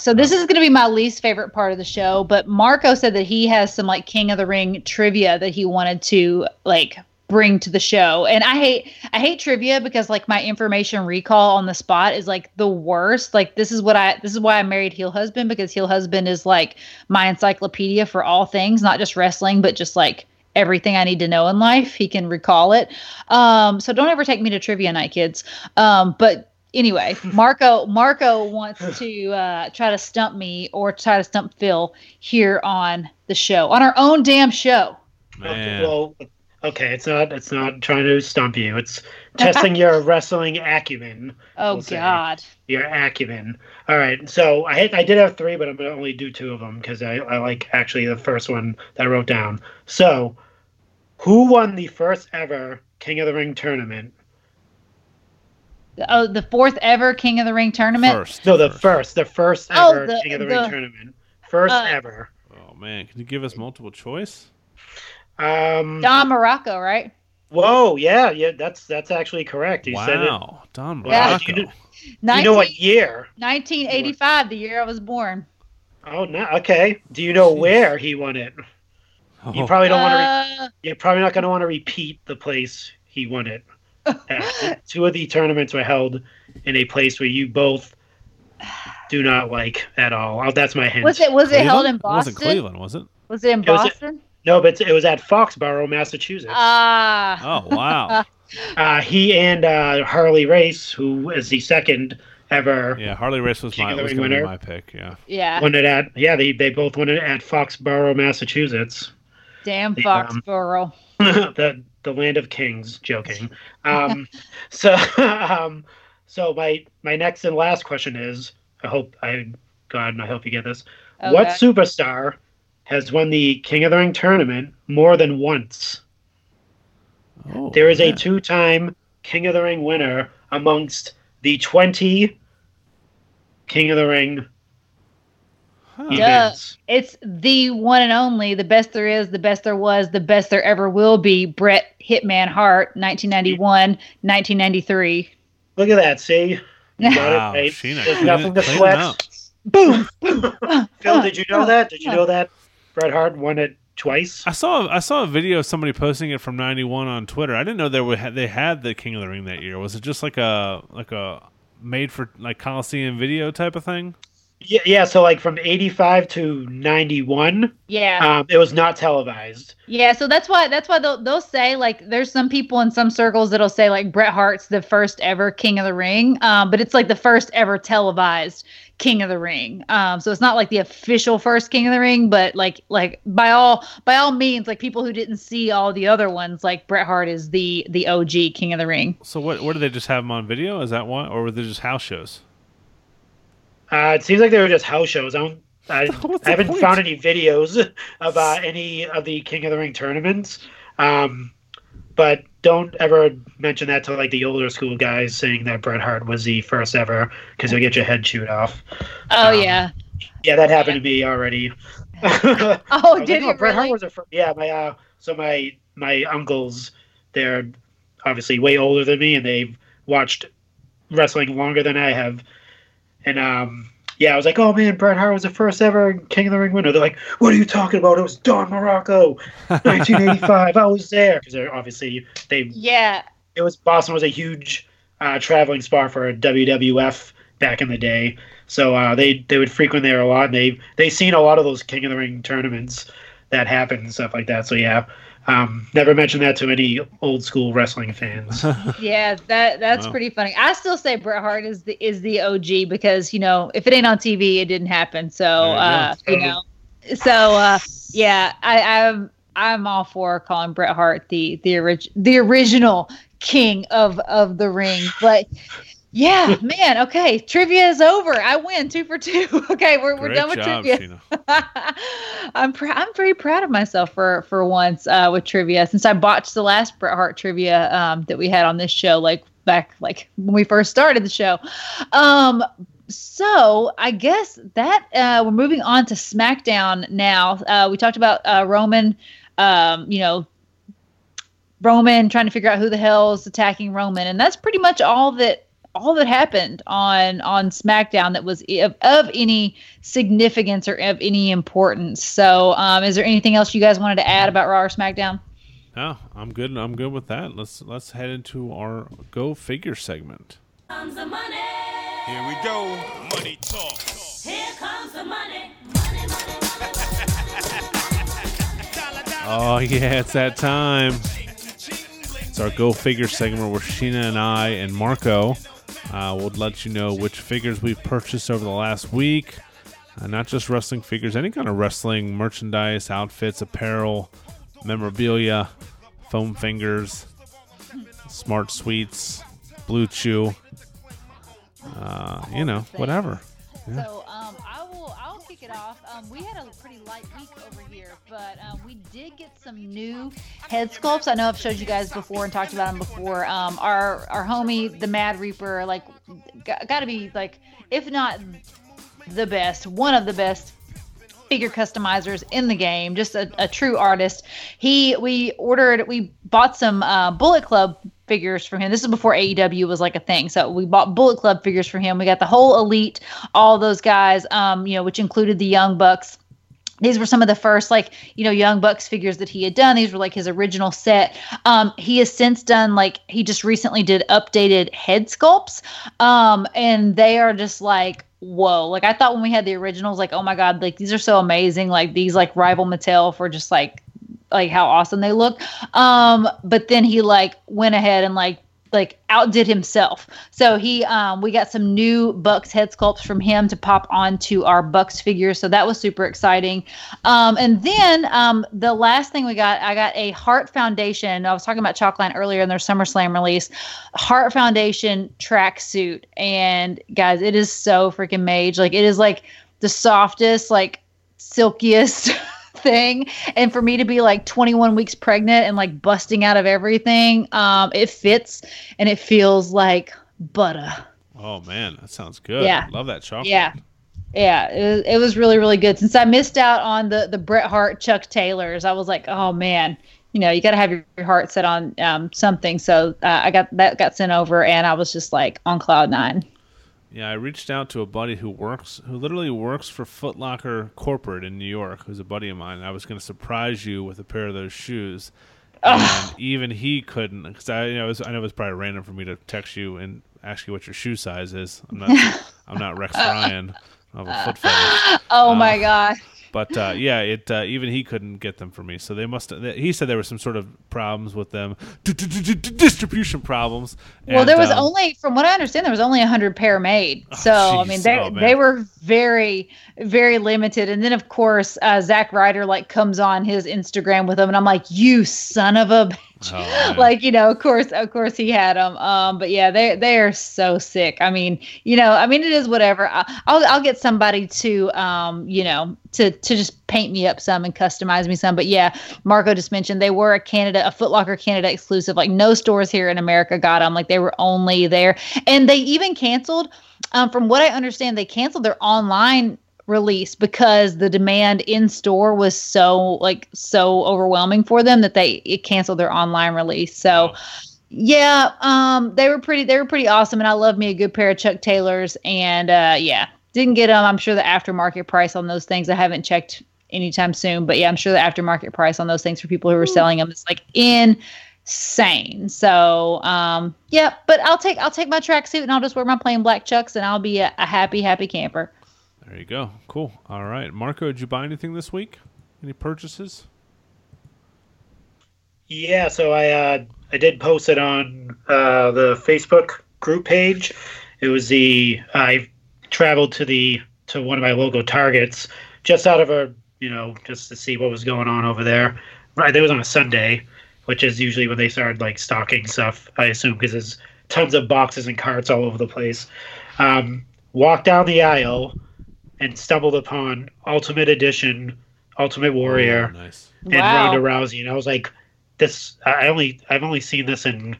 So this is going to be my least favorite part of the show, but Marco said that he has some like King of the Ring trivia that he wanted to like bring to the show. And I hate I hate trivia because like my information recall on the spot is like the worst. Like this is what I this is why I married Heel Husband because Heel Husband is like my encyclopedia for all things, not just wrestling, but just like everything I need to know in life. He can recall it. Um, so don't ever take me to trivia night, kids. Um, but anyway, Marco Marco wants to uh, try to stump me or try to stump Phil here on the show on our own damn show.
Man.
Well, okay, it's not it's not trying to stump you. It's testing your wrestling acumen.
Oh
we'll say.
God.
Your acumen. All right. So I had, I did have three, but I'm gonna only do two of them because I, I like actually the first one that I wrote down. So, who won the first ever King of the Ring tournament?
Oh, the fourth ever King of the Ring tournament.
First.
No, the first, the first
Oh,
ever
the-
King of the,
the-
Ring tournament. First
uh,
ever.
Oh man, can you give us multiple choice?
Um.
Don Muraco, right?
Whoa. Yeah. Yeah. That's that's actually correct. You said it.
wow, Don
Yeah.
Muraco.
You,
19,
you know what year?
1985, the year I was born.
Oh, no. Okay. Do you know where he won it? You
Oh,
probably don't want to. Re-
Uh,
you're probably not going to want to repeat the place he won it. At. Two of the tournaments were held in a place where you both do not like at all. Oh, that's my hint.
was it was it held in
Cleveland? It wasn't Cleveland, was it?
Was it in
was-
Boston?
No, but it was at Foxborough, Massachusetts.
Ah.
Oh wow.
Uh, he and uh, Harley Race, who is the second ever,
Yeah, Harley Race was my
the
was
Ring
gonna be
winner.
my pick. Yeah.
yeah.
won it at. Yeah, they, they both won it at Foxborough, Massachusetts.
Damn
the, um,
Foxborough.
the the land of kings. Joking. Um, so um, so my my next and last question is: I hope I God, and I hope you get this. What superstar has won the King of the Ring tournament more than once?
Oh,
There is a two-time King of the Ring winner amongst the twenty King of the Ring
Huh.
events.
It's the one and only, the best there is, the best there was, the best there ever will be. Bret Hitman Hart, 1991, 1993.
Look at that. See,
Wow,
it right. There's nothing to sweat.
up.
Boom.
Phil, did you know that? Did you know that Bret Hart won it twice?
I saw I saw a video of somebody posting it from '91 on Twitter. I didn't know they were they had the King of the Ring that year. Was it just like a like a made for like Coliseum video type of thing?
Yeah, yeah. So like from '85 to '91,
Yeah.
um, it was not televised.
Yeah, so that's why that's why they'll they'll say like there's some people in some circles that'll say like Bret Hart's the first ever King of the Ring, um, but it's like the first ever televised King of the Ring. Um, so it's not like the official first King of the Ring, but like like by all by all means, like people who didn't see all the other ones, like Bret Hart is the the OG King of the Ring.
So what? What did they just have them on video? Is that why, or were they just house shows?
Uh, it seems like they were just house shows. I don't. I, I haven't
point?
found any videos of uh, any of the King of the Ring tournaments. Um, but don't ever mention that to like the older school guys saying that Bret Hart was the first ever because you'll get your head chewed off.
Oh
Um,
yeah.
Yeah, that happened to me already.
Oh, did
like,
it
Bret Hart was a fir- yeah. My uh, so my my uncles, they're obviously way older than me, and they've watched wrestling longer than I have. And um, yeah, I was like, oh man, Bret Hart was the first ever King of the Ring winner. They're like, what are you talking about? It was Don Muraco, 1985. I was there because obviously they
Yeah.
it was Boston was a huge uh, traveling spot for WWF back in the day. So uh, they they would frequent there a lot. And they they seen a lot of those King of the Ring tournaments that happened and stuff like that. So yeah, um, never mention that to any old school wrestling fans.
Yeah, that that's
Wow.
pretty funny. I still say Bret Hart is the is the OG because you know if it ain't on TV, it didn't happen. So
you
uh, you know, so uh, yeah, I, I'm I'm all for calling Bret Hart the the orig- the original king of of the ring. But Yeah, man. Okay, trivia is over. I win two for two. Okay, we're, we're done with
job,
trivia. I'm pr- I'm very proud of myself for for once uh, with trivia since I botched the last Bret Hart trivia um, that we had on this show like back like when we first started the show. Um, so I guess that uh, we're moving on to SmackDown now. Uh, we talked about uh, Roman, um, you know, Roman trying to figure out who the hell is attacking Roman, and that's pretty much all that all that happened on on SmackDown that was of, of any significance or of any importance. So, um, is there anything else you guys wanted to add about Raw or SmackDown?
No, I'm good. I'm good with that. Let's let's head into our go figure segment.
comes the money.
Here we go. Money talk.
Here comes the money. Money, money,
Oh yeah, it's that time. It's our go figure segment where Sheena and I and Marco uh, will let you know which figures we've purchased over the last week. Uh, not just wrestling figures, any kind of wrestling merchandise, outfits, apparel, memorabilia, foam fingers, smart sweets, blue chew. Uh, you know, whatever. Yeah.
So it off. Um, we had a pretty light week over here, but um, we did get some new head sculpts. I know I've showed you guys before and talked about them before. Um, our our homie the Mad Reaper, like, got to be like, if not the best, one of the best figure customizers in the game just a, a true artist he we ordered we bought some uh, bullet club figures from him. This is before aew was like a thing. So we bought bullet club figures from him. We got the whole elite all those guys um you know which included the young bucks. These were some of the first like you know young bucks figures that he had done. These were like his original set. Um he has since done like he just recently did updated head sculpts. Um and they are just like whoa. Like i thought when we had the originals like oh my god like these are so amazing. Like these like rival mattel for just like like how awesome they look um but then he like went ahead and like like outdid himself. So he um we got some new Bucks head sculpts from him to pop onto our Bucks figures. So that was super exciting. Um and then um the last thing we got, I got a Heart Foundation. I was talking about Chalkline earlier in their SummerSlam release. Heart Foundation tracksuit. And guys, it is so freaking mage. Like it is like the softest, like silkiest thing and for me to be like 21 weeks pregnant and like busting out of everything um it fits and it feels like butter
Oh man, that sounds good.
Yeah.
love that chocolate.
yeah yeah it was, it was really really good since i missed out on the the bret hart chuck taylors i was like oh man you know you got to have your, your heart set on um something so uh, i got that got sent over and i was just like on cloud nine
Yeah, I reached out to a buddy who works, who literally works for Foot Locker corporate in New York, who's a buddy of mine. I was going to surprise you with a pair of those shoes, and even he couldn't. Because I, you know, it was, I know it was probably random for me to text you and ask you what your shoe size is. I'm not, I'm not Rex Ryan. I have a foot fetish.
oh
Uh,
my god
But uh, yeah, it uh, even he couldn't get them for me. So they must. He said there were some sort of problems with them, distribution problems.
Well, there was
um,
only, from what I understand, there was only hundred pair made. So I mean, they
Oh,
they were very very limited. And then of course, uh, Zack Ryder like comes on his Instagram with them, and I'm like, you son of a. bitch."
Oh,
like you know, of course, of course, he had them. Um, but yeah, they they are so sick. I mean, you know, I mean, it is whatever. I, I'll I'll get somebody to um, you know, to to just paint me up some and customize me some. But yeah, Marco just mentioned they were a Canada, a Footlocker Canada exclusive. Like no stores here in America got them. Like they were only there, and they even canceled. Um, from what I understand, they canceled their online release because the demand in store was so like so overwhelming for them that they it canceled their online release. So yeah, um they were pretty they were pretty awesome and I love me a good pair of Chuck Taylors and uh yeah, didn't get them. I'm sure the aftermarket price on those things I haven't checked anytime soon, but yeah, I'm sure the aftermarket price on those things for people who are selling them is like insane. So, um yeah, but I'll take I'll take my tracksuit and I'll just wear my plain black chucks and I'll be a, a happy happy camper.
There you go. Cool. All right, Marco, did you buy anything this week? Any purchases?
Yeah, so I uh, I did post it on uh, the Facebook group page. It was the I traveled to the to one of my local targets just out of a you know just to see what was going on over there. Right, it was on a Sunday, which is usually when they started like stocking stuff. I assume because there's tons of boxes and carts all over the place. Um, walked down the aisle and stumbled upon Ultimate Edition, Ultimate Warrior,
Oh, nice.
and
Wow.
Ronda Rousey, and I was like, "This I only I've only seen this in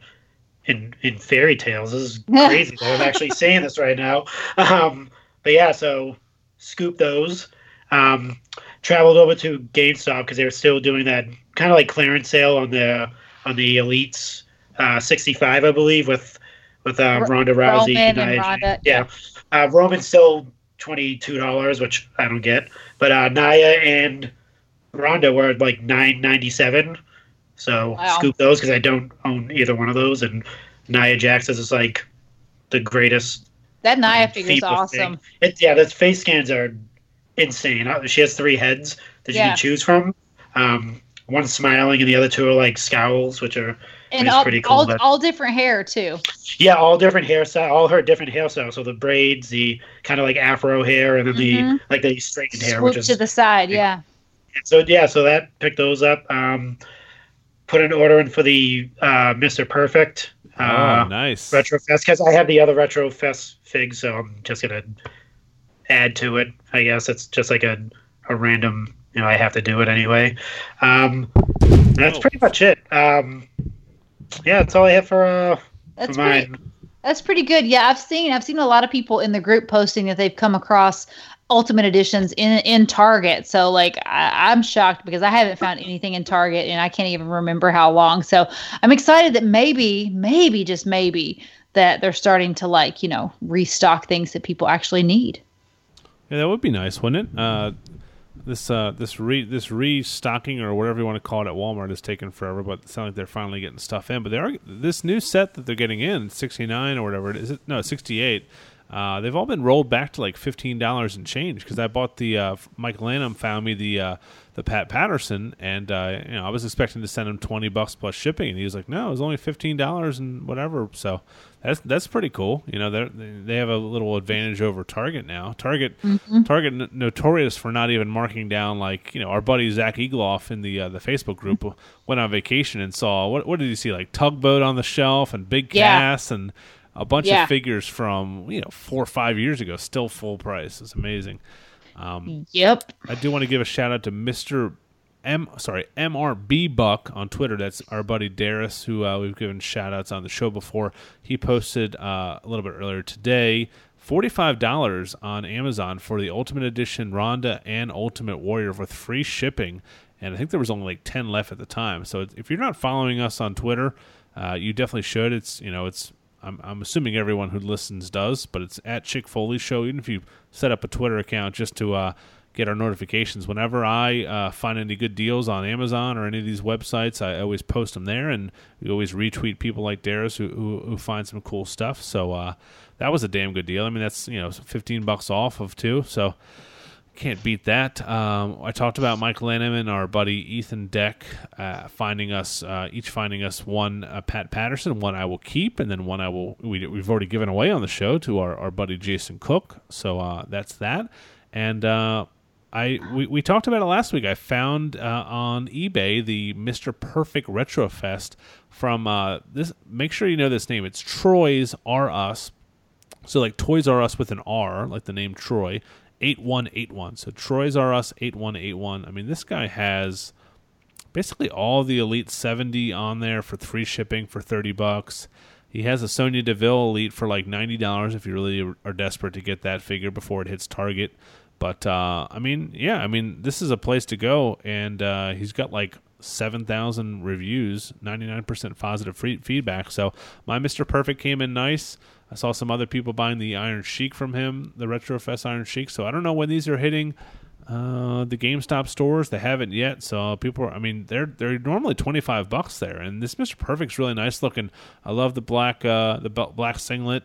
in in fairy tales. This is crazy that I'm actually saying this right now." Um, but yeah, so scoop those. Um, traveled over to GameStop because they were still doing that kind of like clearance sale on the on the Elites uh, 65, I believe, with with uh, Ronda Rousey.
Roman and
Nia
Ronda,
yeah. Uh, Roman's still twenty two dollars, which I don't get, but uh, Nia and Ronda were like nine ninety seven. So
Wow.
scoop those because I don't own either one of those, and Nia Jax is like the greatest
That Nia
um,
figure's
FIFA
awesome.
It, yeah, those face scans are insane. Uh, She has three heads that you can choose from. Um, one's smiling, and the other two are like scowls, which are
And all,
pretty cool,
all,
but-
all different hair too.
yeah, all different hairstyle, all her different hairstyles. So the braids, the kind of like afro hair, and then
Mhm.
the like the straightened hair,
Swoop
which is
to the side, yeah.
so yeah. So that picked those up. Um, put an order in for the uh, Mister Perfect uh,
oh, nice.
Retro Fest because I have the other Retro Fest fig, so I'm just gonna add to it. I guess it's just like a a random. You know, I have to do it anyway. Um, that's
Oh.
pretty much it. Um, yeah, that's all I have for uh
That's
for
pretty,
mine.
That's pretty good. Yeah, I've seen I've seen a lot of people in the group posting that they've come across ultimate editions in in Target. So like I, I'm shocked because I haven't found anything in Target and I can't even remember how long. So I'm excited that maybe, maybe just maybe that they're starting to like, you know, restock things that people actually need.
Yeah, that would be nice, wouldn't it? Uh, this uh, this re this restocking or whatever you want to call it at Walmart is taking forever, but it sounds like they're finally getting stuff in. But they are this new set that they're getting in sixty nine or whatever it is. No, sixty eight. Uh, they've all been rolled back to like fifteen dollars and change because I bought the uh, Mike Lanham found me the uh, the Pat Patterson and uh, you know I was expecting to send him twenty bucks plus shipping and he was like no it was only fifteen dollars and whatever. So that's that's pretty cool. You know they they have a little advantage over Target now. Target Target n- notorious for not even marking down like you know our buddy Zach Egloff in the uh, the Facebook group went on vacation and saw what what did he see? Like tugboat on the shelf and big
Yeah.
cast and a bunch
Yeah.
of figures from you know four or five years ago still full price it's amazing
Yep.
I do want to give a shout out to Mr. M sorry, MRB Buck on Twitter. That's our buddy Darius, who uh, we've given shout outs on the show before. He posted uh, a little bit earlier today $45 on Amazon for the Ultimate Edition Ronda and Ultimate Warrior with free shipping. And I think there was only like 10 left at the time. So if you're not following us on Twitter, uh, you definitely should. It's, you know, it's, I'm, I'm assuming everyone who listens does, but it's at Chick Foley Show. Even if you set up a Twitter account just to uh, get our notifications, whenever I uh, find any good deals on Amazon or any of these websites, I always post them there, and we always retweet people like Darius who, who, who find some cool stuff. So uh, that was a damn good deal. I mean, that's you know 15 bucks off of two, so can't beat that. Um, I talked about Mike Lanham and our buddy Ethan Deck uh, finding us, uh, each finding us one uh, Pat Patterson, one I will keep, and then one I will. We, we've already given away on the show to our, our buddy Jason Cook. So uh, that's that. And uh, I we, we talked about it last week. I found uh, on eBay the Mister Perfect Retro Fest from this. Make sure you know this name. It's Troy's R Us. So like Toys R Us with an R, like the name Troy, eight one eight one. So Troy's R Us eight one eight one. I mean, this guy has basically all the Elite seventy on there for free shipping for thirty bucks. He has a Sonya Deville Elite for like ninety dollars if you really are desperate to get that figure before it hits Target. But uh, I mean, yeah, I mean, this is a place to go, and uh, he's got like seven thousand reviews, ninety nine percent positive free- feedback. So my Mister Perfect came in nice. I saw some other people buying the Iron Sheik from him, the Retrofest Iron Sheik. So I don't know when these are hitting uh, the GameStop stores. They haven't yet. So people, are, I mean, they're they're normally twenty five bucks there, and this Mister Perfect's really nice looking. I love the black uh, the black singlet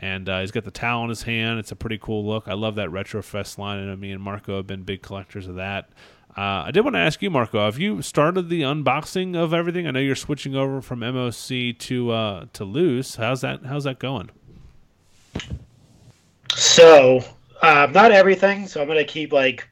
and uh, he's got the towel in his hand. It's a pretty cool look. I love that Retrofest line, and me and Marco have been big collectors of that. Uh, I did want to ask you, Marco, have you started the unboxing of everything? I know you're switching over from MOC to uh, to loose. How's that? How's that going?
So, uh, not everything. So I'm gonna keep like,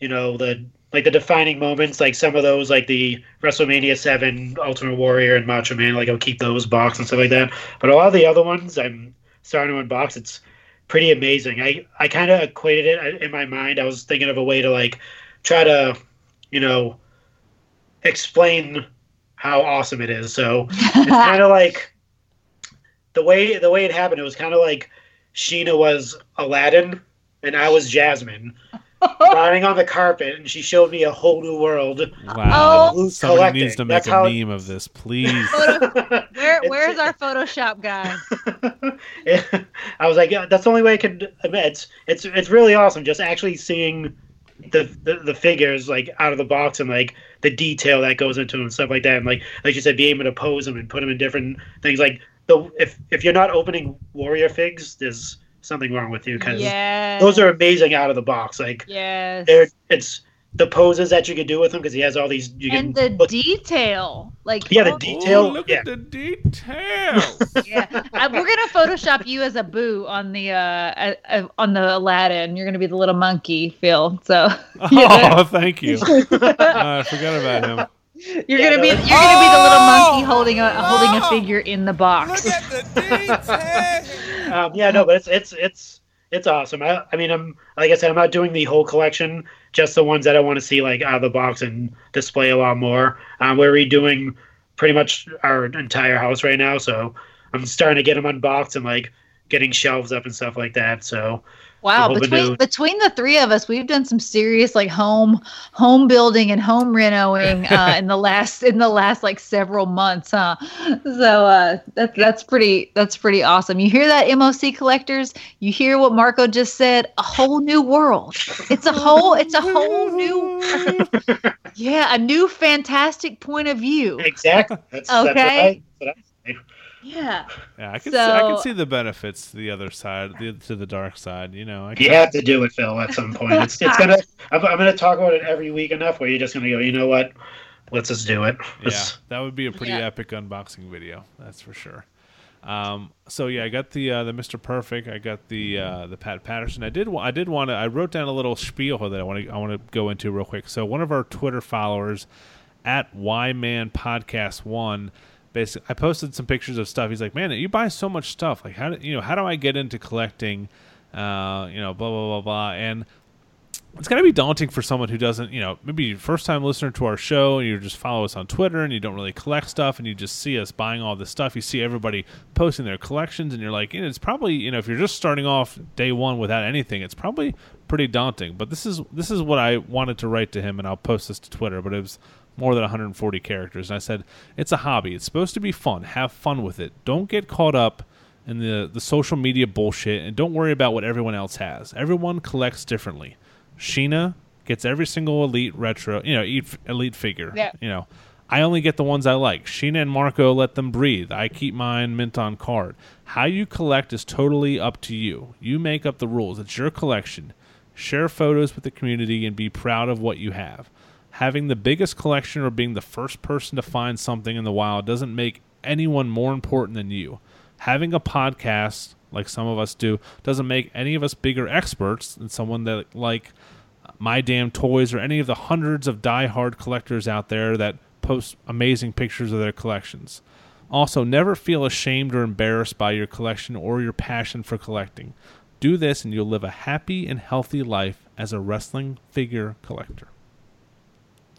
you know, the like the defining moments, like some of those, like the WrestleMania Seven, Ultimate Warrior, and Macho Man. Like I'll keep those boxed and stuff like that. But a lot of the other ones, I'm starting to unbox. It's pretty amazing. I I kind of equated it uh, in my mind. I was thinking of a way to like try to, you know, explain how awesome it is. So it's kind of like the way the way it happened. It was kind of like Sheena was Aladdin and I was Jasmine riding on the carpet, and she showed me a whole new world.
Wow.
Oh.
Somebody
Collecting.
needs to make
That's
a
how-
meme of this, please.
Where where's our Photoshop guy?
I was like, yeah, that's the only way I could admit. It's it's it's really awesome just actually seeing the, the the figures like out of the box and like the detail that goes into them and stuff like that. And like like you said, being able to pose them and put them in different things. Like the if if you're not opening warrior figs, there's something wrong with you because
Yes.
those are amazing out of the box. Like
yes.
they're it's the poses that you can do with him because he has all these. You can
and the
look-
detail, like
Yeah, the
oh,
Detail,
Ooh, look
yeah.
at the details.
yeah. I, we're gonna Photoshop you as Abu on the uh, uh, uh, on the Aladdin. You're gonna be the little monkey, Phil. So
oh, thank you. Uh, I forgot about him.
You're
Yeah,
gonna be
no,
you're gonna be the little
Oh!
monkey holding a holding a figure in the box.
um, yeah, no, but it's it's it's it's awesome. I, I mean, I'm like I said, I'm not doing the whole collection, just the ones that I want to see like out of the box and display a lot more. Um, we're redoing pretty much our entire house right now, so I'm starting to get them unboxed and like getting shelves up and stuff like that. So
Wow, between between the three of us, we've done some serious like home home building and home renoing uh, in the last in the last like several months, huh? So uh, that's that's pretty that's pretty awesome. You hear that, MOC collectors? You hear what Marco just said? A whole new world. It's a whole it's a whole new yeah a new fantastic point of view.
exactly, that's,
Okay.
That's what I say.
Yeah.
Yeah, I can see, I can see the benefits to the other side, the, to the dark side. You know, I can,
You have to do it, Phil, at some point. It's it's gonna. I'm, I'm gonna talk about it every week enough where you're just gonna go. You know what? Let's just do it.
yeah,
Let's-
that would be a pretty
Yeah.
epic unboxing video. That's for sure. Um, so yeah, I got the uh, the Mr. Perfect. I got the uh, the Pat Patterson. I did I did want to. I wrote down a little spiel that I want to I want to go into real quick. So one of our Twitter followers at Yman Podcast One. Basically, I posted some pictures of stuff. He's like, "Man, you buy so much stuff. Like, how do you know? How do I get into collecting? Uh, you know, blah blah blah blah." And it's going to be daunting for someone who doesn't, you know, maybe first time listener to our show and you just follow us on Twitter and you don't really collect stuff and you just see us buying all this stuff. You see everybody posting their collections and you're like, it's probably, you know, if you're just starting off day one without anything, it's probably pretty daunting. But this is this is what I wanted to write to him and I'll post this to Twitter, but it was more than 140 characters. And I said, it's a hobby. It's supposed to be fun. Have fun with it. Don't get caught up in the, the social media bullshit and don't worry about what everyone else has. Everyone collects differently. Sheena gets every single elite retro, you know, elite, elite figure.
Yeah.
You know, I only get the ones I like. Sheena and Marco let them breathe. I keep mine mint on card. How you collect is totally up to you. You make up the rules. It's your collection. Share photos with the community and be proud of what you have. Having the biggest collection or being the first person to find something in the wild doesn't make anyone more important than you. Having a podcast, like some of us do, doesn't make any of us bigger experts than someone that like my Damn Toys or any of the hundreds of die-hard collectors out there that post amazing pictures of their collections. Also, never feel ashamed or embarrassed by your collection or your passion for collecting. Do this and you'll live a happy and healthy life as a wrestling figure collector.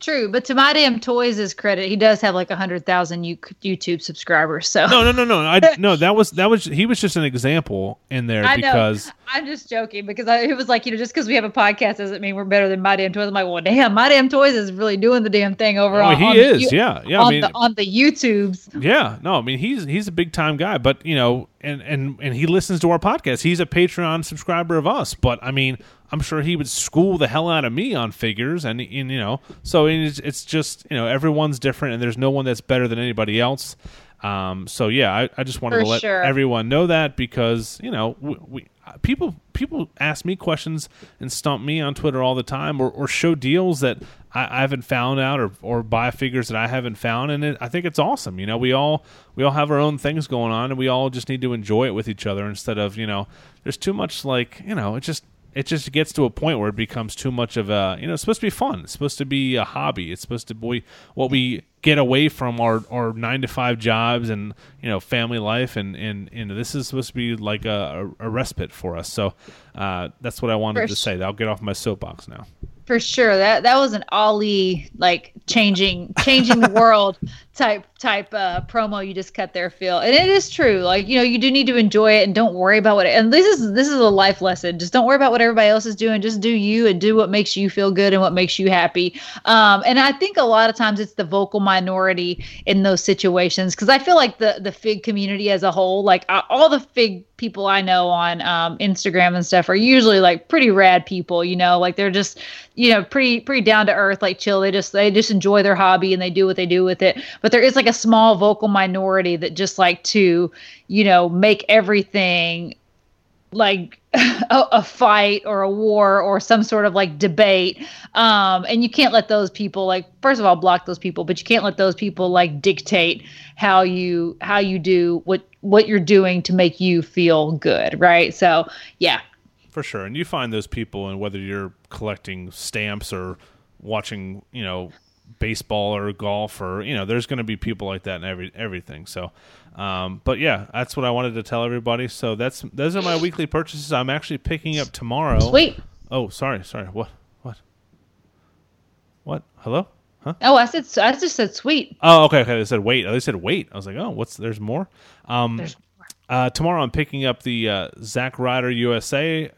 True, but to my damn toys' credit, he does have like a hundred thousand YouTube subscribers. So
No, no, no, no. I no, that was that was he was just an example in there
I know. I'm just joking because I, it was like you know just because we have a podcast doesn't mean we're better than my damn toys. I'm like, well, damn, my damn toys is really doing the damn thing over
oh,
on.
he
on the
is,
you-
yeah, yeah.
on
I mean,
the on the YouTubes.
Yeah, no, I mean he's he's a big time guy, but you know, and and and he listens to our podcast. He's a Patreon subscriber of us, but I mean, I'm sure he would school the hell out of me on figures, and, and you know, so it's, it's just you know everyone's different, and there's no one that's better than anybody else. Um, so yeah, I, I just wanted
For
to let
sure.
everyone know that because you know we, we people people ask me questions and stump me on Twitter all the time, or, or show deals that I, I haven't found out, or or buy figures that I haven't found, and it, I think it's awesome. You know, we all we all have our own things going on, and we all just need to enjoy it with each other instead of you know, there's too much like you know, it just it just gets to a point where it becomes too much of a you know it's supposed to be fun. It's supposed to be a hobby. It's supposed to be what we get away from our, our nine to five jobs and you know family life. And and, and this is supposed to be like a, a, a respite for us. So uh, that's what i wanted
For
to say. I'll get off my soapbox now.
For sure. That that was an Ali like changing changing the world type type uh, promo you just cut there, Phil. And it is true. Like you know, you do need to enjoy it and don't worry about what. And this is this is a life lesson. Just don't worry about what everybody else is doing. Just do you and do what makes you feel good and what makes you happy. Um, and I think a lot of times it's the vocal minority in those situations because I feel like the the fig community as a whole, like uh, all the fig people I know on um, Instagram and stuff, are usually like pretty rad people. You know, like they're just you know pretty pretty down to earth, like chill. They just they just enjoy their hobby and they do what they do with it. But there is like a small vocal minority that just like to you know make everything like a, a fight or a war or some sort of like debate. Um and you can't let those people like first of all block those people but you can't let those people like dictate how you how you do what what you're doing to make you feel good right? So yeah.
For sure. And you find those people, and whether you're collecting stamps or watching, you know, baseball or golf or, you know, there's going to be people like that in every everything. So, um, but yeah, that's what I wanted to tell everybody. So that's those are my weekly purchases. I'm actually picking up tomorrow.
sweet
Oh, sorry, sorry. What? What? What? Hello? Huh?
oh i said i just said sweet
Oh, okay, okay. They said wait. They said wait. I was like, oh, what's? There's more. Um,
There's
uh, tomorrow I'm picking up the uh, Zack Ryder USA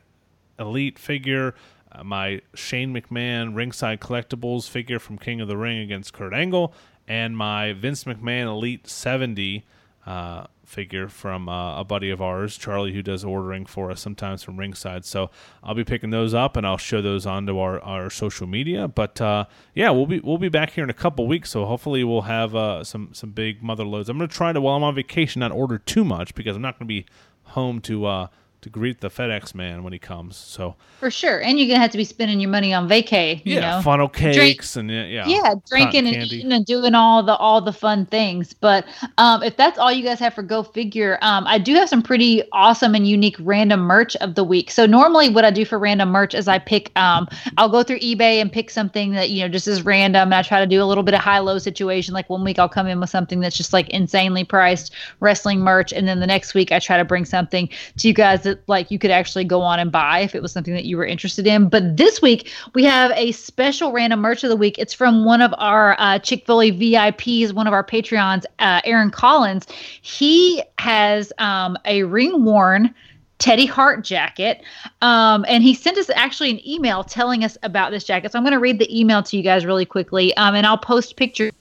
Elite figure, my Shane McMahon ringside collectibles figure from King of the Ring against Kurt Angle, and my Vince McMahon Elite 70 uh, figure from uh, a buddy of ours, Charlie, who does ordering for us sometimes from ringside. So I'll be picking those up and I'll show those onto our, our social media. But uh, yeah, we'll be we'll be back here in a couple weeks, so hopefully we'll have uh, some some big mother loads. I'm gonna try to while I'm on vacation not order too much because I'm not gonna be home to uh, to greet the FedEx man when he comes. So.
For sure and you're gonna have to be spending your money on vacay you
yeah,
know.
funnel
Drink-
cakes and yeah, yeah,
yeah drinking and eating and doing all the all the fun things but um if that's all you guys have for go figure um i do have some pretty awesome and unique random merch of the week. So normally what i do for random merch is i pick um i'll go through ebay and pick something that you know just is random and i try to do a little bit of high low situation like one week i'll come in with something that's just like insanely priced wrestling merch and then the next week i try to bring something to you guys that like you could actually go on and buy if it was something that you were interested in but this week we have a special random merch of the week it's from one of our uh, chick-fil-a vips one of our patreons uh, aaron collins he has um, a ring worn Teddy Hart jacket. Um, and he sent us actually an email telling us about this jacket. So I'm going to read the email to you guys really quickly. Um, and I'll post pictures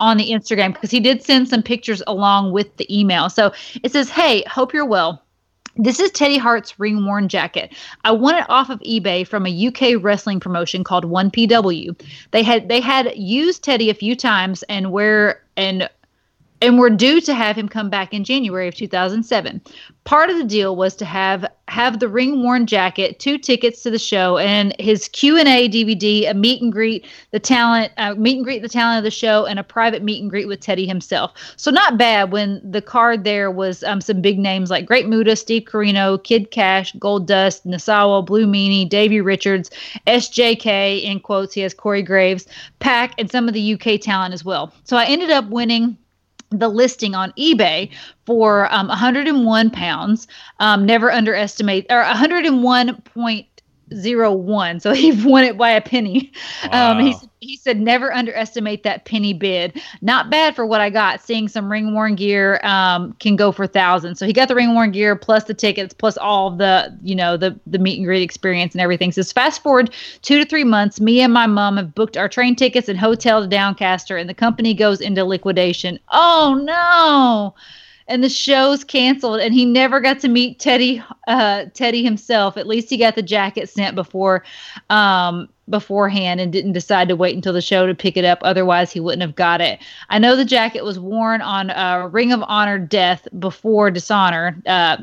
on the Instagram because he did send some pictures along with the email. So it says, Hey, hope you're well. This is Teddy Hart's ring worn jacket. I won it off of eBay from a UK wrestling promotion called 1PW. They had they had used Teddy a few times and where and and were due to have him come back in January of 2007. Part of the deal was to have have the ring worn jacket, two tickets to the show, and his Q and A DVD, a meet and greet the talent, uh, meet and greet the talent of the show, and a private meet and greet with Teddy himself. So not bad. When the card there was um, some big names like Great Muta, Steve Corino, Kid Cash, Gold Dust, Nosawa, Blue Meanie, Davey Richards, SJK in quotes. He has Corey Graves, PAC, and some of the UK talent as well. So I ended up winning the listing on eBay for um, 101 pounds. Um, never underestimate or 101.01. So he won it by a penny. Um, he, he said never underestimate that penny bid. Not bad for what I got. Seeing some ring worn gear um, can go for thousands. So he got the ring worn gear plus the tickets plus all the you know the the meet and greet experience and everything. Says fast forward two to three months. Me and my mom have booked our train tickets and hotel to Doncaster, and the company goes into liquidation. Oh no! And the show's canceled, and he never got to meet Teddy. Uh, Teddy himself. At least he got the jacket sent before, um, beforehand, and didn't decide to wait until the show to pick it up. Otherwise, he wouldn't have got it. I know the jacket was worn on uh, Ring of Honor Death before Dishonor, uh,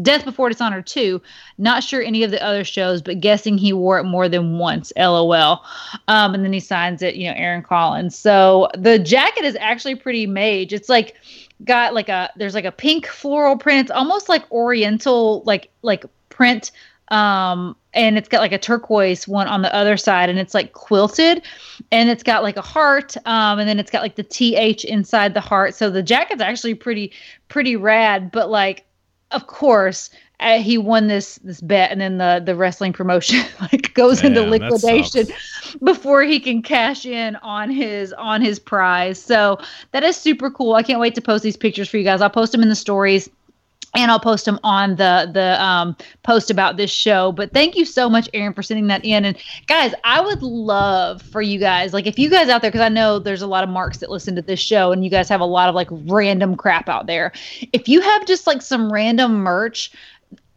Death before Dishonor two. Not sure any of the other shows, but guessing he wore it more than once. LOL. Um, and then he signs it, you know, Aaron Collins. So the jacket is actually pretty mage. It's like got like a there's like a pink floral print. It's almost like Oriental, like like print um and it's got like a turquoise one on the other side and it's like quilted and it's got like a heart um and then it's got like the th inside the heart so the jacket's actually pretty pretty rad but like of course uh, he won this this bet and then the the wrestling promotion like goes into
Damn, that
liquidation before he can cash in on his on his prize so that is super cool i can't wait to post these pictures for you guys i'll post them in the stories and I'll post them on the the um, post about this show. But thank you so much, Aaron, for sending that in. And guys, I would love for you guys, like if you guys out there, because I know there's a lot of marks that listen to this show, and you guys have a lot of like random crap out there. If you have just like some random merch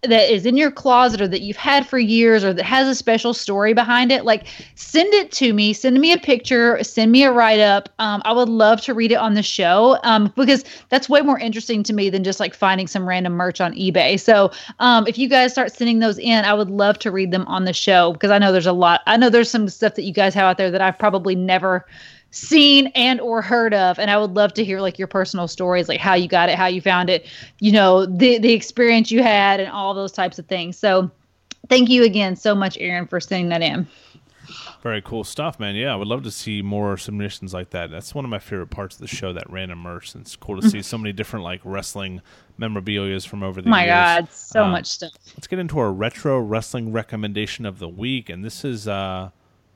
that is in your closet or that you've had for years or that has a special story behind it, like send it to me. Send me a picture. Send me a write up. Um, I would love to read it on the show um, because that's way more interesting to me than just like finding some random merch on eBay. So um, if you guys start sending those in, I would love to read them on the show because I know there's a lot. I know there's some stuff that you guys have out there that I've probably never seen and or heard of and i would love to hear like your personal stories like how you got it how you found it you know the the experience you had and all those types of things so thank you again so much aaron for sending that in
Very cool stuff, man. Yeah, I would love to see more submissions like that. That's one of my favorite parts of the show, that random merch. And it's cool to see so many different like wrestling memorabilia from over the
my
years.
god so
Um,
much stuff
Let's get into our retro wrestling recommendation of the week, and this is uh,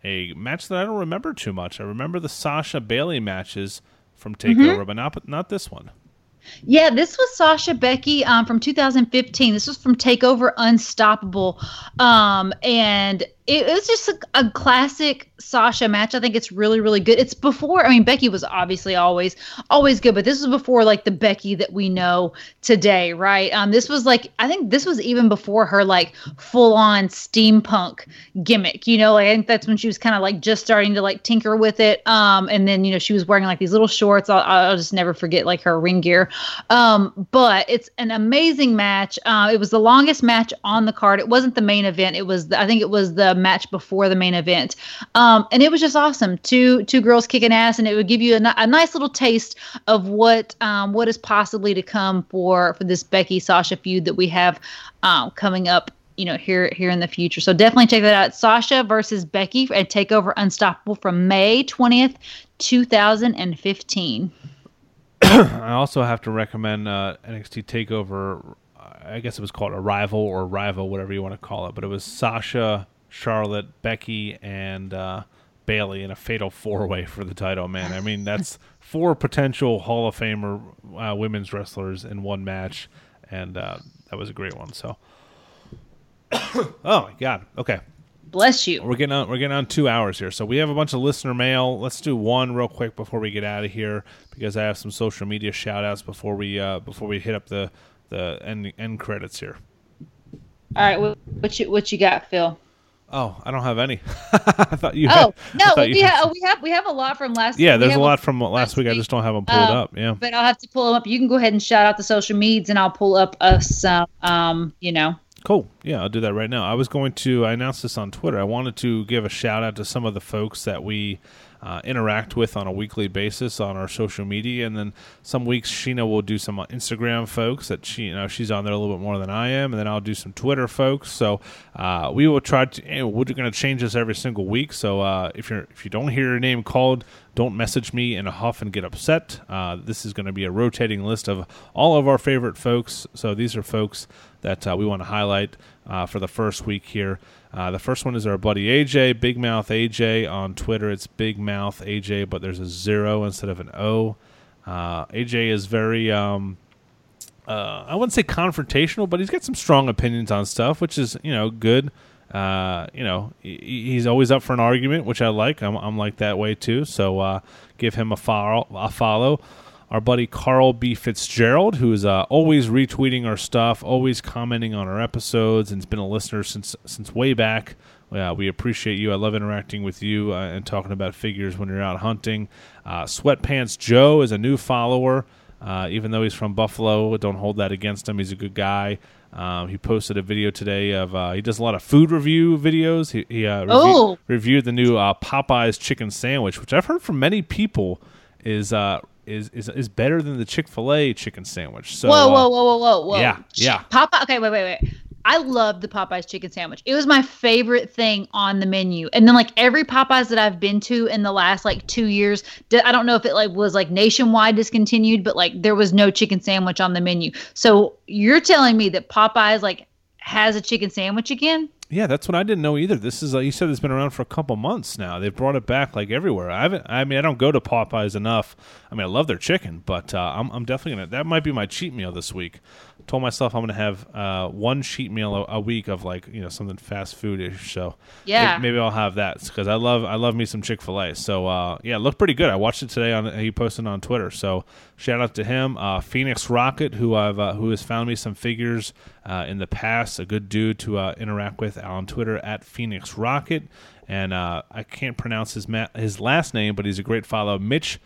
a match that I don't remember too much. I remember the Sasha Bayley matches from
Mm-hmm.
Takeover, but not not this one.
Yeah, this was Sasha Becky um, from 2015. This was from Takeover Unstoppable, um, and it, it was just a, a classic Sasha match. I think it's really, really good. It's before. I mean, Becky was obviously always, always good, but this was before like the Becky that we know today, right? Um, this was like I think this was even before her like full on steampunk gimmick. You know, like, I think that's when she was kind of like just starting to like tinker with it. Um, and then you know she was wearing like these little shorts. I'll, I'll just never forget like her ring gear. Um, but it's an amazing match. Uh, it was the longest match on the card. It wasn't the main event. It was the, I think it was the match before the main event. Um, and it was just awesome. Two two girls kicking ass, and it would give you a, a nice little taste of what um, what is possibly to come for for this Becky Sasha feud that we have um, coming up. You know, here here in the future. So definitely check that out. Sasha versus Becky at Takeover Unstoppable from May twentieth, two thousand and fifteen.
I also have to recommend uh, NXT Takeover. I guess it was called Arrival or Rival, whatever you want to call it. But it was Sasha, Charlotte, Becky, and uh, Bayley in a fatal four way for the title. Man, I mean that's four potential Hall of Famer uh, women's wrestlers in one match, and uh, that was a great one. So, oh my god, okay.
Bless you.
We're getting on. We're getting on two hours here, so we have a bunch of listener mail. Let's do one real quick before we get out of here because I have some social media shout outs before we uh, before we hit up the the end end credits here.
All right, what, what you what you got, Phil?
Oh, I don't have any. I thought you. Had,
Oh
I
no,
thought
we
you
have we have we have a lot from last. Week.
Yeah,
we
there's a lot from last week. I just don't have them pulled
Um,
up. Yeah.
but I'll have to pull them up. You can go ahead and shout out the social medias, and I'll pull up us some. Um, you know,
Cool. Yeah, I'll do that right now. I was going to, I announced this on Twitter. I wanted to give a shout out to some of the folks that we uh, interact with on a weekly basis on our social media. And then some weeks, Sheena will do some Instagram folks that she, you know, she's on there a little bit more than I am. And then I'll do some Twitter folks. So uh, we will try to, we're going to change this every single week. So uh, if you're, if you don't hear your name called, don't message me in a huff and get upset. Uh, this is going to be a rotating list of all of our favorite folks. So these are folks that uh, we want to highlight uh, for the first week here. Uh, the first one is our buddy AJ, Big Mouth AJ on Twitter. It's Big Mouth AJ, but there's a zero instead of an O. Uh, AJ is very, um, uh, I wouldn't say confrontational, but he's got some strong opinions on stuff, which is you know good. Uh, you know, he- he's always up for an argument, which I like. I'm, I'm like that way too. So uh, give him a follow. A follow. Our buddy Carl B. Fitzgerald, who is uh, always retweeting our stuff, always commenting on our episodes, and has been a listener since since way back. Yeah, we appreciate you. I love interacting with you uh, and talking about figures when you're out hunting. Uh, Sweatpants Joe is a new follower. Uh, even though he's from Buffalo, don't hold that against him. He's a good guy. Um, he posted a video today of uh, he does a lot of food review videos. He, he uh, reviewed,
Oh.
reviewed the new uh, Popeyes chicken sandwich, which I've heard from many people is uh, is, is is better than the Chick Fil A chicken sandwich. So
whoa,
uh,
whoa, whoa, whoa, whoa, whoa.
yeah, yeah.
Popeye. Okay, wait, wait, wait. I loved the Popeyes chicken sandwich. It was my favorite thing on the menu. And then like every Popeyes that I've been to in the last like 2 years, I don't know if it like was like nationwide discontinued, but like there was no chicken sandwich on the menu. So you're telling me that Popeyes like has a chicken sandwich again?
Yeah, that's what I didn't know either. This is like you said, it's been around for a couple months now. They've brought it back like everywhere. I haven't. I mean, I don't go to Popeyes enough. I mean, I love their chicken, but uh, I'm, I'm definitely gonna. That might be my cheat meal this week. Told myself I'm gonna have uh, one cheat meal a, a week of like you know something fast foodish. So
Yeah.
maybe, maybe I'll have that because I love I love me some Chick Fil A. So uh, yeah, it looked pretty good. I watched it today on he posted on Twitter. So shout out to him, uh, Phoenix Rocket, who I've uh, who has found me some figures uh, in the past. A good dude to uh, interact with on Twitter at Phoenix Rocket, and uh, I can't pronounce his ma- his last name, but he's a great follow, Mitch.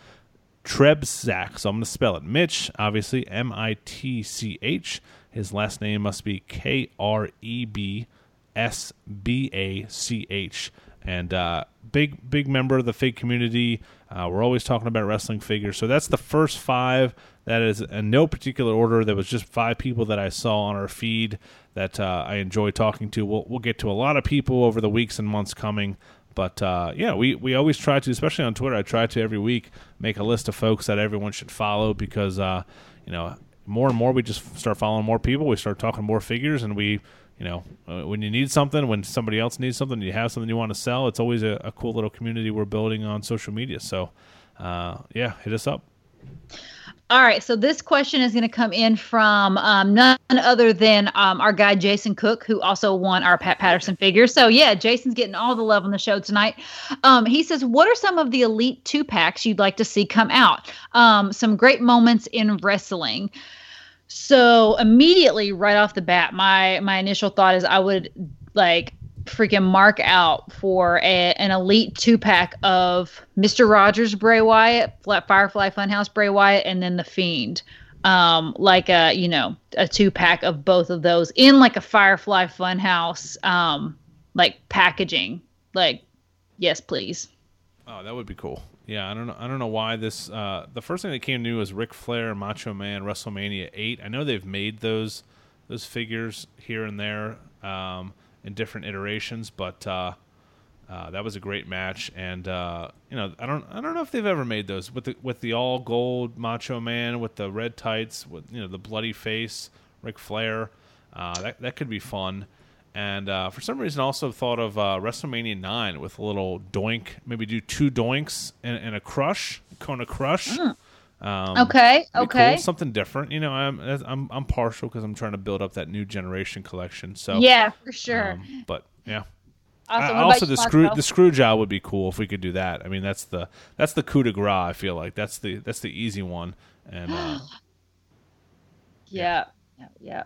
Trebzak. So I'm going to spell it. Mitch, obviously, M I T C H. His last name must be K R E B S B A C H. And uh, big, big member of the fig community. Uh, we're always talking about wrestling figures. So that's the first five. That is in no particular order. There was just five people that I saw on our feed that uh, I enjoy talking to. We'll, we'll get to a lot of people over the weeks and months coming. But uh, yeah, we, we always try to, especially on Twitter, I try to every week make a list of folks that everyone should follow because, uh, you know, more and more we just start following more people. We start talking more figures, and we, you know, uh, when you need something, when somebody else needs something, you have something you want to sell, it's always a, a cool little community we're building on social media. So, uh, yeah, hit us up.
All right, so this question is going to come in from um, none other than um, our guy Jason Cook, who also won our Pat Patterson figure. So yeah, Jason's getting all the love on the show tonight. Um, he says, "What are some of the elite two packs you'd like to see come out? Um, some great moments in wrestling." So immediately, right off the bat, my my initial thought is I would like freaking mark out for a, an elite two pack of Mr. Rogers Bray Wyatt, Firefly Funhouse Bray Wyatt, and then the Fiend. Um, like a you know a two pack of both of those in like a Firefly Funhouse um like packaging. Like, yes, please.
Oh, that would be cool. Yeah, I don't know. I don't know why this. Uh, the first thing that came new was Ric Flair, Macho Man, WrestleMania Eight. I know they've made those those figures here and there um, in different iterations, but uh, uh, that was a great match. And uh, you know, I don't I don't know if they've ever made those with the with the all gold Macho Man with the red tights with you know the bloody face, Ric Flair. Uh, that that could be fun. And uh, for some reason, also thought of uh, WrestleMania 9 with a little doink. Maybe do two doinks and, and a crush, Kona crush. Um,
Okay, okay.
cool, something different. You know, I'm I'm I'm partial because I'm trying to build up that new generation collection. So
Yeah, for sure.
um, but yeah.
awesome.
I- also, the screw
Marco?
the screw job would be cool if we could do that. I mean, that's the that's the coup de grace. I feel like that's the that's the easy one. And uh,
Yeah, yeah, yeah.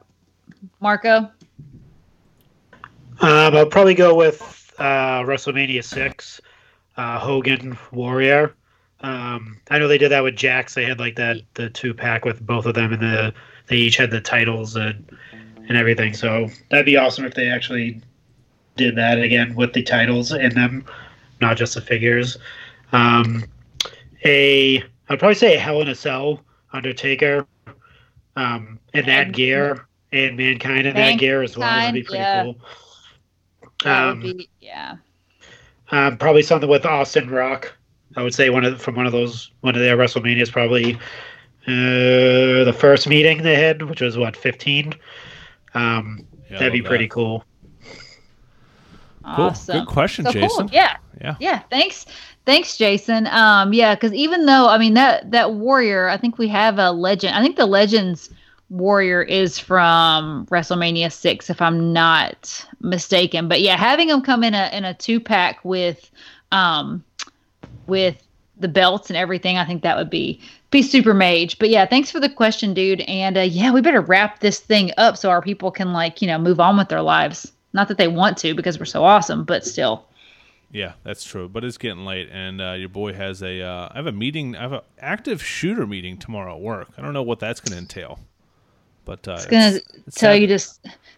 Marco.
Um, I'll probably go with uh, WrestleMania six, uh, Hogan Warrior. Um, I know they did that with Jax. They had like that the two pack with both of them, and the they each had the titles and and everything. So that'd be awesome if they actually did that again with the titles in them, not just the figures. Um, a I'd probably say a Hell in a Cell Undertaker, um, in that
And-
gear and Mankind in that gear as well. That'd be pretty
Mankind,
cool. Um,
be yeah.
um, probably something with Austin Rock. I would say one of from one of those one of their WrestleManias, probably uh, the first meeting they had, which was what fifteen. Um,
yeah,
that'd be
love
pretty
that.
cool.
Cool.
Awesome.
Good question,
So cool.
Jason.
Yeah.
Yeah.
Yeah. Thanks. Thanks, Jason. Um, yeah, because even though I mean that that warrior, I think we have a legend. I think the legends warrior is from WrestleMania six, if I'm not mistaken. But yeah, having him come in a in a two pack with um with the belts and everything, I think that would be be super mage. But yeah, thanks for the question, dude. And uh, yeah, we better wrap this thing up so our people can like you know move on with their lives. Not that they want to because we're so awesome, but still.
Yeah, that's true. But it's getting late, and uh, your boy has a. Uh, I have a meeting. I have an active shooter meeting tomorrow at work. I don't know what that's going to entail, but uh,
It's gonna
it's
tell
sad-
you to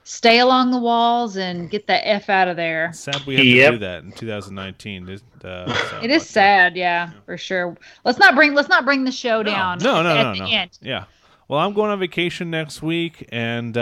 stay along the walls and get the f out of there.
Sad we have
Yep.
to do that in 2019. It, uh, so,
It is sad, yeah, for sure. Let's not bring let's not bring the show
No,
down.
no, no,
at
no,
the
no.
end.
Yeah. Well, I'm going on vacation next week, and uh,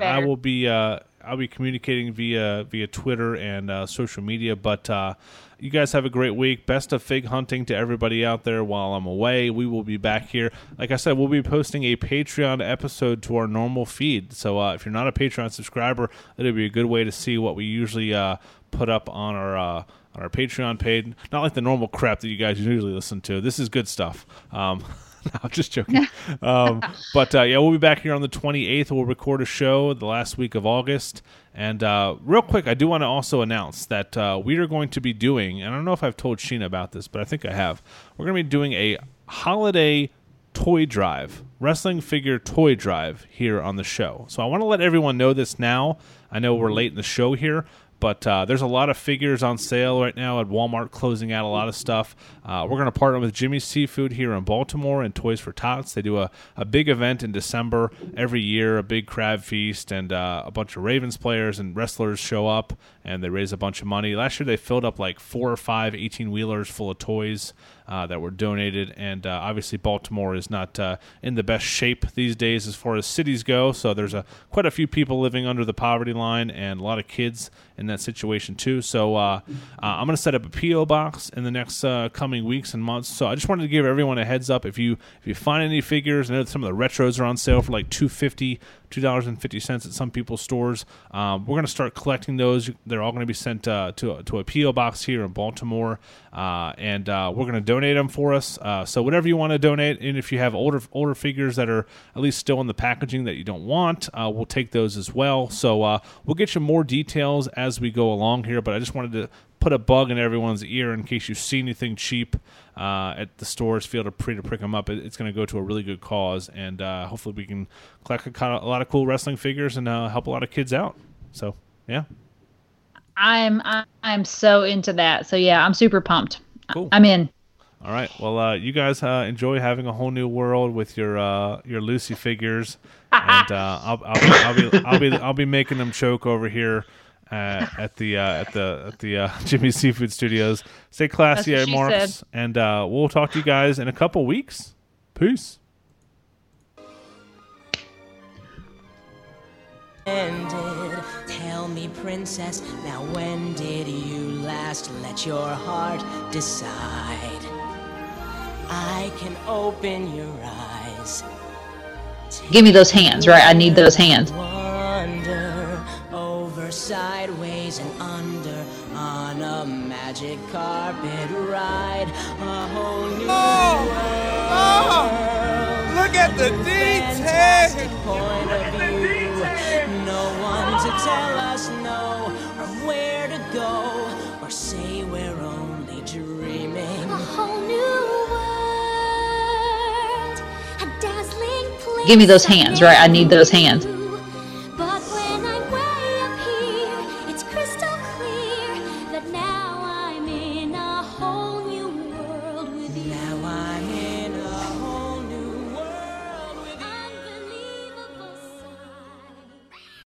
I, I will be. Uh, I'll be communicating via via Twitter and uh, social media. But uh, you guys have a great week. Best of fig hunting to everybody out there while I'm away. We will be back here. Like I said, we'll be posting a Patreon episode to our normal feed. So uh, if you're not a Patreon subscriber, it'll be a good way to see what we usually uh, put up on our. Uh, on our Patreon page, not like the normal crap that you guys usually listen to. This is good stuff. Um, no, I'm just joking. um, but uh, yeah, we'll be back here on the 28th. We'll record a show the last week of August. And uh, real quick, I do want to also announce that uh, we are going to be doing, and I don't know if I've told Sheena about this, but I think I have. We're going to be doing a holiday toy drive, wrestling figure toy drive here on the show. So I want to let everyone know this now. I know we're late in the show here, but uh, there's a lot of figures on sale right now at Walmart, closing out a lot of stuff. Uh, we're going to partner with Jimmy's Seafood here in Baltimore and Toys for Tots. They do a, a big event in December every year, a big crab feast, and uh, a bunch of Ravens players and wrestlers show up and they raise a bunch of money. Last year they filled up like four or five 18 wheelers full of toys. Uh, that were donated, and uh, obviously Baltimore is not uh, in the best shape these days as far as cities go. So there's a quite a few people living under the poverty line, and a lot of kids in that situation too. So uh, uh, I'm going to set up a PO box in the next uh, coming weeks and months. So I just wanted to give everyone a heads up if you if you find any figures. I know some of the retros are on sale for like two fifty. Two dollars and fifty cents at some people's stores. Um, we're going to start collecting those. They're all going to be sent uh, to to a PO box here in Baltimore, uh, and uh, we're going to donate them for us. Uh, so whatever you want to donate, and if you have older older figures that are at least still in the packaging that you don't want, uh, we'll take those as well. So we'll get you more details as we go along here. But I just wanted to put a bug in everyone's ear in case you see anything cheap uh, at the stores. Feel free to prick them up. It, it's going to go to a really good cause, and uh, hopefully we can collect a, a lot of cool wrestling figures and uh, help a lot of kids out. So yeah,
I'm I'm so into that. So yeah, I'm super pumped.
Cool.
I'm in.
all right. Well, uh, you guys uh, enjoy having a whole new world with your uh, your Lucy figures, and uh, I'll, I'll, I'll be I'll be I'll be making them choke over here. Uh, at the uh, at the at the uh, Jimmy Seafood Studios. Stay classy,
That's what
Marks, and uh, we'll talk to you guys in a couple weeks. Peace.
ended. Tell me, princess, now when did you last let your heart decide? I can open your eyes.
Give me those hands, right? I need those hands.
Wander over, sideways, and under on a magic carpet ride. A whole new oh, world.
Oh, look at the
Fantastic
detail.
point of view. No one to oh. tell us no or where to go or say we're only dreaming.
A whole new world, a dazzling place.
Give me those hands, right? I need those hands.